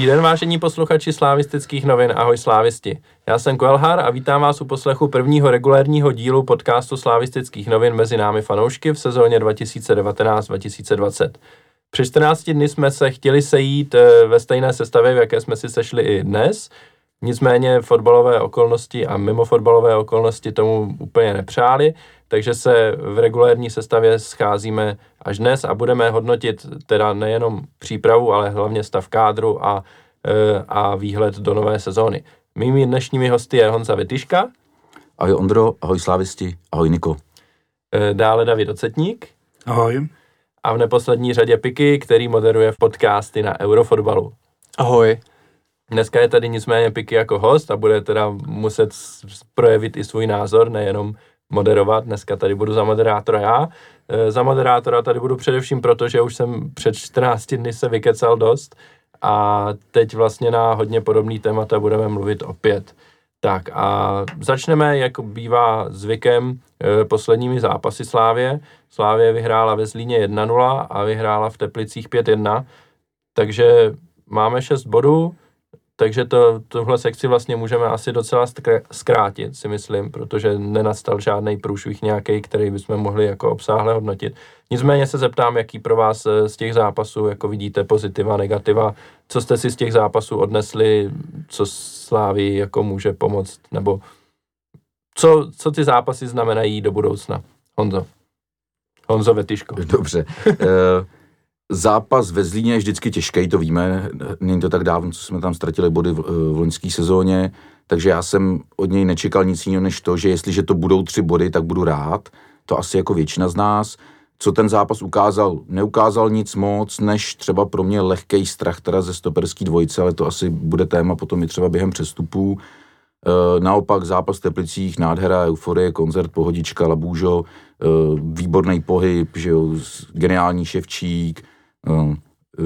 Dobrý den, vážení posluchači slávistických novin, ahoj slávisti. Já jsem Kuelhar a vítám vás u poslechu prvního regulérního dílu podcastu slávistických novin mezi námi fanoušky v sezóně 2019-2020. Při 14 dny jsme se chtěli sejít eh, ve stejné sestavě, v jaké jsme si sešli i dnes, nicméně fotbalové okolnosti a mimo fotbalové okolnosti tomu úplně nepřáli, takže se v regulérní sestavě scházíme až dnes a budeme hodnotit teda nejenom přípravu, ale hlavně stav kádru a, e, a výhled do nové sezóny. Mými dnešními hosty je Honza Vytyška. Ahoj Ondro, ahoj Slávisti, ahoj Niko. E, dále David Ocetník. Ahoj. A v neposlední řadě Piky, který moderuje v podcasty na Eurofotbalu. Ahoj. Dneska je tady nicméně Piky jako host a bude teda muset projevit i svůj názor, nejenom moderovat. Dneska tady budu za moderátora já. E, za moderátora tady budu především proto, že už jsem před 14 dny se vykecal dost a teď vlastně na hodně podobný témata budeme mluvit opět. Tak a začneme, jak bývá zvykem, e, posledními zápasy Slávě. Slávě vyhrála ve Zlíně 1-0 a vyhrála v Teplicích 5-1, takže máme 6 bodů, takže to, tuhle sekci vlastně můžeme asi docela zkrátit, si myslím, protože nenastal žádný průšvih nějaký, který bychom mohli jako obsáhle hodnotit. Nicméně se zeptám, jaký pro vás eh, z těch zápasů, jako vidíte, pozitiva, negativa, co jste si z těch zápasů odnesli, co Slávy jako může pomoct, nebo co, co ty zápasy znamenají do budoucna. Honzo. Honzo Vetyško. Dobře. Zápas ve Zlíně je vždycky těžký, to víme. Není to tak dávno, co jsme tam ztratili body v, v loňské sezóně, takže já jsem od něj nečekal nic jiného, než to, že jestliže to budou tři body, tak budu rád. To asi jako většina z nás. Co ten zápas ukázal? Neukázal nic moc, než třeba pro mě lehký strach teda ze stoperský dvojice, ale to asi bude téma potom i třeba během přestupů. E, naopak zápas v Teplicích, nádhera, euforie, koncert, pohodička, labůžo, e, výborný pohyb, že jo, geniální ševčík,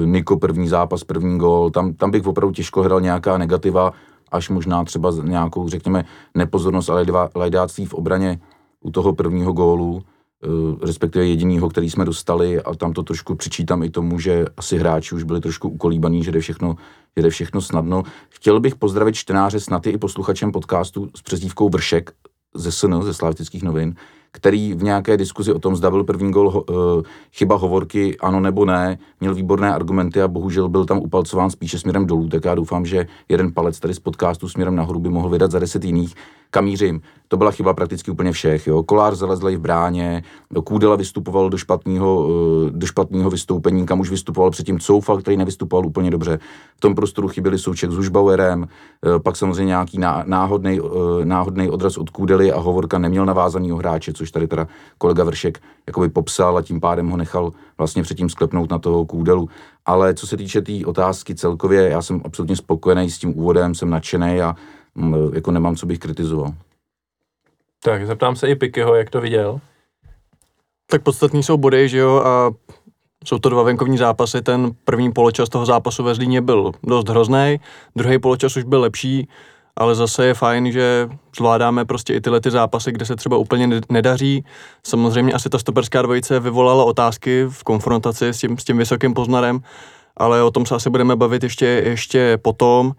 Niko první zápas, první gol, tam, tam bych opravdu těžko hrál nějaká negativa, až možná třeba nějakou, řekněme, nepozornost, ale lajdáctví v obraně u toho prvního gólu, eh, respektive jedinýho, který jsme dostali a tam to trošku přičítám i tomu, že asi hráči už byli trošku ukolíbaní, že jde všechno, že jde všechno snadno. Chtěl bych pozdravit čtenáře snad i posluchačem podcastu s přezdívkou Vršek ze SN, ze Slavistických novin, který v nějaké diskuzi o tom, zda byl první gol uh, chyba hovorky, ano nebo ne, měl výborné argumenty a bohužel byl tam upalcován spíše směrem dolů, tak já doufám, že jeden palec tady z podcastu směrem nahoru by mohl vydat za deset jiných. Kam mířím? To byla chyba prakticky úplně všech. Jo. Kolář zalezl v bráně, Kůdela vystupoval do špatného, uh, do špatného vystoupení, kam už vystupoval předtím Coufal, který nevystupoval úplně dobře. V tom prostoru chyběli Souček s Hušbauerem, uh, pak samozřejmě nějaký náhodný, odraz od Kůdely a Hovorka neměl navázaný hráče, což tady teda kolega Vršek jakoby popsal a tím pádem ho nechal vlastně předtím sklepnout na toho kůdelu. Ale co se týče té tý otázky celkově, já jsem absolutně spokojený s tím úvodem, jsem nadšený a m, mm, jako nemám, co bych kritizoval. Tak, zeptám se i Pikyho, jak to viděl. Tak podstatný jsou body, že jo, a jsou to dva venkovní zápasy. Ten první poločas toho zápasu ve Zlíně byl dost hrozný, druhý poločas už byl lepší ale zase je fajn, že zvládáme prostě i tyhle ty zápasy, kde se třeba úplně nedaří. Samozřejmě asi ta stoperská dvojice vyvolala otázky v konfrontaci s tím, s tím vysokým poznarem, ale o tom se asi budeme bavit ještě, ještě potom.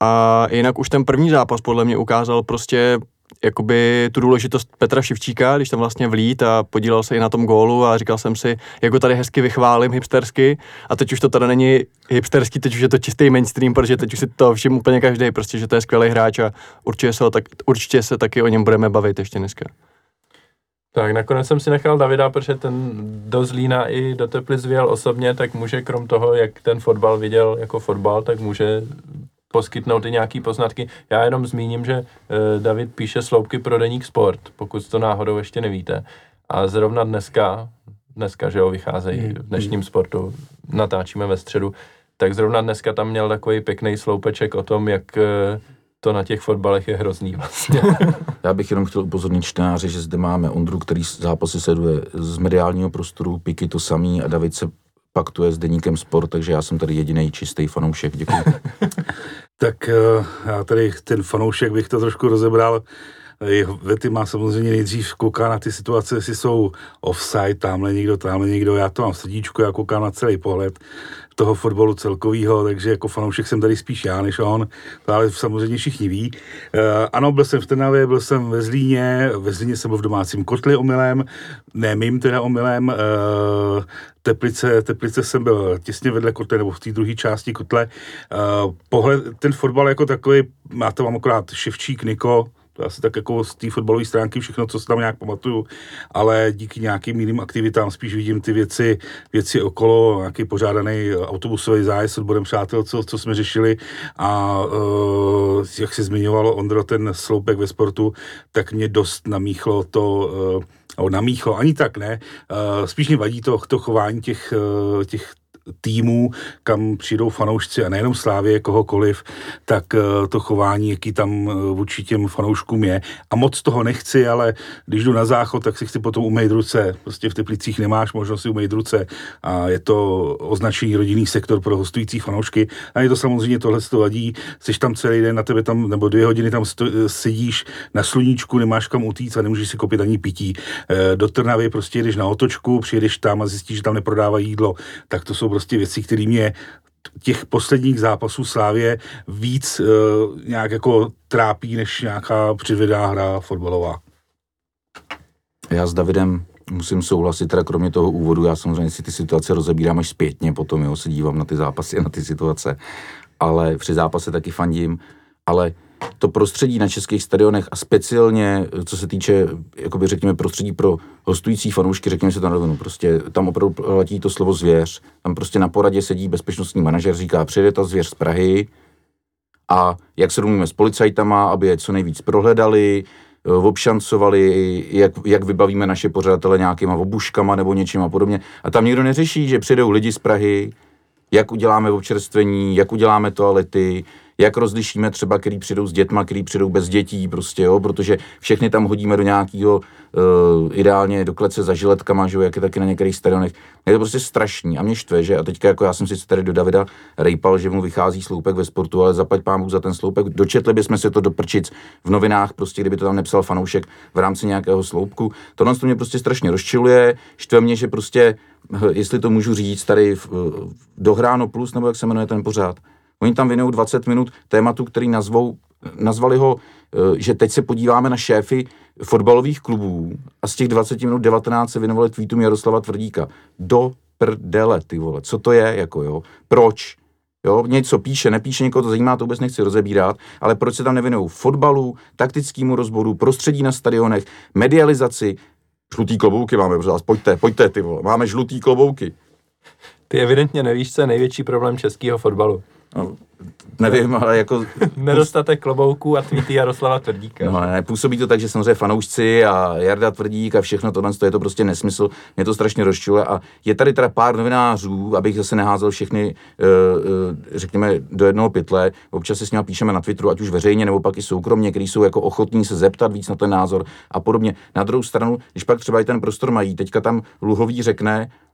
A jinak už ten první zápas podle mě ukázal prostě jakoby tu důležitost Petra Šivčíka, když tam vlastně vlít a podílel se i na tom gólu a říkal jsem si, jako tady hezky vychválím hipstersky a teď už to teda není hipsterský, teď už je to čistý mainstream, protože teď už si to všim úplně každý, prostě, že to je skvělý hráč a určitě se, tak, určitě se taky o něm budeme bavit ještě dneska. Tak nakonec jsem si nechal Davida, protože ten do Zlína i do Teplic vyjel osobně, tak může krom toho, jak ten fotbal viděl jako fotbal, tak může poskytnout i nějaký poznatky. Já jenom zmíním, že uh, David píše sloupky pro deník sport, pokud to náhodou ještě nevíte. A zrovna dneska, dneska, že jo, vycházejí hmm. v dnešním sportu, natáčíme ve středu, tak zrovna dneska tam měl takový pěkný sloupeček o tom, jak uh, to na těch fotbalech je hrozný vlastně. Já bych jenom chtěl upozornit čtenáře, že zde máme Ondru, který zápasy sleduje z mediálního prostoru, Piky to samý a David se paktuje s deníkem sport, takže já jsem tady jediný čistý fanoušek. Děkuji. tak eh, já tady ten fanoušek bych to trošku rozebral. Vety má samozřejmě nejdřív kouká na ty situace, jestli jsou offside, tamhle někdo, tamhle někdo, já to mám v srdíčku, já koukám na celý pohled toho fotbalu celkového, takže jako fanoušek jsem tady spíš já než on, to ale samozřejmě všichni ví. Uh, ano, byl jsem v Trnavě, byl jsem ve Zlíně, ve Zlíně jsem byl v domácím kotli omylem, ne mým teda omylem, uh, Teplice, Teplice jsem byl těsně vedle kotle, nebo v té druhé části kotle. Uh, pohled, ten fotbal jako takový, má to mám akorát Ševčík, Niko, to asi tak jako z té fotbalové stránky všechno, co si tam nějak pamatuju, ale díky nějakým jiným aktivitám spíš vidím ty věci, věci okolo, nějaký pořádaný autobusový zájezd s odborem přátel, co, co jsme řešili. A uh, jak si zmiňovalo Ondro ten sloupek ve sportu, tak mě dost namíchlo to, uh, nebo namíchlo, ani tak ne, uh, spíš mě vadí to, to chování těch, těch týmů, kam přijdou fanoušci a nejenom Slávě, kohokoliv, tak eh, to chování, jaký tam eh, vůči těm fanouškům je. A moc toho nechci, ale když jdu na záchod, tak si chci potom umýt ruce. Prostě v Teplicích nemáš možnost si umýt ruce a je to označení rodinný sektor pro hostující fanoušky. A je to samozřejmě tohle to vadí, jsi tam celý den, na tebe tam, nebo dvě hodiny tam sto, eh, sedíš na sluníčku, nemáš kam utíct a nemůžeš si koupit ani pití. Do Trnavy prostě jdeš na otočku, přijedeš tam a zjistíš, že tam neprodávají jídlo. Tak to jsou prostě věci, které mě těch posledních zápasů Slávě víc uh, nějak jako trápí, než nějaká přivedá hra fotbalová. Já s Davidem musím souhlasit, teda kromě toho úvodu, já samozřejmě si ty situace rozebírám až zpětně, potom jo, se dívám na ty zápasy a na ty situace, ale při zápase taky fandím, ale to prostředí na českých stadionech a speciálně, co se týče, jakoby řekněme, prostředí pro hostující fanoušky, řekněme si to na rovinu, prostě tam opravdu letí to slovo zvěř, tam prostě na poradě sedí bezpečnostní manažer, říká, přijde ta zvěř z Prahy a jak se domluvíme s policajtama, aby je co nejvíc prohledali, eh, obšancovali, jak, jak vybavíme naše pořadatele nějakýma obuškama nebo něčím a podobně. A tam nikdo neřeší, že přijdou lidi z Prahy, jak uděláme občerstvení, jak uděláme toalety, jak rozlišíme třeba, který přijdou s dětma, který přijdou bez dětí, prostě, jo, protože všechny tam hodíme do nějakého, uh, ideálně do klece za žiletkama, že jo, jak je taky na některých stadionech. Je to prostě strašný a mě štve, že a teďka jako já jsem si tady do Davida rejpal, že mu vychází sloupek ve sportu, ale zaplať pán Bůh za ten sloupek. Dočetli bychom se to do prčic v novinách, prostě kdyby to tam nepsal fanoušek v rámci nějakého sloupku. Tohle to mě prostě strašně rozčiluje, štve mě, že prostě, jestli to můžu říct, tady v, dohráno plus, nebo jak se jmenuje ten pořád, Oni tam věnují 20 minut tématu, který nazvou, nazvali ho, eh, že teď se podíváme na šéfy fotbalových klubů a z těch 20 minut 19 se věnovali tweetům Jaroslava Tvrdíka. Do prdele, ty vole, co to je, jako jo, proč? Jo, něco píše, nepíše, někoho to zajímá, to vůbec nechci rozebírat, ale proč se tam nevinou fotbalu, taktickému rozboru, prostředí na stadionech, medializaci, žlutý klobouky máme, prosím vás, pojďte, pojďte, ty vole, máme žlutý klobouky. Ty evidentně nevíš, co je největší problém českého fotbalu. No, nevím, ale jako... Nedostatek klobouků a tweety Jaroslava Tvrdíka. No ne, působí to tak, že samozřejmě fanoušci a Jarda Tvrdík a všechno tohle, to je to prostě nesmysl, mě to strašně rozčiluje a je tady teda pár novinářů, abych zase neházel všechny, uh, uh, řekněme, do jednoho pytle, občas se s nimi píšeme na Twitteru, ať už veřejně nebo pak i soukromně, kteří jsou jako ochotní se zeptat víc na ten názor a podobně. Na druhou stranu, když pak třeba i ten prostor mají, teďka tam Luhový řekne, Eh,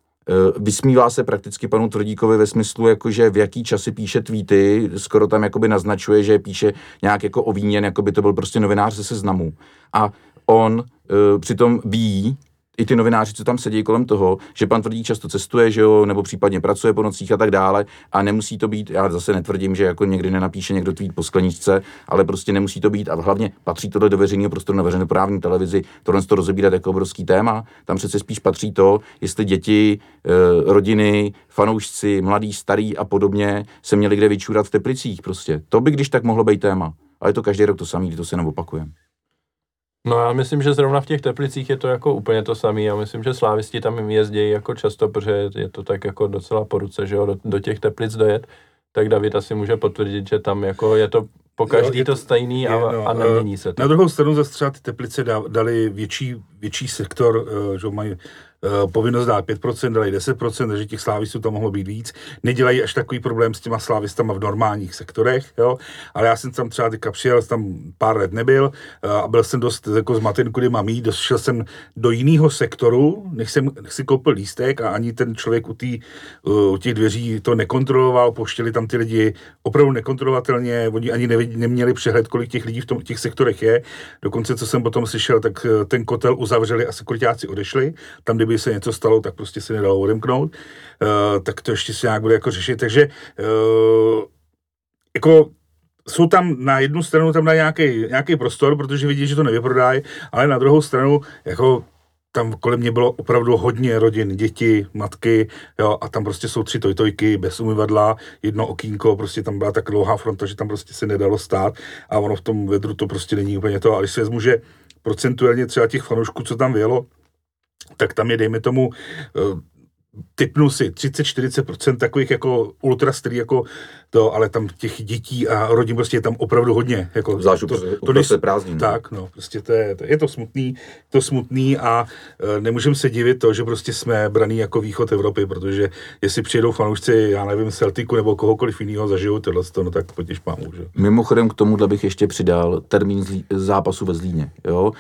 vysmívá se prakticky panu Tvrdíkovi ve smyslu, jako že v jaký časy píše tweety, skoro tam jakoby naznačuje, že píše nějak jako ovíněn, jako by to byl prostě novinář ze seznamu. A on uh, přitom ví, i ty novináři, co tam sedí kolem toho, že pan Tvrdík často cestuje, že jo, nebo případně pracuje po nocích a tak dále a nemusí to být, já zase netvrdím, že jako někdy nenapíše někdo tweet po skleničce, ale prostě nemusí to být a hlavně patří to do veřejného prostoru na veřejnoprávní televizi, tohle to rozebírat jako obrovský téma. Tam přece spíš patří to, jestli děti, eh, rodiny, fanoušci, mladí, starý a podobně se měli kde vyčurat v Teplicích prostě. To by když tak mohlo být téma. Ale je to každý rok to samý, to se jenom opakujeme. No já myslím, že zrovna v těch Teplicích je to jako úplně to samé. Já myslím, že slávisti tam jezdí jako často, protože je to tak jako docela po ruce, že jo, do, do těch Teplic dojet. Tak David asi může potvrdit, že tam jako je to po každý jo, to, to stejný a, je, no, a nemění se to. Na druhou stranu zase třeba ty Teplice dali větší větší sektor, eh, že mají Eh, povinnost dát 5%, dali 10%, takže těch slávistů tam mohlo být víc. Nedělají až takový problém s těma slávistama v normálních sektorech, jo? ale já jsem tam třeba teďka přijel, tam pár let nebyl eh, a byl jsem dost jako zmaten, kudy mám jít, došel jsem do jiného sektoru, než jsem si koupil lístek a ani ten člověk u, tý, u těch dveří to nekontroloval, poštěli tam ty lidi opravdu nekontrolovatelně, oni ani neměli přehled, kolik těch lidí v tom, těch sektorech je. Dokonce, co jsem potom slyšel, tak ten kotel uzavřeli a sekuritáci odešli. Tam, kdyby se něco stalo, tak prostě se nedalo odemknout, uh, tak to ještě se nějak bude jako řešit. Takže uh, jako jsou tam na jednu stranu tam na nějaký, nějaký prostor, protože vidí, že to nevyprodají, ale na druhou stranu jako tam kolem mě bylo opravdu hodně rodin, děti, matky, jo, a tam prostě jsou tři tojtojky bez umyvadla, jedno okýnko, prostě tam byla tak dlouhá fronta, že tam prostě se nedalo stát a ono v tom vedru to prostě není úplně to. A když se vezmu, že procentuálně třeba těch fanoušků, co tam vyjelo, tak tam je, dejme tomu, eh, typnu si 30-40% takových jako ultra jako to, ale tam těch dětí a rodin prostě je tam opravdu hodně. Jako, Zvlášť to, to, to, se prázdní. Tak, no, prostě to je, to, je to smutný, to smutný a e, nemůžeme se divit to, že prostě jsme braný jako východ Evropy, protože jestli přijedou fanoušci, já nevím, Celtiku nebo kohokoliv jiného zažijou tohle, no tak potěž pámu, že? Mimochodem k tomuhle bych ještě přidal termín zlí, zápasu ve Zlíně, jo.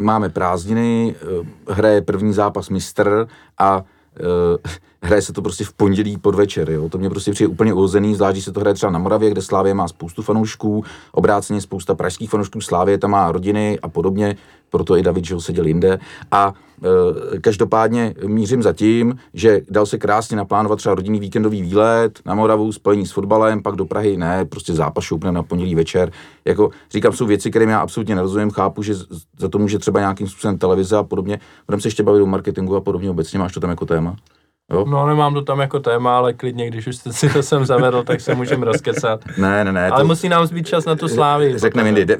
Máme prázdniny, e, hraje první zápas mistr a uh, hraje se to prostě v pondělí podvečer, jo. To mě prostě přijde úplně uhozený, zvlášť, se to hraje třeba na Moravě, kde Slávě má spoustu fanoušků, obráceně spousta pražských fanoušků, Slávě tam má rodiny a podobně, proto i David, ho seděl jinde. A e, každopádně mířím za tím, že dal se krásně naplánovat třeba rodinný víkendový výlet na Moravu, spojení s fotbalem, pak do Prahy, ne, prostě zápas šoupne na pondělí večer. Jako říkám, jsou věci, které já absolutně nerozumím, chápu, že za to může třeba nějakým způsobem televize a podobně. Budeme se ještě bavit o marketingu a podobně obecně, máš to tam jako téma? Jo? No nemám to tam jako téma, ale klidně, když už jste si to sem zavedl, tak se můžeme rozkecat. Ne, ne, ne. Ale to... musí nám zbýt čas na tu slávy. Řekneme jindy,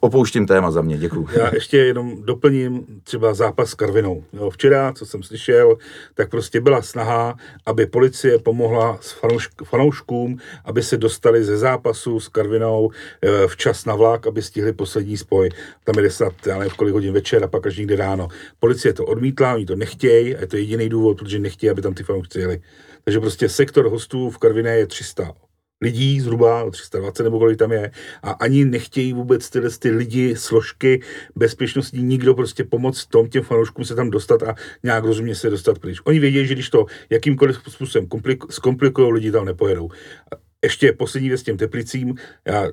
opouštím téma za mě, děkuji. Já ještě jenom doplním třeba zápas s Karvinou. Jo, včera, co jsem slyšel, tak prostě byla snaha, aby policie pomohla s fanoušk, fanouškům, aby se dostali ze zápasu s Karvinou eh, včas na vlak, aby stihli poslední spoj. Tam je snad, já nevím, v kolik hodin večer a pak až někdy ráno. Policie to odmítla, oni to nechtějí a je to jediný důvod, protože nechtějí chtějí, aby tam ty fanoušci jeli. Takže prostě sektor hostů v Karviné je 300 lidí, zhruba 320 nebo kolik tam je, a ani nechtějí vůbec tyhle ty lidi, složky bezpečnostní, nikdo prostě pomoct tom těm fanouškům se tam dostat a nějak rozumně se dostat pryč. Oni vědí, že když to jakýmkoliv způsobem zkomplikují, lidi tam nepojedou. Ještě poslední věc s těm teplicím, já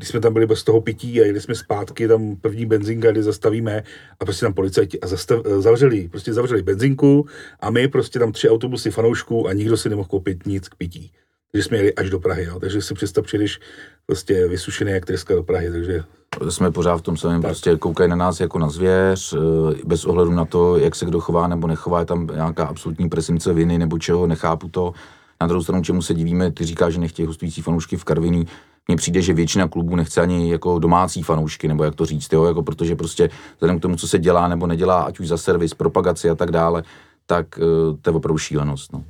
když jsme tam byli bez toho pití a jeli jsme zpátky, tam první benzinka, kde zastavíme a prostě tam policajti a zastav, zavřeli, prostě zavřeli benzinku a my prostě tam tři autobusy fanoušků a nikdo si nemohl koupit nic k pití. Takže jsme jeli až do Prahy, jo. takže si představ, přijdeš prostě vysušený jak treska do Prahy, takže jsme pořád v tom samém, prostě koukají na nás jako na zvěř, eh, bez ohledu na to, jak se kdo chová nebo nechová, je tam nějaká absolutní presimce viny nebo čeho, nechápu to. Na druhou stranu, čemu se divíme, ty říkáš, že nechtějí hostující fanoušky v Karviní, mně přijde, že většina klubů nechce ani jako domácí fanoušky, nebo jak to říct, jo, jako protože prostě vzhledem k tomu, co se dělá nebo nedělá, ať už za servis, propagaci a tak dále, tak uh, to je opravdu šílenost. No.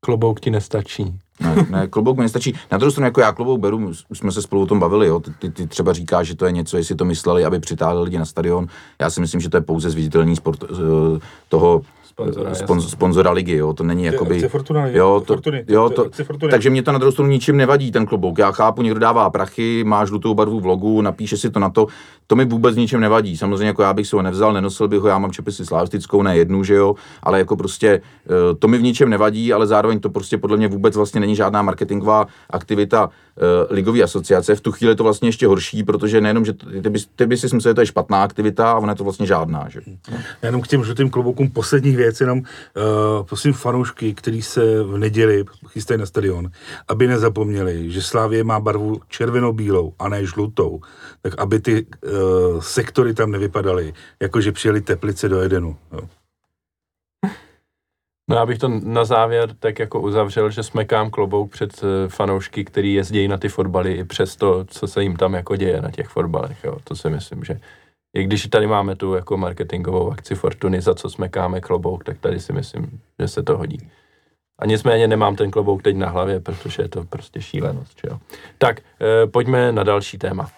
Klobouk ti nestačí. Ne, ne, klobouk mi nestačí. Na druhou stranu, jako já klobouk beru, už jsme se spolu o tom bavili, jo. Ty, ty, ty třeba říkáš, že to je něco, jestli to mysleli, aby přitáhli lidi na stadion. Já si myslím, že to je pouze zviditelný sport uh, toho sponzora, spon, sponzora ligy, jo, to není jakoby... Fortuna, jo, to, Fortuny, jo, to, takže mě to na druhou stranu ničím nevadí, ten klobouk. Já chápu, někdo dává prachy, má žlutou barvu v logu, napíše si to na to, to mi vůbec ničem nevadí. Samozřejmě jako já bych si ho nevzal, nenosil bych ho, já mám čepisy slavistickou, ne jednu, že jo, ale jako prostě eh, to mi v ničem nevadí, ale zároveň to prostě podle mě vůbec vlastně není žádná marketingová aktivita uh, ligové asociace. V tu chvíli je to vlastně ještě horší, protože nejenom, že ty, by, ty by si myslel, že to je špatná aktivita, a ona je to vlastně žádná. Že? Jenom k těm žlutým kloboukům poslední věc, jenom uh, prosím fanoušky, kteří se v neděli chystají na stadion, aby nezapomněli, že Slávě má barvu červeno-bílou a ne žlutou, tak aby ty uh, sektory tam nevypadaly, jako že přijeli teplice do Edenu. Jo. No já bych to na závěr tak jako uzavřel, že smekám klobouk před eh, fanoušky, který jezdí na ty fotbaly i přes to, co se jim tam jako děje na těch fotbalech. Jo. To si myslím, že i když tady máme tu jako marketingovou akci Fortuny, za co smekáme klobouk, tak tady si myslím, že se to hodí. A nicméně nemám ten klobouk teď na hlavě, protože je to prostě šílenost. Že? Tak, e, pojďme na další téma.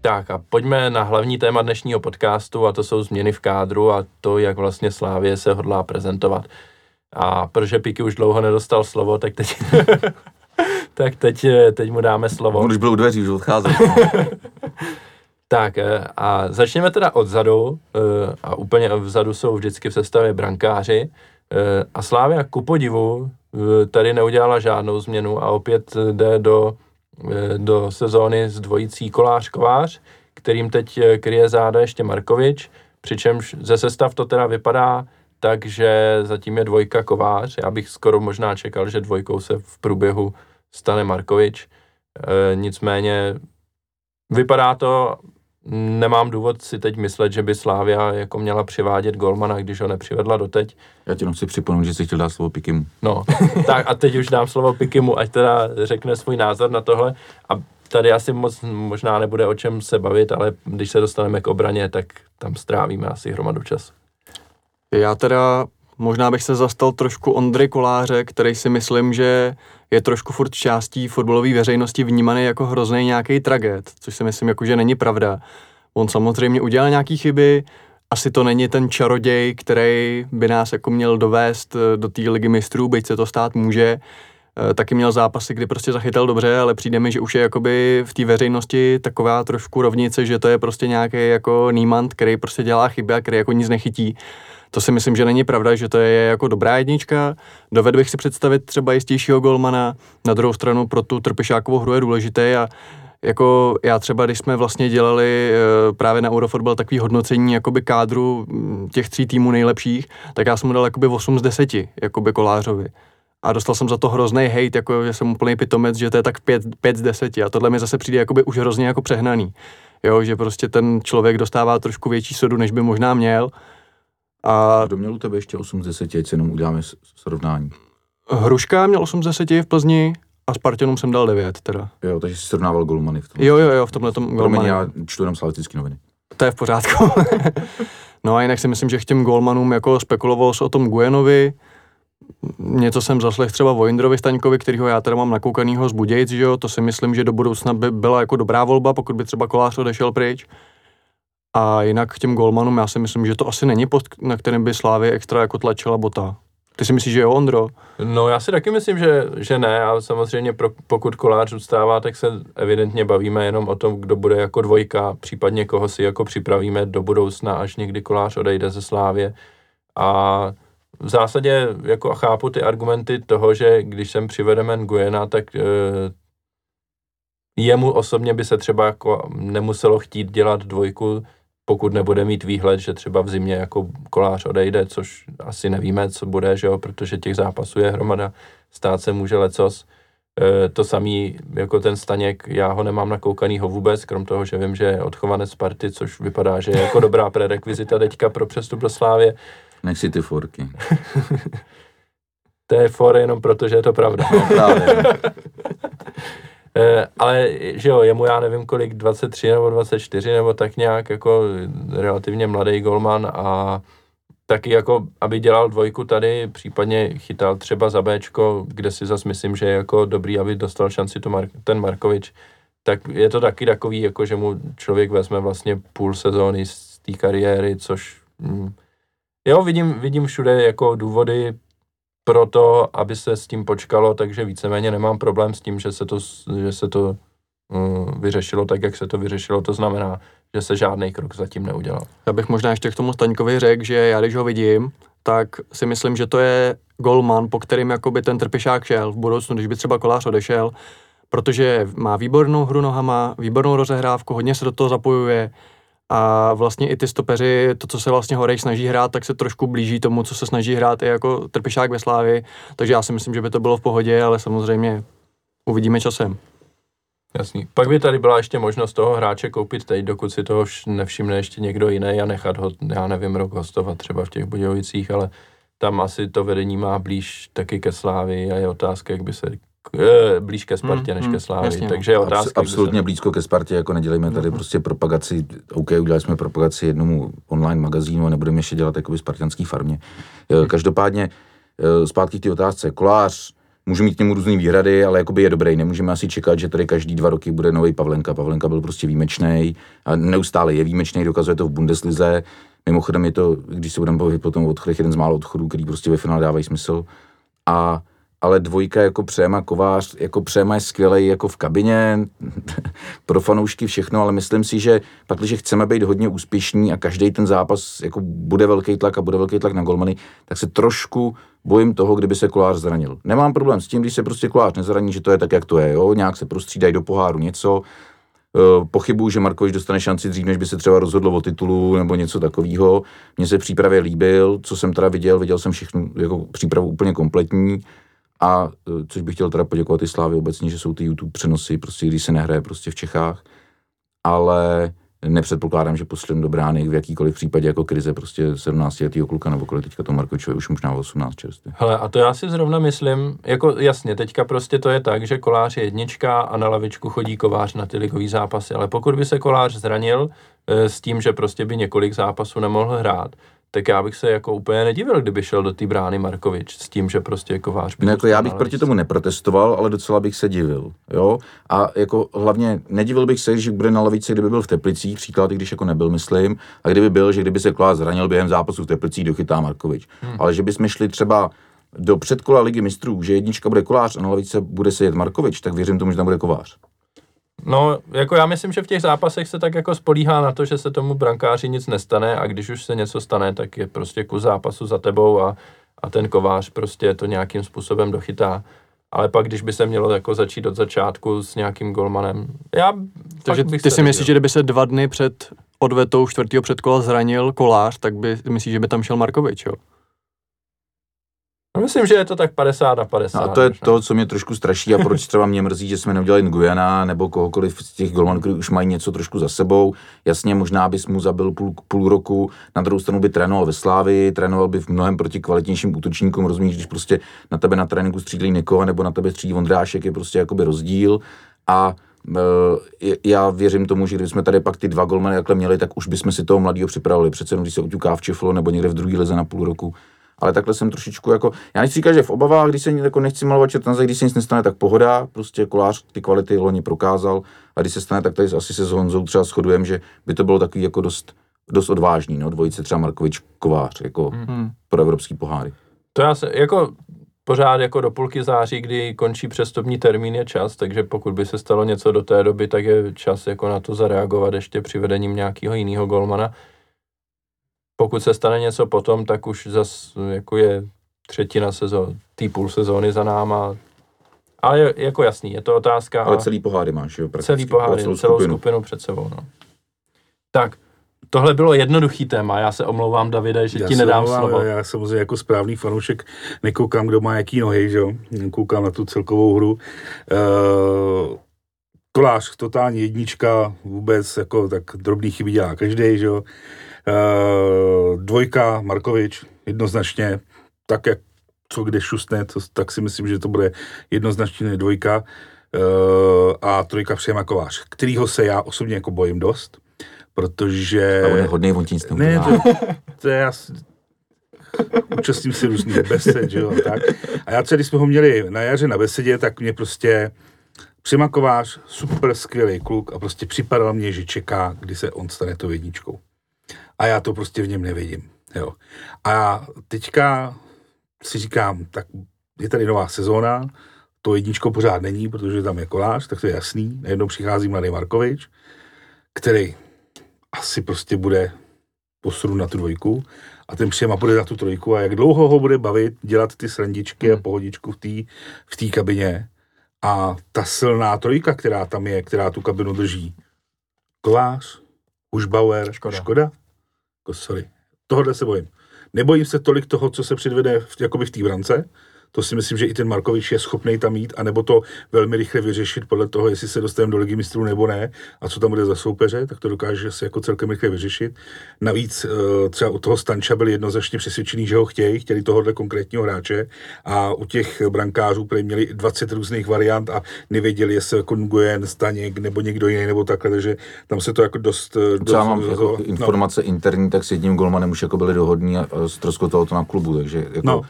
Tak a pojďme na hlavní téma dnešního podcastu a to jsou změny v kádru a to, jak vlastně Slávě se hodlá prezentovat. A protože Piky už dlouho nedostal slovo, tak teď, tak teď, teď mu dáme slovo. On už byl u dveří, už odcházel. Tak eh, a začněme teda odzadu eh, a úplně vzadu jsou vždycky v sestavě brankáři eh, a Slávia ku podivu tady neudělala žádnou změnu a opět jde do, do sezóny s dvojicí kolář-kovář, kterým teď kryje záda ještě Markovič, přičemž ze sestav to teda vypadá tak, že zatím je dvojka Kovář. Já bych skoro možná čekal, že dvojkou se v průběhu stane Markovič. E, nicméně vypadá to nemám důvod si teď myslet, že by Slávia jako měla přivádět Golmana, když ho nepřivedla doteď. Já ti jenom chci připomenout, že jsi chtěl dát slovo Pikimu. No, tak a teď už dám slovo Pikimu, ať teda řekne svůj názor na tohle. A tady asi moc možná nebude o čem se bavit, ale když se dostaneme k obraně, tak tam strávíme asi hromadu času. Já teda možná bych se zastal trošku Ondry Koláře, který si myslím, že je trošku furt částí fotbalové veřejnosti vnímaný jako hrozný nějaký traget, což si myslím, jako, že není pravda. On samozřejmě udělal nějaké chyby, asi to není ten čaroděj, který by nás jako měl dovést eh, do té ligy mistrů, byť se to stát může. Eh, taky měl zápasy, kdy prostě zachytal dobře, ale přijde mi, že už je jakoby v té veřejnosti taková trošku rovnice, že to je prostě nějaký jako nímant, který prostě dělá chyby a který jako nic nechytí. To si myslím, že není pravda, že to je jako dobrá jednička. Dovedl bych si představit třeba jistějšího golmana. Na druhou stranu pro tu trpišákovou hru je důležité a jako já třeba, když jsme vlastně dělali e, právě na Eurofotbal takový hodnocení jakoby kádru mm, těch tří týmů nejlepších, tak já jsem mu dal jakoby 8 z 10, jakoby Kolářovi. A dostal jsem za to hrozný hate, jako že jsem úplný pitomec, že to je tak 5, 5 z 10 a tohle mi zase přijde jakoby už hrozně jako přehnaný. Jo, že prostě ten člověk dostává trošku větší sodu, než by možná měl a Kdo měl u tebe ještě 8 z 10, ať si jenom uděláme srovnání? Hruška měl 8 z 10 v Plzni a Spartanům jsem dal 9 teda. Jo, takže jsi srovnával golmany v tom. Jo, jo, jo, v tomhle tom golmany. já čtu jenom slavistické noviny. To je v pořádku. no a jinak si myslím, že k těm golmanům jako spekuloval o tom Guenovi, něco jsem zaslech třeba o Indrovi Staňkovi, kterýho já teda mám nakoukanýho z Budějc, že jo, to si myslím, že do budoucna by byla jako dobrá volba, pokud by třeba Kolář odešel pryč. A jinak k těm golmanům, já si myslím, že to asi není post, na kterém by Slávě extra jako tlačila bota. Ty si myslíš, že jo, Ondro? No já si taky myslím, že, že ne a samozřejmě pro, pokud kolář zůstává, tak se evidentně bavíme jenom o tom, kdo bude jako dvojka, případně koho si jako připravíme do budoucna, až někdy kolář odejde ze Slávě. A v zásadě jako chápu ty argumenty toho, že když sem přivedeme Nguyena, tak e, jemu osobně by se třeba jako nemuselo chtít dělat dvojku pokud nebude mít výhled, že třeba v zimě jako kolář odejde, což asi nevíme, co bude, že jo, protože těch zápasů je hromada, stát se může lecos. E, to samý jako ten Staněk, já ho nemám nakoukanýho vůbec, krom toho, že vím, že je odchovanec Sparty, což vypadá, že je jako dobrá prerekvizita teďka pro přestup do Slávě. Nech si ty forky. to je for jenom proto, že je to pravda. No, právě. Eh, ale že jo, jemu já nevím kolik, 23 nebo 24 nebo tak nějak jako relativně mladý golman a taky jako, aby dělal dvojku tady, případně chytal třeba za Bčko, kde si zase myslím, že je jako dobrý, aby dostal šanci to Mar- ten Markovič, tak je to taky takový, jako že mu člověk vezme vlastně půl sezóny z té kariéry, což hm, jo, vidím, vidím všude jako důvody, pro to, aby se s tím počkalo, takže víceméně nemám problém s tím, že se to, že se to uh, vyřešilo tak, jak se to vyřešilo. To znamená, že se žádný krok zatím neudělal. Já bych možná ještě k tomu Staňkovi řekl, že já když ho vidím, tak si myslím, že to je golman, po kterým jakoby ten trpišák šel v budoucnu, když by třeba kolář odešel, protože má výbornou hru nohama, výbornou rozehrávku, hodně se do toho zapojuje, a vlastně i ty stopeři, to, co se vlastně Horej snaží hrát, tak se trošku blíží tomu, co se snaží hrát i jako Trpišák ve Slávi, takže já si myslím, že by to bylo v pohodě, ale samozřejmě uvidíme časem. Jasný. Pak by tady byla ještě možnost toho hráče koupit teď, dokud si toho nevšimne ještě někdo jiný a nechat ho, já nevím, rok hostovat třeba v těch Budějovicích, ale tam asi to vedení má blíž taky ke Slávy a je otázka, jak by se Eh, blíž ke Spartě hmm, než ke hmm, Slávy. Jasně, no. Takže je otázka. Abs- absolutně se... blízko ke Spartě, jako nedělejme tady hmm. prostě propagaci, OK, udělali jsme propagaci jednomu online magazínu a nebudeme ještě dělat jakoby spartianský farmě. Hmm. Každopádně, eh, zpátky k té otázce, Kolář můžu mít k němu různé výhrady, ale jakoby je dobrý. Nemůžeme asi čekat, že tady každý dva roky bude nový Pavlenka. Pavlenka byl prostě výjimečný a neustále je výjimečný, dokazuje to v Bundeslize. Mimochodem je to, když se budeme bavit potom o odchodech, jeden z málo odchodů, který prostě ve finále dávají smysl. A ale dvojka jako Přema Kovář, jako Přema je skvělý jako v kabině, pro fanoušky všechno, ale myslím si, že pak, když chceme být hodně úspěšní a každý ten zápas jako bude velký tlak a bude velký tlak na golmany, tak se trošku bojím toho, kdyby se Kolář zranil. Nemám problém s tím, když se prostě Kolář nezraní, že to je tak, jak to je, jo? nějak se prostřídají do poháru něco, Uh, pochybuju, že Markovič dostane šanci dřív, než by se třeba rozhodlo o titulu nebo něco takového. Mně se přípravě líbil, co jsem teda viděl, viděl jsem všechnu jako přípravu úplně kompletní a e, což bych chtěl teda poděkovat i Slávě obecně, že jsou ty YouTube přenosy, prostě když se nehraje prostě v Čechách, ale nepředpokládám, že pošlem do brány v jakýkoliv případě jako krize prostě 17 letého kluka nebo kolik teďka to Markovičovi už možná 18 čerstvě. Hele, a to já si zrovna myslím, jako jasně, teďka prostě to je tak, že kolář je jednička a na lavičku chodí kovář na ty ligový zápasy, ale pokud by se kolář zranil e, s tím, že prostě by několik zápasů nemohl hrát, tak já bych se jako úplně nedivil, kdyby šel do té brány Markovič s tím, že prostě kovář by... No, jako já bych proti tomu neprotestoval, ale docela bych se divil, jo. A jako hlavně nedivil bych se, že bude na lavici, kdyby byl v Teplicích, příklad, i když jako nebyl, myslím, a kdyby byl, že kdyby se Klás zranil během zápasu v Teplicích, dochytá Markovič. Hmm. Ale že bychom šli třeba do předkola ligy mistrů, že jednička bude kolář a na lavice bude sedět Markovič, tak věřím tomu, že tam bude kovář. No, jako já myslím, že v těch zápasech se tak jako spolíhá na to, že se tomu brankáři nic nestane a když už se něco stane, tak je prostě kus zápasu za tebou a, a ten kovář prostě to nějakým způsobem dochytá. Ale pak, když by se mělo jako začít od začátku s nějakým golmanem, já Takže ty si myslíš, že kdyby se dva dny před odvetou čtvrtého předkola zranil kolář, tak by myslíš, že by tam šel Markovič, jo? No, myslím, že je to tak 50 na 50. No a to je možná. to, co mě trošku straší a proč třeba mě mrzí, že jsme neudělali Nguyana nebo kohokoliv z těch golmanů, kteří už mají něco trošku za sebou. Jasně, možná bys mu zabil půl, půl roku, na druhou stranu by trénoval ve Slávi, trénoval by v mnohem proti kvalitnějším útočníkům, rozumíš, když prostě na tebe na tréninku střílí Niko nebo na tebe střílí Vondrášek, je prostě jakoby rozdíl. A e, já věřím tomu, že kdybychom tady pak ty dva golmany takhle měli, tak už bychom si toho mladého připravili. Přece jenom, když se uťuká v Čeflo nebo někde v druhé lize na půl roku, ale takhle jsem trošičku jako, já nechci říkat, že v obavách, když se jako nechci malovat čertanze, když se nic nestane, tak pohoda, prostě kolář ty kvality loni prokázal a když se stane, tak tady asi se s Honzou třeba shodujeme, že by to bylo takový jako dost, dost odvážný, no, dvojice třeba Markovič Kovář, jako mm-hmm. pro evropský poháry. To já se, jako pořád jako do půlky září, kdy končí přestupní termín je čas, takže pokud by se stalo něco do té doby, tak je čas jako na to zareagovat ještě přivedením nějakého jiného golmana pokud se stane něco potom, tak už zas jako je třetina sezóny, tý půl sezóny za náma. Ale je, jako jasný, je to otázka. Ale celý poháry máš, jo? Celý poháry, celou, celou skupinu. skupinu před sebou, no. Tak, tohle bylo jednoduchý téma, já se omlouvám, Davide, že já ti nedám omlouvám, slovo. Já samozřejmě jako správný fanoušek nekoukám, kdo má jaký nohy, že jo? Koukám na tu celkovou hru. Uh, kolář, totální jednička, vůbec jako tak drobný chyby dělá každý, že jo? Uh, dvojka, Markovič, jednoznačně, tak jak co kde šustne, to, tak si myslím, že to bude jednoznačně dvojka. Uh, a trojka Přema Kovář, kterýho se já osobně jako bojím dost, protože... A on je hodný, on nic Ne, to, to je jasný. Účastním si různých besed, že jo, tak. A já třeba, když jsme ho měli na jaře na besedě, tak mě prostě Přema Kovář, super skvělý kluk a prostě připadal mě, že čeká, kdy se on stane to jedničkou a já to prostě v něm nevidím. Jo. A teďka si říkám, tak je tady nová sezóna, to jedničko pořád není, protože tam je kolář, tak to je jasný. Najednou přichází mladý Markovič, který asi prostě bude posunu na tu dvojku a ten přijema bude na tu trojku a jak dlouho ho bude bavit dělat ty srandičky a hmm. pohodičku v té v tý kabině a ta silná trojka, která tam je, která tu kabinu drží. Kolář, Užbauer, Škoda. Škoda jako sorry. Tohle se bojím. Nebojím se tolik toho, co se předvede v, jakoby v té brance, to si myslím, že i ten Markovič je schopný tam mít, anebo to velmi rychle vyřešit podle toho, jestli se dostaneme do ligy mistrů nebo ne a co tam bude za soupeře, tak to dokáže se jako celkem rychle vyřešit. Navíc eh, třeba u toho Stanča byli jednoznačně přesvědčení, že ho chtějí, chtěli tohohle konkrétního hráče a u těch brankářů, kteří měli 20 různých variant a nevěděli, jestli jako Nguyen, Staněk nebo někdo jiný nebo takhle, takže tam se to jako dost... Eh, dost mám jako no. informace interní, tak s jedním golmanem už jako byli dohodní a ztroskotalo to na klubu, takže jako no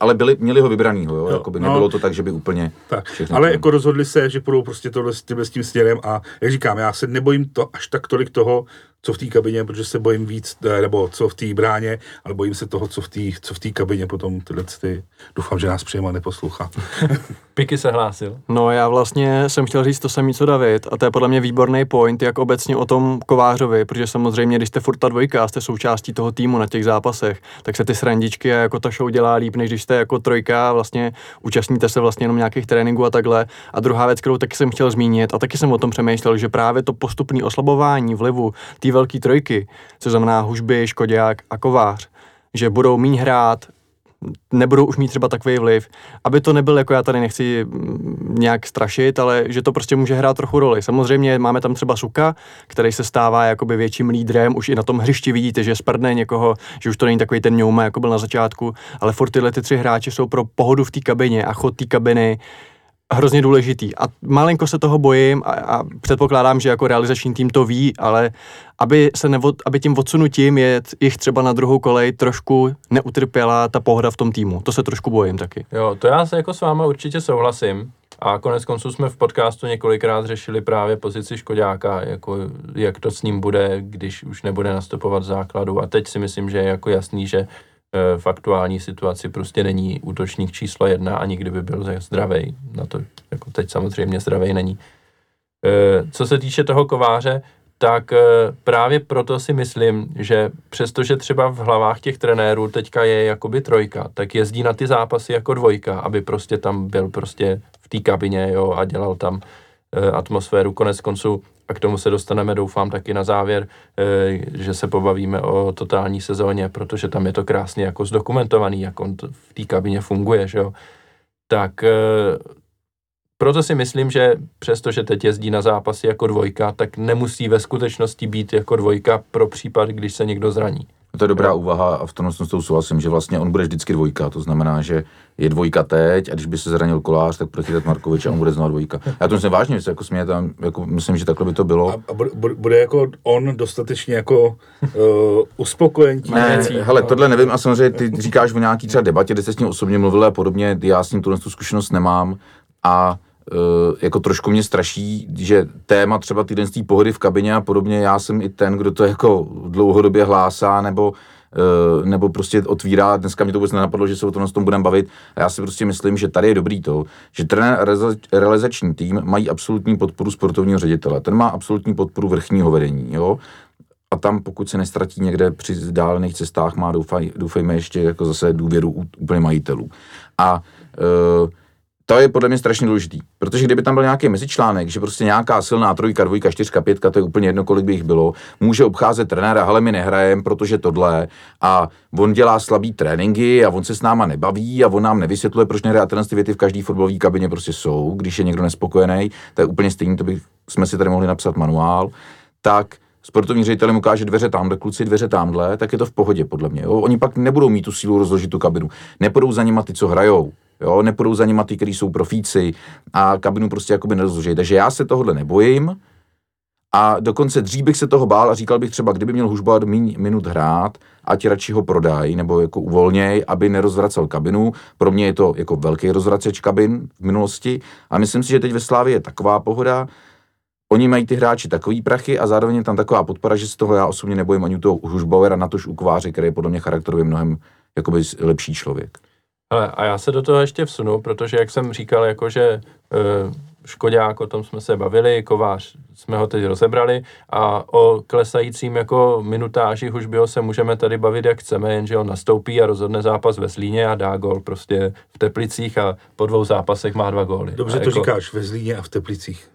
ale byli, měli ho vybranýho, jo? Jo, Jakoby no. nebylo to tak, že by úplně Tak, všechno ale to- jako rozhodli se, že půjdou prostě tohle s tím, s tím směrem a jak říkám, já se nebojím to až tak tolik toho, co v té kabině, protože se bojím víc, eh, nebo co v té bráně, ale bojím se toho, co v té co v té kabině potom tyhle ty, doufám, že nás přímo neposlouchá. Piky se hlásil. No já vlastně jsem chtěl říct to samé, co David, a to je podle mě výborný point, jak obecně o tom Kovářovi, protože samozřejmě, když jste furt ta dvojka jste součástí toho týmu na těch zápasech, tak se ty srandičky a jako ta show dělá líp, než když jste jako trojka vlastně účastníte se vlastně jenom nějakých tréninků a takhle. A druhá věc, kterou taky jsem chtěl zmínit, a taky jsem o tom přemýšlel, že právě to postupné oslabování vlivu té velké trojky, co znamená Hužby, Škodák a Kovář, že budou míň hrát, nebudou už mít třeba takový vliv, aby to nebyl, jako já tady nechci mm, nějak strašit, ale že to prostě může hrát trochu roli. Samozřejmě máme tam třeba Suka, který se stává jakoby větším lídrem, už i na tom hřišti vidíte, že sprdne někoho, že už to není takový ten ňouma, jako byl na začátku, ale furt tyhle ty tři hráči jsou pro pohodu v té kabině a chod té kabiny hrozně důležitý. A malinko se toho bojím a, a předpokládám, že jako realizační tým to ví, ale aby, se nevo, aby tím odsunutím je jich třeba na druhou kolej trošku neutrpěla ta pohoda v tom týmu. To se trošku bojím taky. Jo, to já se jako s váma určitě souhlasím. A konec konců jsme v podcastu několikrát řešili právě pozici Škodáka, jako jak to s ním bude, když už nebude nastupovat v základu. A teď si myslím, že je jako jasný, že v aktuální situaci prostě není útočník číslo jedna, ani kdyby byl zdravý. Na to jako teď samozřejmě zdravý není. Eh, Co se týče toho kováře, tak eh, právě proto si myslím, že přestože třeba v hlavách těch trenérů teďka je jakoby trojka, tak jezdí na ty zápasy jako dvojka, aby prostě tam byl prostě v té kabině jo, a dělal tam eh, atmosféru. Konec konců, a k tomu se dostaneme, doufám, taky na závěr, eh, že se pobavíme o totální sezóně, protože tam je to krásně jako zdokumentovaný, jak on v té kabině funguje, že jo. Tak eh, proto si myslím, že přestože teď jezdí na zápasy jako dvojka, tak nemusí ve skutečnosti být jako dvojka pro případ, když se někdo zraní. To je dobrá úvaha a v tom s tou souhlasím, že vlastně on bude vždycky dvojka, to znamená, že je dvojka teď a když by se zranil kolář, tak proti Markovič a on bude znova dvojka. Já to myslím vážně, jako směje tam, jako myslím, že takhle by to bylo. A, a bude, bude- jako on dostatečně jako uh, uspokojen tím, Ne, věcí. hele, tohle nevím a samozřejmě ty říkáš o nějaký třeba debatě, kde jste s ním osobně mluvil a podobně, já s ním tuhle tu zkušenost nemám a jako trošku mě straší, že téma třeba týden z té pohody v kabině a podobně, já jsem i ten, kdo to jako dlouhodobě hlásá nebo uh, nebo prostě otvírá, dneska mě to vůbec nenapadlo, že se o tom, tom budeme bavit. A já si prostě myslím, že tady je dobrý to, že trenér a realiza- realizační tým mají absolutní podporu sportovního ředitele, ten má absolutní podporu vrchního vedení, jo, a tam, pokud se nestratí někde při dálených cestách, má doufaj, doufejme ještě jako zase důvěru úplně majitelů. A e, to je podle mě strašně důležitý, protože kdyby tam byl nějaký mezičlánek, že prostě nějaká silná trojka, dvojka, čtyřka, pětka, to je úplně jedno, kolik by jich bylo, může obcházet trenéra, ale my nehrajem, protože tohle a on dělá slabý tréninky a on se s náma nebaví a on nám nevysvětluje, proč nehraje a věty v každé fotbalové kabině prostě jsou, když je někdo nespokojený, to je úplně stejný, to bych, jsme si tady mohli napsat manuál, tak sportovní ředitel jim ukáže dveře tamhle, kluci dveře tamhle, tak je to v pohodě podle mě. Jo? Oni pak nebudou mít tu sílu rozložit tu kabinu. Nepůjdou za nima ty, co hrajou. Jo? Nepůjdou za nima ty, kteří jsou profíci a kabinu prostě jakoby nerozloží. Takže já se tohle nebojím a dokonce dřív bych se toho bál a říkal bych třeba, kdyby měl Hužbauer míň minut hrát, ať radši ho prodají nebo jako uvolněj, aby nerozvracel kabinu. Pro mě je to jako velký rozvraceč kabin v minulosti a myslím si, že teď ve Slávě je taková pohoda, Oni mají ty hráči takový prachy a zároveň je tam taková podpora, že z toho já osobně nebojím ani u toho Hušbauera, natož u Kováře, který je podle mě charakterově mnohem jakoby lepší člověk. Hele, a já se do toho ještě vsunu, protože jak jsem říkal, jakože uh, Škodák, o tom jsme se bavili, Kovář jsme ho teď rozebrali a o klesajícím jako minutáži Hužbyho se můžeme tady bavit jak chceme, jenže on nastoupí a rozhodne zápas ve Slíně a dá gol prostě v Teplicích a po dvou zápasech má dva góly. Dobře a to jako, říkáš, ve Zlíně a v Teplicích.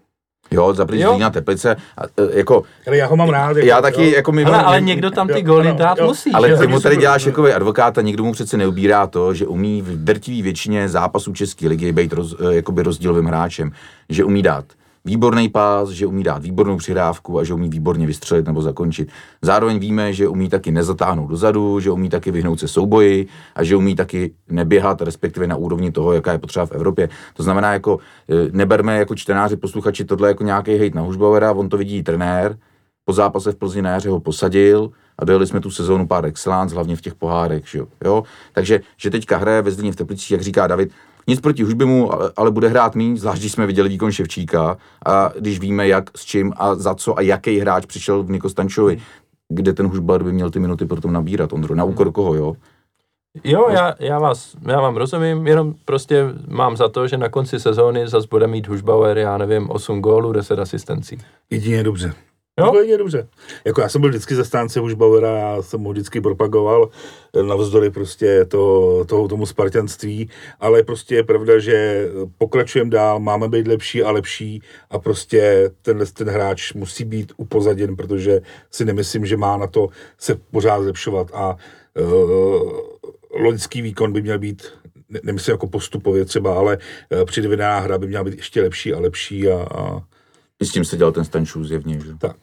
Jo, za Jo. na Teplice, a, e, jako, Ale já ho mám rád. Jako, já taky, jo. jako my, Hele, ale my- někdo tam ty Jo, góly ano, dát jo. musí. ale ty mu tady děláš jako advokáta, nikdo mu přece neubírá to, že umí v drtivé většině zápasů České ligy být roz, e, jakoby rozdílovým hráčem, že umí dát výborný pás, že umí dát výbornou přihrávku a že umí výborně vystřelit nebo zakončit. Zároveň víme, že umí taky nezatáhnout dozadu, že umí taky vyhnout se souboji a že umí taky neběhat, respektive na úrovni toho, jaká je potřeba v Evropě. To znamená, jako e, neberme jako čtenáři, posluchači tohle jako nějaký hejt na Hušbauera, on to vidí trenér, po zápase v Plzni na jaře ho posadil a dojeli jsme tu sezónu pár excellence, hlavně v těch pohárech, že jo? jo? Takže, že teďka hraje ve Zlíně v Teplicích, jak říká David, nic proti Hužbimu, ale, ale bude hrát méně, zvlášť když jsme viděli výkon Ševčíka a když víme, jak, s čím a za co a jaký hráč přišel v Niko Stančovi, kde ten Hužbar by měl ty minuty potom nabírat, Ondro, na úkor koho, jo? Jo, já, já, vás, já vám rozumím, jenom prostě mám za to, že na konci sezóny zase bude mít Hušbauer, já nevím, 8 gólů, 10 asistencí. Jedině dobře. Jo? Jo? Jedině dobře. Jako já jsem byl vždycky zastánce Hušbauera, já jsem ho vždycky propagoval navzdory prostě to, toho, tomu spartanství, ale prostě je pravda, že pokračujeme dál, máme být lepší a lepší a prostě tenhle ten hráč musí být upozaděn, protože si nemyslím, že má na to se pořád zlepšovat a uh, loňský výkon by měl být ne- nemyslím jako postupově třeba, ale uh, předvedená hra by měla být ještě lepší a lepší a, a I s tím se dělal ten Stančů zjevně, že? tak.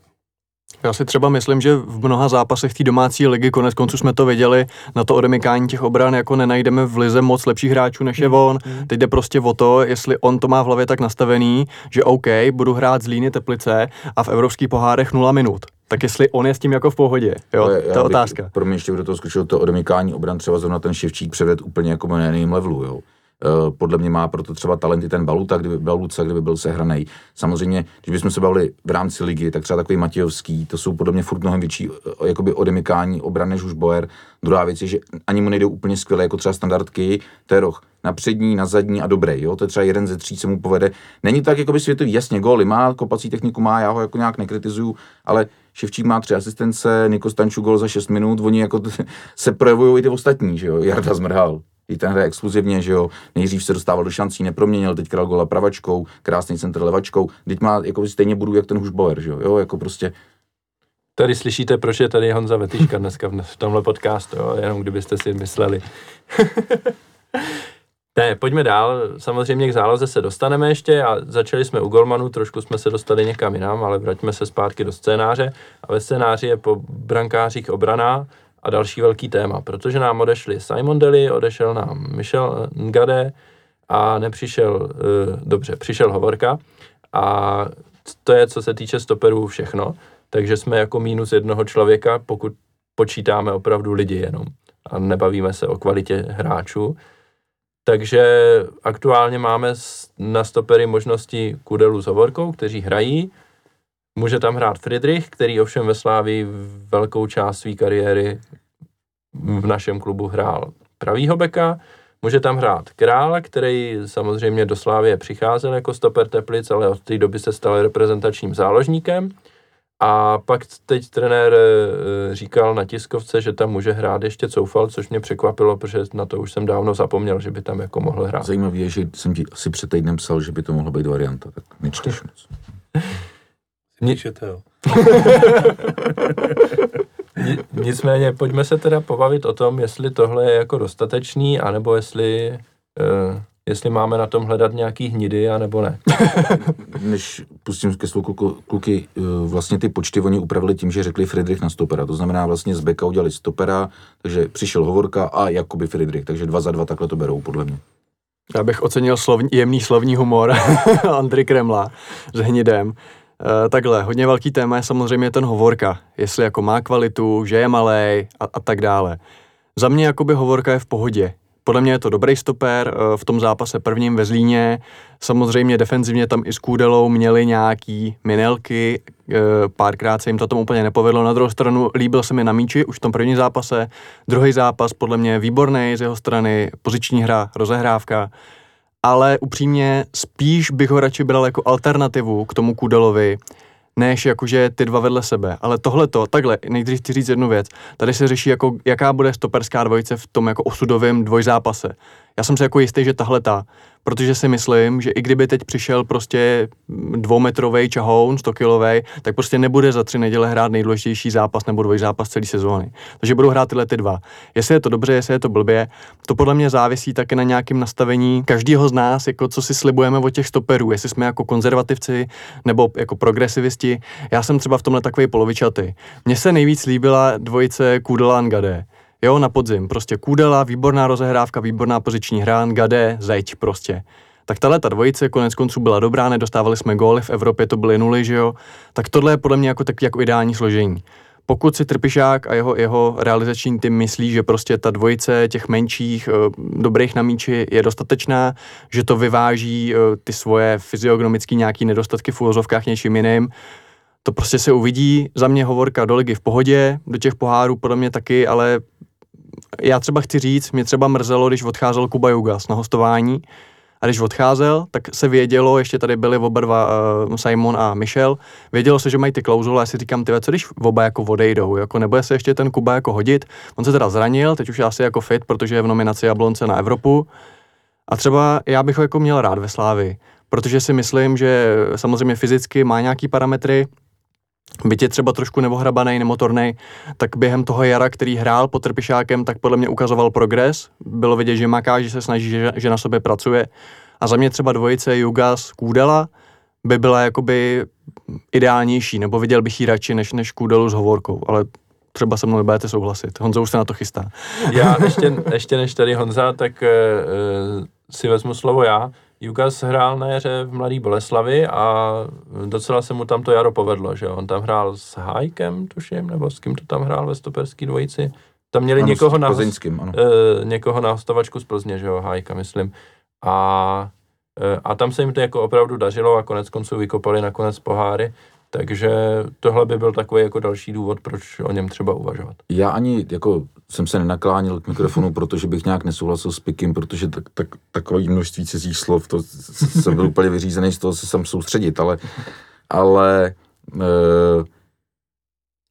Já si třeba myslím, že v mnoha zápasech té domácí ligy, konec konců jsme to viděli, na to odemykání těch obran jako nenajdeme v lize moc lepších hráčů než je on. Teď jde prostě o to, jestli on to má v hlavě tak nastavený, že OK, budu hrát z Líny Teplice a v evropských pohárech 0 minut. Tak jestli on je s tím jako v pohodě, jo, Ale to je otázka. Pro mě ještě do toho skočil to odemykání obran, třeba zrovna ten Ševčík převed úplně jako na jiném levelu, jo. Eh, Podle mě má proto třeba talenty ten Baluta, kdyby Baluca, kdyby byl sehraný. Samozřejmě, když bychom se bavili v rámci ligy, tak třeba takový Matějovský, to jsou podle mě furt mnohem větší eh, jakoby odemykání obran než už Boer. Druhá věc je, že ani mu nejdou úplně skvěle, jako třeba standardky, to je roh na přední, na zadní a dobrý, jo, to je třeba jeden ze tří, se mu povede. Není tak jako by světový, jasně, góly má, kopací techniku má, já ho jako nějak nekritizuju, ale Ševčík má tři asistence, Niko Stanču gol za 6 minut, oni jako t- se projevují i ty ostatní, že jo, Jarda Zmrhal. Ten hraje exkluzivně, že jo, nejdřív se dostával do šancí, neproměnil, teď král gola pravačkou, krásný centr levačkou, teď má jako stejně budu jak ten Hušbauer, že jo, jo, jako prostě Tady slyšíte, proč je tady Honza Vetiška dneska v tomhle podcastu, jo? jenom kdybyste si mysleli. ne, pojďme dál. Samozřejmě k záloze se dostaneme ještě a začali jsme u Golmanu, trošku jsme se dostali někam jinam, ale vraťme se zpátky do scénáře. A ve scénáři je po brankářích obrana a další velký téma, protože nám odešli Simon Deli, odešel nám Michel Ngade a nepřišel, uh, dobře, přišel Hovorka a to je, co se týče stoperů, všechno. Takže jsme jako mínus jednoho člověka, pokud počítáme opravdu lidi jenom a nebavíme se o kvalitě hráčů. Takže aktuálně máme na stopery možnosti Kudelu s Hovorkou, kteří hrají. Může tam hrát Friedrich, který ovšem ve Slávii velkou část své kariéry v našem klubu hrál pravýho beka. Může tam hrát Král, který samozřejmě do Slávie přicházel jako stoper Teplic, ale od té doby se stal reprezentačním záložníkem. A pak teď trenér eh, říkal na tiskovce, že tam může hrát ještě Coufal, což mě překvapilo, protože na to už jsem dávno zapomněl, že by tam jako mohl hrát. zajímavé je, že jsem ti asi před týdnem psal, že by to mohla být varianta, tak nečteš moc. Ni- Píšete, jo. Ni- Nicméně pojďme se teda pobavit o tom, jestli tohle je jako dostatečný, anebo jestli, uh, jestli máme na tom hledat nějaký hnidy, anebo ne. než pustím ke slovu kluky, eh, vlastně ty počty oni upravili tím, že řekli Friedrich na stopera. To znamená vlastně z beka udělali stopera, takže přišel Hovorka a Jakoby Friedrich, takže dva za dva takhle to berou, podle mě. Já bych ocenil slovní, jemný slovní humor Andry Kremla s hnidem. E, takhle, hodně velký téma je samozřejmě ten Hovorka, jestli jako má kvalitu, že je malej a, a tak dále. Za mě jakoby Hovorka je v pohodě. Podle mě je to dobrý stoper e, v tom zápase prvním ve Zlíně. Samozřejmě defenzivně tam i s Kůdelou měli nějaký minelky, e, párkrát se jim to tam úplně nepovedlo. Na druhou stranu líbil se mi na míči už v tom prvním zápase. Druhý zápas podle mě výborný z jeho strany, poziční hra, rozehrávka ale upřímně spíš bych ho radši bral jako alternativu k tomu Kudelovi, než jakože ty dva vedle sebe. Ale tohle to, takhle, nejdřív chci říct jednu věc. Tady se řeší, jako, jaká bude stoperská dvojice v tom jako osudovém dvojzápase. Já jsem si jako jistý, že tahle ta, protože si myslím, že i kdyby teď přišel prostě dvoumetrový čahoun, 100 kilový, tak prostě nebude za tři neděle hrát nejdůležitější zápas nebo dvojzápas celé sezóny. Takže budou hrát tyhle ty dva. Jestli je to dobře, jestli je to blbě, to podle mě závisí také na nějakém nastavení každého z nás, jako co si slibujeme od těch stoperů, jestli jsme jako konzervativci nebo jako progresivisti. Já jsem třeba v tomhle takový polovičatý. Mně se nejvíc líbila dvojice Kudela Ngade. Jo, na podzim. Prostě Kudela, výborná rozehrávka, výborná poziční hra, Ngade, zeď prostě. Tak tahle ta dvojice konec konců byla dobrá, nedostávali jsme góly v Evropě, to byly nuly, že jo. Tak tohle je podle mě jako taky jako ideální složení. pokud si Trpišák a jeho, jeho realizační tým myslí, že prostě ta dvojice těch menších eh, dobrých na míči je dostatečná, že to vyváží eh, ty svoje fyziognomické nějaký nedostatky v úvozovkách něčím jiným, to prostě se uvidí. Za mě hovorka do ligy v pohodě, do těch pohárů podle mě taky, ale já třeba chci říct, mě třeba mrzelo, když odcházel Kuba Jugas na hostování, a když odcházel, tak se vědělo, ještě tady byli oba dva, uh, Simon a Michel, vědělo se, že mají ty klauzule, já si říkám, ty co když oba jako odejdou, jako nebude se ještě ten Kuba jako hodit, on se teda zranil, teď už je asi jako fit, protože je v nominaci Jablonce na Evropu. A třeba já bych ho jako měl rád ve Slávi, protože si myslím, že samozřejmě fyzicky má nějaký parametry, byť je třeba trošku nevohrabaný, nemotorný, tak během toho jara, který hrál pod Trpišákem, tak podle mě ukazoval progres. Bylo vidět, že maká, že se snaží, že, že na sobě pracuje. A za mě třeba dvojice Jugas Kůdela by byla jakoby ideálnější, nebo viděl bych ji radši než, než Kůdelu s Hovorkou, ale třeba se mnou nebudete souhlasit. Honza už se na to chystá. Já ještě, ještě než tady Honza, tak uh, si vezmu slovo já. Jukas hrál na jaře v Mladý Boleslavi a docela se mu tam to jaro povedlo, že on tam hrál s Hajkem, tuším, nebo s kým to tam hrál ve stoperský dvojici. Tam měli Ano, někoho, na, Plzeňským, ano. uh, někoho na hostovačku z Plzně, že jo, Hajka, myslím. A, uh, a tam se jim to jako opravdu dařilo a konec konců vykopali nakonec poháry, takže tohle by byl takový jako další důvod, proč o něm třeba uvažovat. Já ani jako jsem se nenaklánil k mikrofonu, protože bych nějak nesouhlasil s Pikem, protože tak, tak, takový množství cizích slov, to jsem byl úplně vyřízený z toho se sam soustředit, ale, ale e,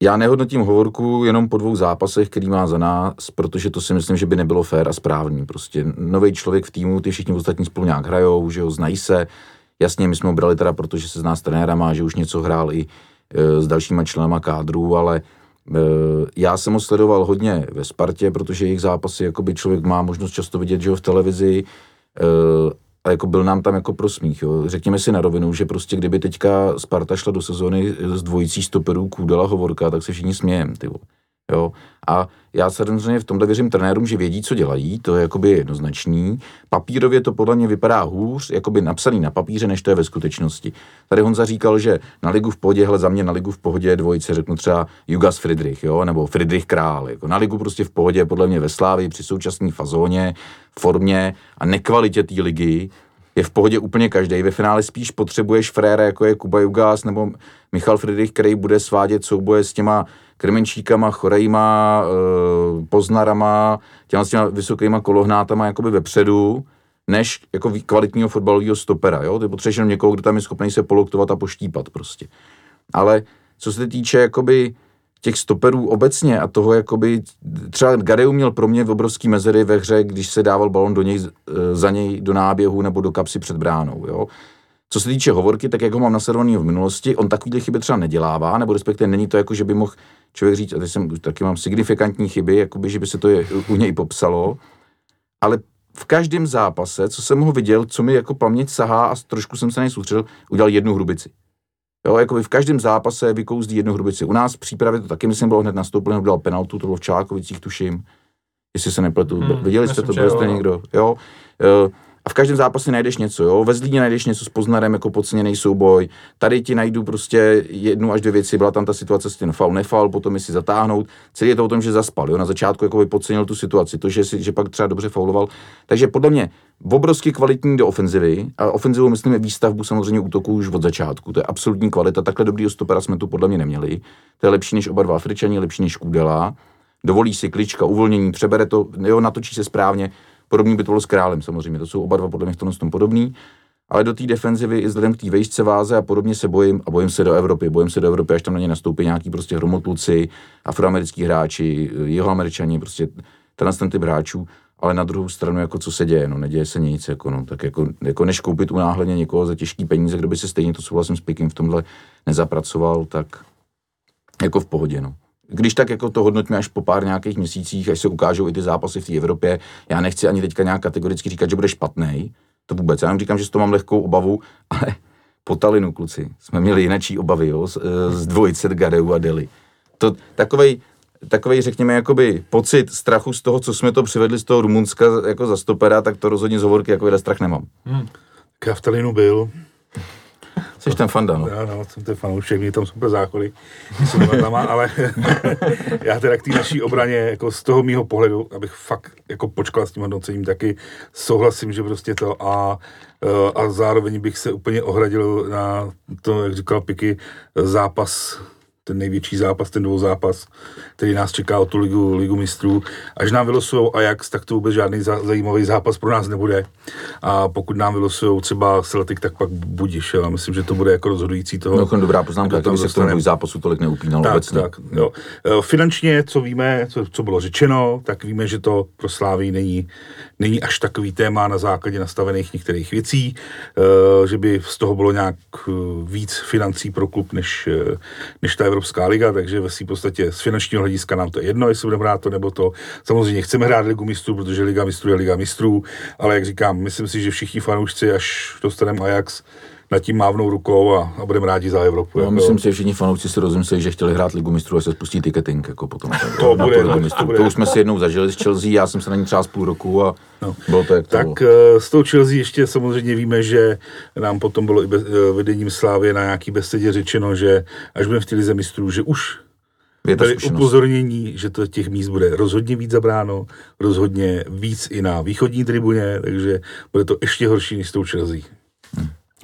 já nehodnotím hovorku jenom po dvou zápasech, který má za nás, protože to si myslím, že by nebylo fér a správný. Prostě nový člověk v týmu, ty všichni ostatní spolu nějak hrajou, že jo, znají se. Jasně, my jsme ho brali teda, protože se z nás trenéra má, že už něco hrál i e, s dalšíma členama kádru, ale e, já jsem ho sledoval hodně ve Spartě, protože jejich zápasy jakoby člověk má možnost často vidět, že jo, v televizi e, a jako byl nám tam jako prosmích. Jo. Řekněme si na rovinu, že prostě kdyby teďka Sparta šla do sezóny s dvojicí stoperů Kůdela Hovorka, tak se všichni smějem, ty vole. Jo. A já samozřejmě v tomhle věřím trenérům, že vědí, co dělají, to je jakoby jednoznačný. Papírově to podle mě vypadá hůř, jakoby napsaný na papíře, než to je ve skutečnosti. Tady Honza říkal, že na ligu v pohodě, hele za mě na ligu v pohodě dvojice, řeknu třeba Jugas Friedrich, jo, nebo Friedrich Král. Jako na ligu prostě v pohodě, podle mě ve Slávii při současné fazóně, formě a nekvalitě té ligy, je v pohodě úplně každý. Ve finále spíš potřebuješ fréra, jako je Kuba Jugas nebo Michal Friedrich, který bude svádět souboje s těma krmenčíkama, chorejma, e, poznarama, těma těma vysokýma kolohnátama jakoby vepředu, než jako kvalitního fotbalového stopera, jo? Ty potřebuješ jenom někoho, kdo tam je schopný se poloktovat a poštípat prostě. Ale co se týče jakoby těch stoperů obecně a toho jakoby, třeba Gadeu měl pro mě obrovský mezery ve hře, když se dával balon do něj, za něj do náběhu nebo do kapsy před bránou, jo. Co se týče hovorky, tak jak ho mám nasledovaný v minulosti, on takovýhle chyby třeba nedělává, nebo respektive není to jako, že by mohl člověk říct, a teď jsem taky mám signifikantní chyby, jakoby, že by se to je, u něj popsalo, ale v každém zápase, co jsem ho viděl, co mi jako paměť sahá a trošku jsem se nejsoustředil, udělal jednu hrubici. Jo, jako v každém zápase vykouzdí jednu hrubici. U nás v přípravě to taky, myslím, bylo hned nastoupeno, dal penaltu, to bylo v Čákovicích, tuším, jestli se nepletu. Hmm, Viděli jste to, byli jste někdo, jo. Uh, a v každém zápase najdeš něco, jo. Ve Zlíně najdeš něco s Poznarem jako podceněný souboj. Tady ti najdu prostě jednu až dvě věci. Byla tam ta situace s tím faul, nefaul, potom si zatáhnout. Celý je to o tom, že zaspal, jo. Na začátku jako by podcenil tu situaci, to, že, si, že pak třeba dobře fauloval. Takže podle mě obrovsky kvalitní do ofenzivy. A ofenzivu myslíme výstavbu samozřejmě útoku už od začátku. To je absolutní kvalita. Takhle dobrý stopera jsme tu podle mě neměli. To je lepší než oba dva Afričani, lepší než Kudela. Dovolí si klička, uvolnění, přebere to, jo, natočí se správně Podobný by to bylo s králem samozřejmě, to jsou oba dva podle mě v tom, tom podobný. Ale do té defenzivy i vzhledem k té vejšce váze a podobně se bojím a bojím se do Evropy. Bojím se do Evropy, až tam na ně nastoupí nějaký prostě hromotluci, afroamerický hráči, američani, prostě tenhle ten typ hráčů. Ale na druhou stranu, jako co se děje, no neděje se nic, jako, no, tak jako, jako než koupit unáhleně někoho za těžký peníze, kdo by se stejně to souhlasím s Pikem v tomhle nezapracoval, tak jako v pohodě, no když tak jako to hodnotíme až po pár nějakých měsících, až se ukážou i ty zápasy v té Evropě. Já nechci ani teďka nějak kategoricky říkat, že bude špatný, to vůbec. Já jenom říkám, že z toho mám lehkou obavu, ale po Talinu, kluci, jsme měli jinačí obavy, jo, z, z dvojice Gadeu a Deli. To takovej, takovej, řekněme, jakoby pocit strachu z toho, co jsme to přivedli z toho Rumunska jako za stopera, tak to rozhodně z hovorky jako strach nemám. Hmm. Já v Talinu byl. Jsi ten fanda, no. Já, no, jsem ten fanoušek, mě tam super záchody, jsou tam, ale já teda k té naší obraně, jako z toho mýho pohledu, abych fakt jako počkal s tím hodnocením, taky souhlasím, že prostě to a, eh, a zároveň bych se úplně ohradil na to, jak říkal Piky, zápas ten největší zápas, ten dvouzápas, který nás čeká o tu ligu, ligu mistrů. Až nám vylosují Ajax, tak to vůbec žádný za, zajímavý zápas pro nás nebude. A pokud nám vylosují třeba Celtic, tak pak budiš. Já myslím, že to bude jako rozhodující toho. No, dobrá poznámka, tam se k tomu zápasu tolik neupínalo Tak, obecně. tak, jo. E, Finančně, co víme, co, co bylo řečeno, tak víme, že to pro Slávy není, není až takový téma na základě nastavených některých věcí, e, že by z toho bylo nějak e, víc financí pro klub, než, e, než ta Evropská liga, takže ve svým podstatě z finančního hlediska nám to je jedno, jestli budeme hrát to nebo to. Samozřejmě chceme hrát ligu mistrů, protože liga mistrů je liga mistrů, ale jak říkám, myslím si, že všichni fanoušci, až dostaneme Ajax, nad tím mávnou rukou a, a budeme rádi za Evropu. No, jako- myslím si, že všichni fanoušci si rozmysleli, že chtěli hrát Ligu mistrů a se spustí ticketing jako potom. To na bude, to mistrů. bude. To už jsme si jednou zažili s Chelsea, já jsem se na ní třeba půl roku a No. bylo to jak to Tak bylo. eh, s tou Chelsea ještě samozřejmě víme, že nám potom bylo i be, eh, vedením Slávy na nějaký besedě řečeno, že až budeme v té lize mistrů, že už Je to upozornění, že to těch míst bude rozhodně víc zabráno, rozhodně víc i na východní tribuně, takže bude to ještě horší než s tou Chelsea.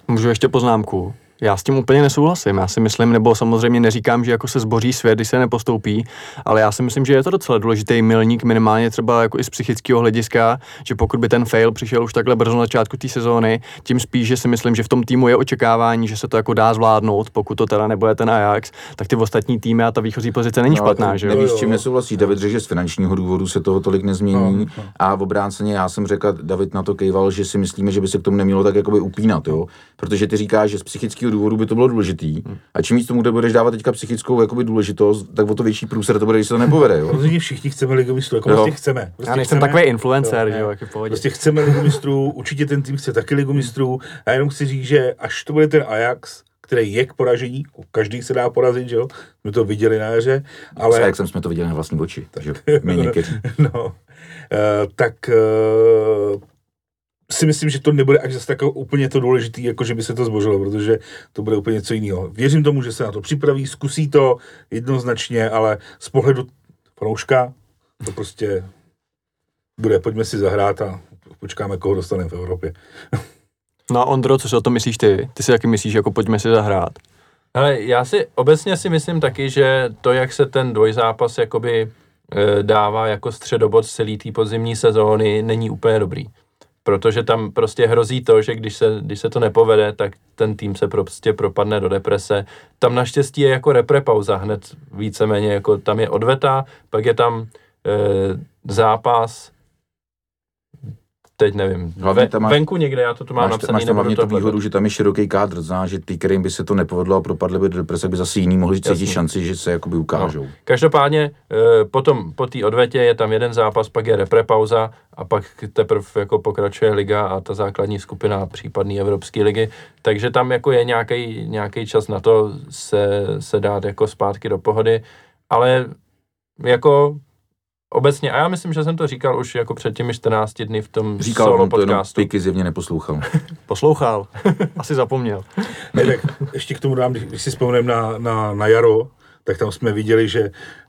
Můžu ještě poznámku. Já s tím úplně nesouhlasím. Já si myslím, nebo samozřejmě neříkám, že jako se zboří svět, když se nepostoupí, ale já si myslím, že je to docela důležitý milník, minimálně třeba jako i z psychického hlediska, že pokud by ten fail přišel už takhle brzo na začátku té sezóny, tím spíš, že si myslím, že v tom týmu je očekávání, že se to jako dá zvládnout, pokud to teda nebude ten Ajax, tak ty ostatní týmy a ta výchozí pozice není No, špatná, že jo? Nevíš, s čím nesouhlasí. David řekl, že z finančního důvodu se toho tolik nezmění. No, no. A v obráceně já jsem řekl, David na to kejval, že si myslíme, že by se k tomu nemělo tak jakoby upínat, jo. Protože ty říkáš, že z psychického důvodu by to bylo důležitý. A čím víc tomu kde budeš dávat teďka psychickou jakoby důležitost, tak o to větší průser to bude, když se to nepovede, jo. Rozhodně všichni chceme ligu mistrů, jako Jo. prostě chceme. Prostě Já nejsem chceme. takový influencer, Jo, že jo, ne. jak pohodě. Prostě chceme ligu mistrů, určitě ten tým chce taky ligu mistrů. A jenom chci říct, že až to bude ten Ajax, který je k poražení, každý se dá porazit, že jo? My to viděli na jaře, Ale... jak jsem jsme to viděli na vlastní oči, takže my někteří. no, eh, tak eh, si myslím, že to nebude až zase tak úplně to důležité, jako že by se to zbořilo, protože to bude úplně něco jiného. Věřím tomu, že se na to připraví, zkusí to jednoznačně, ale z pohledu fanouška to prostě bude. Pojďme si zahrát a počkáme, koho dostaneme v Evropě. No a Ondro, co si o tom myslíš ty? Ty si taky myslíš, jako pojďme si zahrát. Ale já si obecně si myslím taky, že to, jak se ten dvojzápas jakoby e, dává jako středobod celý té podzimní sezóny, není úplně dobrý. Protože tam prostě hrozí to, že když se, když se to nepovede, tak ten tým se prostě propadne do deprese. Tam naštěstí je jako reprepauza hned víceméně, jako tam je odveta, pak je tam e, zápas, teď nevím, Hlavně ve, tam máš- venku někde, já to tu mám Máš, napsaný, máš tam hlavně to tu výhodu, že tam je široký kádr, zná, že ty, kterým by se to nepovedlo a propadly by do deprese, by zase jiný mohli cítit šanci, že se jakoby ukážou. Každopádně eh, potom po té odvetě je tam jeden zápas, pak je reprepauza a pak teprve jako pokračuje liga a ta základní skupina případné Evropské ligy. Takže tam jako je nějaký nějaký čas na to se, se dát jako zpátky do pohody, ale jako obecně, a já myslím, že jsem to říkal už jako před těmi 14 dny v tom Říkal, solo on to jenom podcastu. Piky zjevně neposlouchal. Poslouchal. Asi zapomněl. Ne, tak ještě k tomu dám, když, si vzpomeneme na, na, na jaro, tak tam jsme viděli, že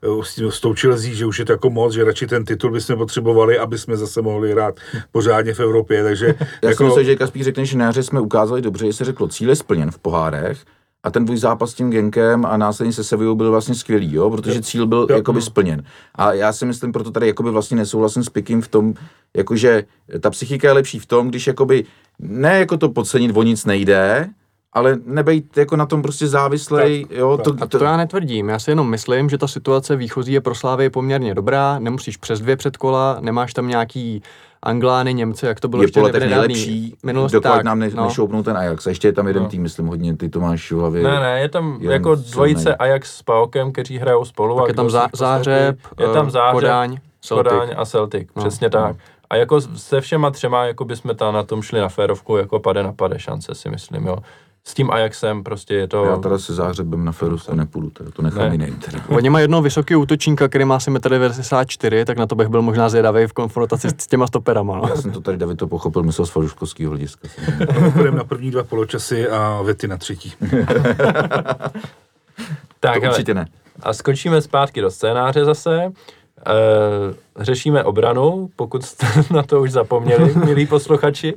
eh, s, tím, s tou Chelsea, že už je to jako moc, že radši ten titul bychom potřebovali, aby jsme zase mohli hrát pořádně v Evropě, takže Já jako... si myslím, že Kaspíš řekne, že na jaře jsme ukázali dobře, že se řeklo, cíl je splněn v pohárech, a ten tvůj zápas s tím Genkem a následně se Sevillou byl vlastně skvělý, jo? protože cíl byl Jo. jakoby splněn. A já si myslím, proto tady jakoby vlastně nesouhlasím s Pikem v tom, jakože ta psychika je lepší v tom, když jakoby ne jako to podcenit, o nic nejde, ale nebejt jako na tom prostě závislej, jo, to, A to já netvrdím, já si jenom myslím, že ta situace výchozí je pro Slávy poměrně dobrá, nemusíš přes dvě předkola, nemáš tam nějaký Anglány, Němce, jak to bylo je ještě po letech nejlepší, minulosti. dokud tak, nám ne, no. nešoupnou ten Ajax. A ještě je tam jeden No. tým, myslím hodně, ty to máš v hlavě. Ne, ne, je tam jako silnej. dvojice Ajax s Paokem, kteří hrajou spolu. Pak a je tam zá. Záhřeb, je tam eh, Záhřeb, Kodáň, Celtic. Kodáň a Celtic, No, přesně tak. A jako se všema třema, jako bychom tam na tom šli na férovku, jako pade na pade šance, si myslím, jo. S tím Ajaxem prostě je to... Já teda se zářebem na Ferusku nepůjdu, teda to nechám Ne. jiným. Teda. Oni mají jednoho vysoký útočníka, který má asi 1,94 tak na to bych byl možná zvědavý v konfrontaci s těma stoperama. No. Já jsem to tady, David, to pochopil, myslel z faruškovského hlediska. Budeme na první dva poločasy a Vety na třetí. tak, to určitě ne. A skočíme zpátky do scénáře zase. E, řešíme obranu, pokud jste na to už zapomněli, milí posluchači,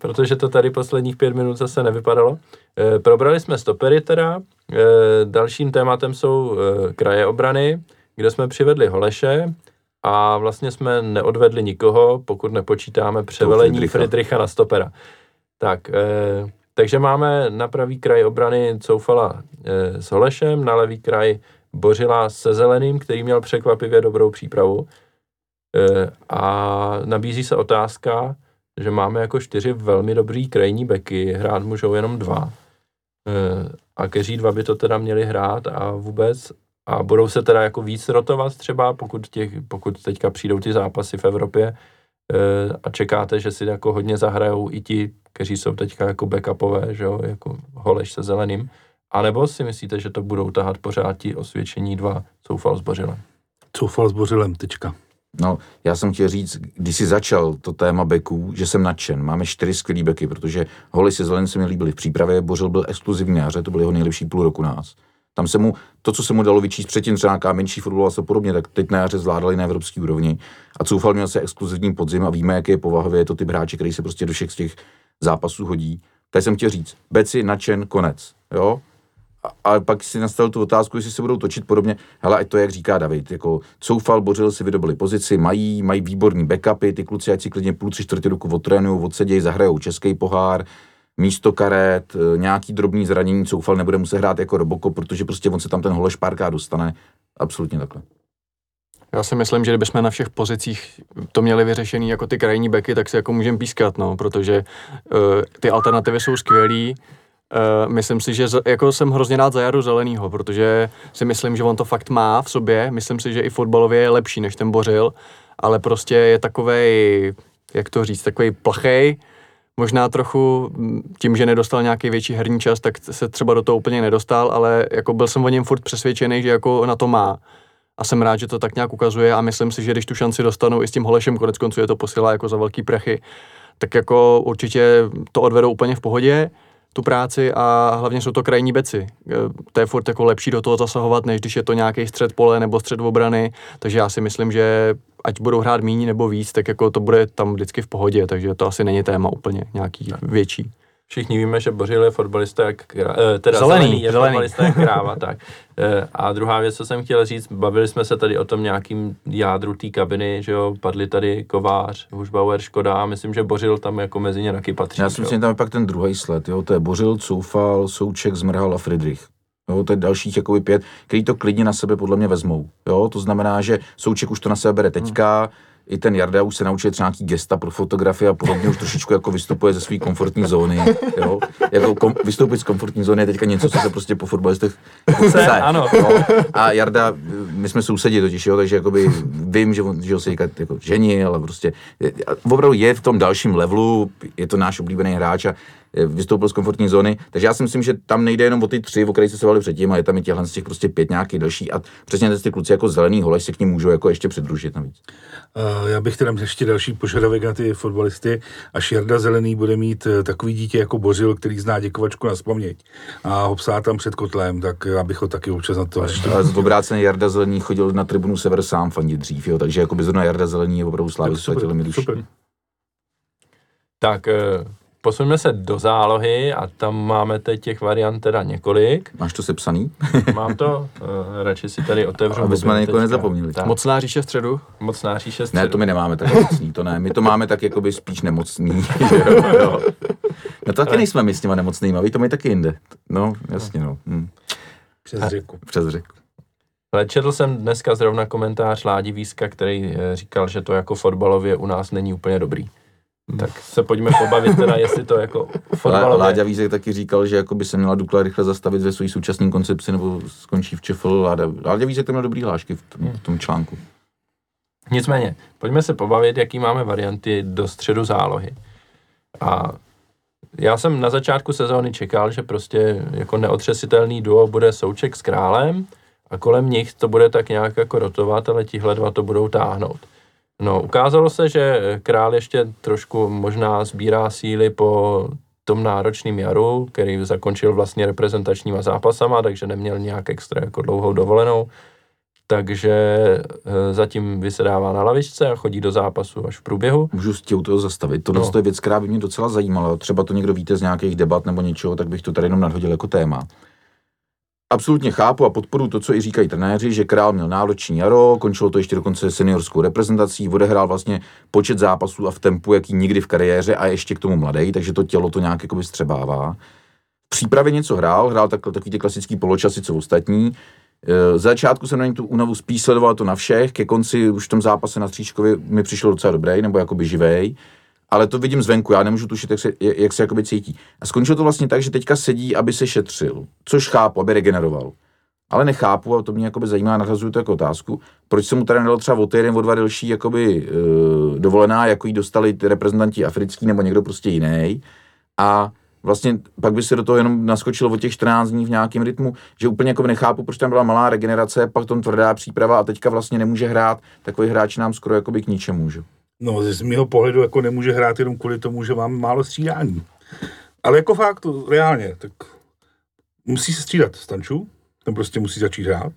protože to tady posledních pět minut zase nevypadalo. E, probrali jsme stopery teda. E, dalším tématem jsou e, kraje obrany, kde jsme přivedli Holeše a vlastně jsme neodvedli nikoho, pokud nepočítáme převelení Friedricha. Friedricha na stopera. Tak, e, takže máme na pravý kraj obrany Coufala e, s Holešem, na levý kraj Bořila se Zeleným, který měl překvapivě dobrou přípravu. E, a nabízí se otázka, že máme jako čtyři velmi dobrý krajní beky, hrát můžou jenom dva. E, a keří dva by to teda měli hrát a vůbec a budou se teda jako víc rotovat třeba, pokud, těch, pokud teďka přijdou ty zápasy v Evropě e, a čekáte, že si jako hodně zahrajou i ti, kteří jsou teďka jako backupové, že jo, jako Holeš se Zeleným. A nebo si myslíte, že to budou tahat pořád ti osvědčení dva Soufal s Bořilem? Coufal Bořilem, tečka. No, já jsem chtěl říct, když jsi začal to téma beků, že jsem nadšen. Máme čtyři skvělý beky, protože Holy se Zelen se mi líbili v přípravě, Bořil byl exkluzivní jaře, to byl jeho nejlepší půl roku nás. Tam se mu, to, co se mu dalo vyčíst předtím, třeba nějaká menší fotbal a podobně, tak teď na jaře zvládali na evropské úrovni. A Coufal měl se exkluzivní podzim a víme, jaký je povahově, je to typ hráče, který se prostě do všech z těch zápasů hodí. Tak jsem chtěl říct, Beci, nadšen, konec. Jo? A, pak si nastavil tu otázku, jestli se budou točit podobně. Hele, ať to, jak říká David, jako Coufal, Bořil si vydobili pozici, mají, mají výborný backupy, ty kluci, ať si klidně půl, tři čtvrtě roku odtrénují, odsedějí, zahrajou český pohár, místo karet, e, nějaký drobný zranění, Coufal nebude muset hrát jako Roboko, protože prostě on se tam ten holeš párkrát dostane. Absolutně takhle. Já si myslím, že kdybychom na všech pozicích to měli vyřešený jako ty krajní beky, tak si jako můžeme pískat, no, protože uh, ty alternativy jsou skvělý. Uh, myslím si, že jako jsem hrozně rád za Jaru Zelenýho, protože si myslím, že on to fakt má v sobě. Myslím si, že i fotbalově je lepší než ten Bořil, ale prostě je takovej, jak to říct, takový plachej, možná trochu mm, tím, že nedostal nějaký větší herní čas, tak se třeba do toho úplně nedostal, ale jako byl jsem o něm furt přesvědčený, že jako na to má. A jsem rád, že to tak nějak ukazuje a myslím si, že když tu šanci dostanou i s tím Holešem, konec konců je to posílá jako za velký prachy, tak jako určitě to odvedou úplně v pohodě, tu práci a hlavně jsou to krajní beci. E, To je furt jako lepší do toho zasahovat, než když je to nějaký střed pole nebo střed obrany, takže já si myslím, že ať budou hrát míní nebo víc, tak jako to bude tam vždycky v pohodě, takže to asi není téma úplně nějaký větší. Všichni víme, že Bořil je fotbalista jak krá... eh, teda Zelený, zelený, je zelený. fotbalista jak kráva, tak. Eh, A druhá věc, co jsem chtěl říct, bavili jsme se tady o tom nějakým jádru té kabiny, že jo, padli tady Kovář, Hušbauer, Škoda a myslím, že Bořil tam jako mezi ně taky patří. Já si myslím, že tam je pak ten druhý sled, jo, to je Bořil, Coufal, Souček, Zmrhal a Friedrich. Jo, to je dalších jakoby pět, který to klidně na sebe podle mě vezmou. Jo, to znamená, že Souček už to na sebe bere teďka, i ten Jarda už se naučil třeba nějaký gesta pro fotografii a podobně, už trošičku jako vystupuje ze své komfortní zóny. Jo? Jako kom, vystoupit z komfortní zóny je teďka něco, co se prostě po fotbalistech chce. ano. Jo? A Jarda, my jsme sousedi totiž, jo, takže jakoby vím, že on že ho se říká, jako ženil, ale prostě je- opravdu je v tom dalším levelu, je to náš oblíbený hráč a vystoupil z komfortní zóny, takže já si myslím, že tam nejde jenom o ty tři, o kterých se bavili předtím, ale je tam i těchhle z těch prostě pět nějakých další a přesně ty kluci jako zelený holeš se k ním můžou jako ještě přidružit navíc. Uh, já bych teda ještě další požadavek na ty fotbalisty. Až Jarda Zelený bude mít eh, takový dítě jako Bořil, který zná děkovačku na vzpomněť a ho psá tam před kotlem, tak já bych ho taky občas na to ještě. Ale z obráceně Jarda Zelený chodil na tribunu Sever sám fandit dřív, jo, takže jako by zrovna Jarda Zelený je opravdu slávy Tak super, světil mi duši. super. Tak eh, posuňme se do zálohy a tam máme teď těch variant teda několik. Máš to sepsaný? Mám to, eh, radši si tady otevřu. Aby jsme na někoho nezapomněli. Tak, Mocná říše středu? mocná říše Ne, středu. to my nemáme tak mocný, to ne. My to máme tak jakoby spíš nemocný. jo, jo. No to taky nejsme my s těma nemocnýma, vy to mají taky jinde. No, jasně, no. Hm. Přes řeku. Přes řeku. Ale četl jsem dneska zrovna komentář Ládi Víska, který eh, říkal, že to jako fotbalově u nás není úplně dobrý. Tak se pojďme pobavit teda, jestli to jako fotbalově... Láďa Vízek taky říkal, že jako by se měla Dukla rychle zastavit ve své současné koncepci nebo skončí v ČFL. Láďa, Láďa Vízek tam měl dobrý hlášky v tom, v tom článku. Nicméně, pojďme se pobavit, jaký máme varianty do středu zálohy. A já jsem na začátku sezóny čekal, že prostě jako neotřesitelný duo bude Souček s Králem a kolem nich to bude tak nějak jako rotovat, ale tihle dva to budou táhnout. No, ukázalo se, že Král ještě trošku možná sbírá síly po tom náročném jaru, který zakončil vlastně reprezentačníma zápasama, takže neměl nějak extra jako dlouhou dovolenou takže e, zatím vysedává na lavičce a chodí do zápasu až v průběhu. Můžu tě u toho zastavit. To no. je věc, která by mě docela zajímala. Třeba to někdo víte z nějakých debat nebo něčeho, tak bych to tady jenom nadhodil jako téma. Absolutně chápu a podporu to, co i říkají trenéři, že král měl náročný jaro, končilo to ještě dokonce seniorskou reprezentací, odehrál vlastně počet zápasů a v tempu, jaký nikdy v kariéře a ještě k tomu mladý, takže to tělo to nějak jako střebává. V přípravě něco hrál, hrál tak, takový ty klasický poločasy, co ostatní. Z začátku jsem na něm tu únavu spíš sledoval to na všech, ke konci už v tom zápase na Stříčkovi mi přišlo docela dobrý, nebo jakoby živej, ale to vidím zvenku, já nemůžu tušit, jak se, jak se jakoby cítí. A skončilo to vlastně tak, že teďka sedí, aby se šetřil, což chápu, aby regeneroval. Ale nechápu, a to mě jakoby zajímá, nahazuju to jako otázku, proč se mu tady nedal třeba o týden, o dva delší jakoby, e, dovolená, jako ji dostali ty reprezentanti africký nebo někdo prostě jiný. A vlastně pak by se do toho jenom naskočilo o těch 14 dní v nějakém rytmu, že úplně jako nechápu, proč tam byla malá regenerace, pak tom tvrdá příprava a teďka vlastně nemůže hrát, takový hráč nám skoro jako by k ničemu, že? No, z mého pohledu jako nemůže hrát jenom kvůli tomu, že mám málo střídání. Ale jako fakt, reálně, tak musí se střídat Stanču, ten prostě musí začít hrát,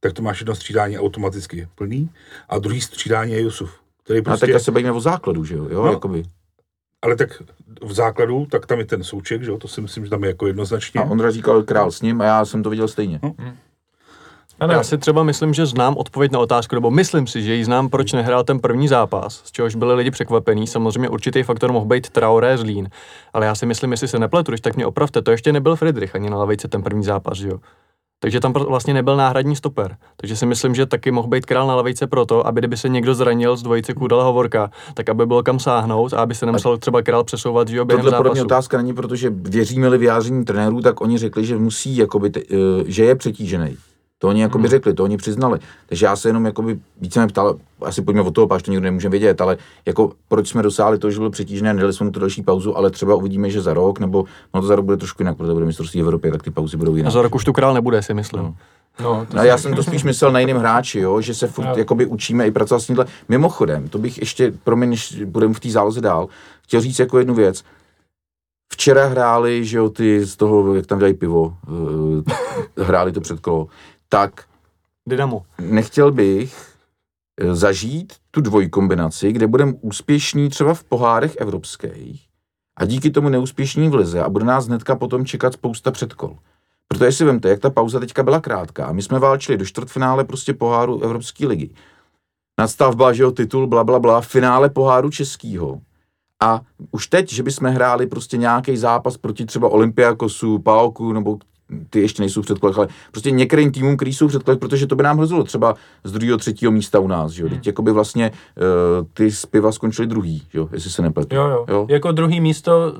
tak to máš jedno střídání automaticky plný a druhý střídání je Jusuf. Který prostě... A teďka se bavíme o základu, že jo? jo no, jakoby ale tak v základu, tak tam je ten souček, že jo, to si myslím, že tam je jako jednoznačně. A Ondra říkal král s ním a já jsem to viděl stejně. Hmm. Ano. Já si třeba myslím, že znám odpověď na otázku, nebo myslím si, že ji znám, proč nehrál ten první zápas, z čehož byli lidi překvapení. Samozřejmě určitý faktor mohl být Traoré Zlín, ale já si myslím, jestli se nepletu, tak mě opravte, to ještě nebyl Friedrich ani na lavice ten první zápas, že jo. Takže tam vlastně nebyl náhradní stoper. Takže si myslím, že taky mohl být král na lavice proto, aby kdyby se někdo zranil z dvojice Kudala Hovorka, tak aby bylo kam sáhnout a aby se nemusel třeba král přesouvat, že jo, během Tohle zápasu. mě otázka není, protože věříme-li vyjádření trenérů, tak oni řekli, že musí, jakoby, eh, že je přetížený. To oni jakoby hmm. řekli, to oni přiznali. Takže já se jenom jakoby více mě ptal, asi pojďme od toho, páč to nikdo nemůže vědět, ale jako proč jsme dosáhli to, že byl přetížený a nedali jsme mu tu další pauzu, ale třeba uvidíme, že za rok, nebo no to za rok bude trošku jinak, protože bude mistrovství Evropy, tak ty pauzy budou jinak. A za rok už tu král nebude, si myslím. No. No, no já jsem to spíš myslel na jiném hráči, jo, že se furt no. jakoby učíme i pracovat s tímhle. Mimochodem, to bych ještě, pro mě, než budeme v té záloze dál, chtěl říct jako jednu věc. Včera hráli, že jo, ty z toho, jak tam dělají pivo, uh, hráli to před kolo, tak Dynamo. nechtěl bych eh, zažít tu dvojkombinaci, kde budeme úspěšní třeba v pohárech evropských a díky tomu neúspěšní v lize a bude nás hnedka potom čekat spousta předkol. Protože si vemte, jak ta pauza teďka byla krátká. My jsme válčili do čtvrtfinále prostě poháru Evropské ligy. Nadstavba, že jo, titul, bla, bla, bla, finále poháru českýho. A už teď, že bychom hráli prostě nějaký zápas proti třeba Olympiakosu, Paoku nebo ty ještě nejsou v předkolech, ale prostě některým týmům, který jsou v předkolech, protože to by nám hrozilo třeba z druhého, třetího místa u nás, že jo. Hmm. Teď jako by vlastně uh, ty piva skončily druhý, jo, jestli se nepletu. Jo, jo, jo. Jako druhý místo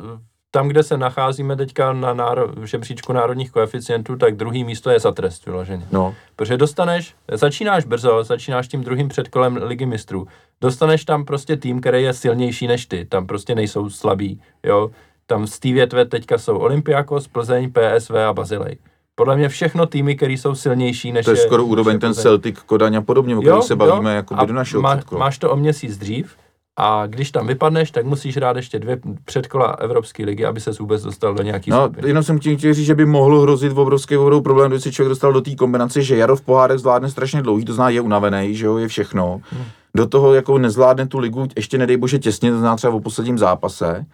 tam, kde se nacházíme teďka na náro, žebříčku národních koeficientů, tak druhý místo je za trest vyloženě. No. Protože dostaneš, začínáš brzo, začínáš tím druhým předkolem ligy mistrů. Dostaneš tam prostě tým, který je silnější než ty. Tam prostě nejsou slabí, jo. Tam z té větve teďka jsou Olympiakos, Plzeň, PSV a Bazilej. Podle mě všechno týmy, které jsou silnější než To je, je skoro úroveň ten Celtic, Kodaň a podobně, o kterém se bavíme jako do našeho má, Máš to o měsíc dřív, a když tam vypadneš, tak musíš hrát ještě dvě předkola Evropské ligy, aby se vůbec dostal do nějaký No, skupiny. jenom jsem chtěl říct, že by mohlo hrozit v obrovský vodou problém, když se člověk dostal do té kombinace, že Jaro v pohárech zvládne strašně dlouhý, to zná je unavený, že jo, je všechno. Hmm. Do toho jako nezvládne tu ligu, ještě nedej bože těsně, to zná třeba o posledním zápase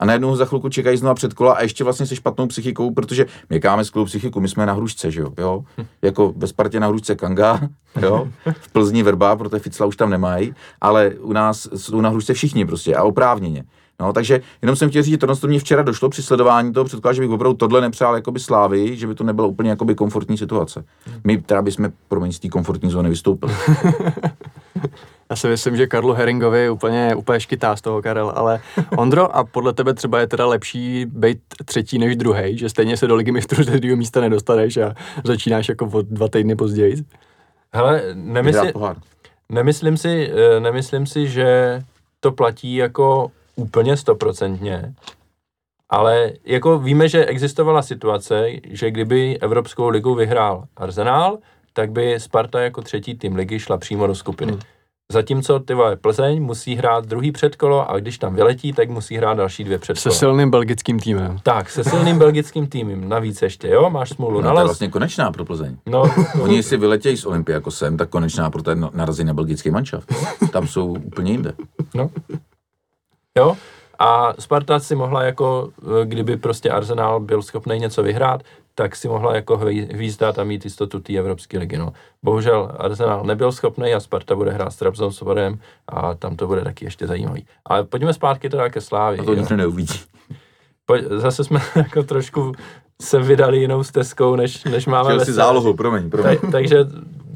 a najednou za chvilku čekají znova před kola a ještě vlastně se špatnou psychikou, protože my káme skvělou psychiku, my jsme na hrušce, že jo, jo? jako ve Spartě na hrušce Kanga, jo, v Plzni Verba, protože Ficla už tam nemají, ale u nás jsou na hrušce všichni prostě a oprávněně. No, takže jenom jsem chtěl říct, že to, to mě včera došlo při sledování toho předkladu, že bych opravdu tohle nepřál jakoby slávy, že by to nebylo úplně jakoby komfortní situace. My teda bychom pro z té komfortní zóny vystoupili. Já si myslím, že Karlu Heringovi úplně, úplně škytá z toho, Karel, ale Ondro, a podle tebe třeba je teda lepší být třetí než druhý, že stejně se do ligy mistrů ze druhého místa nedostaneš a začínáš jako o dva týdny později? Hele, nemysli, nemyslím, si, eh, nemyslím si, že to platí jako úplně stoprocentně, Ale jako víme, že existovala situace, že kdyby Evropskou ligu vyhrál Arsenal, tak by Sparta jako třetí tým ligy šla přímo do skupiny. Hmm. Zatímco ty vole Plzeň musí hrát druhý předkolo a když tam vyletí, tak musí hrát další dvě Se předkola. silným belgickým týmem. Tak, se silným belgickým týmem. Navíc ještě, jo, máš smůlu. No, No, to je ale, vlastně konečná pro Plzeň. no, Oni si vyletějí z Olympiakosem, tak konečná pro ten narazí na belgický manšaft. Tam jsou úplně jinde. no. Jo, a Sparta si mohla jako, eh, kdyby prostě Arsenal byl schopný něco vyhrát, tak si mohla jako hví- hvízdat a mít jistotu té Evropské ligy. No. Bohužel Arsenal nebyl schopný a Sparta bude hrát s Trabzonsporem a tam to bude taky ještě zajímavý. Ale pojďme zpátky teda ke Slávy. A to nikdo neuvidí. Pojď, zase jsme jako trošku se vydali jinou stezkou, než, než máme ve si zálohu, promiň, promiň. Tak, takže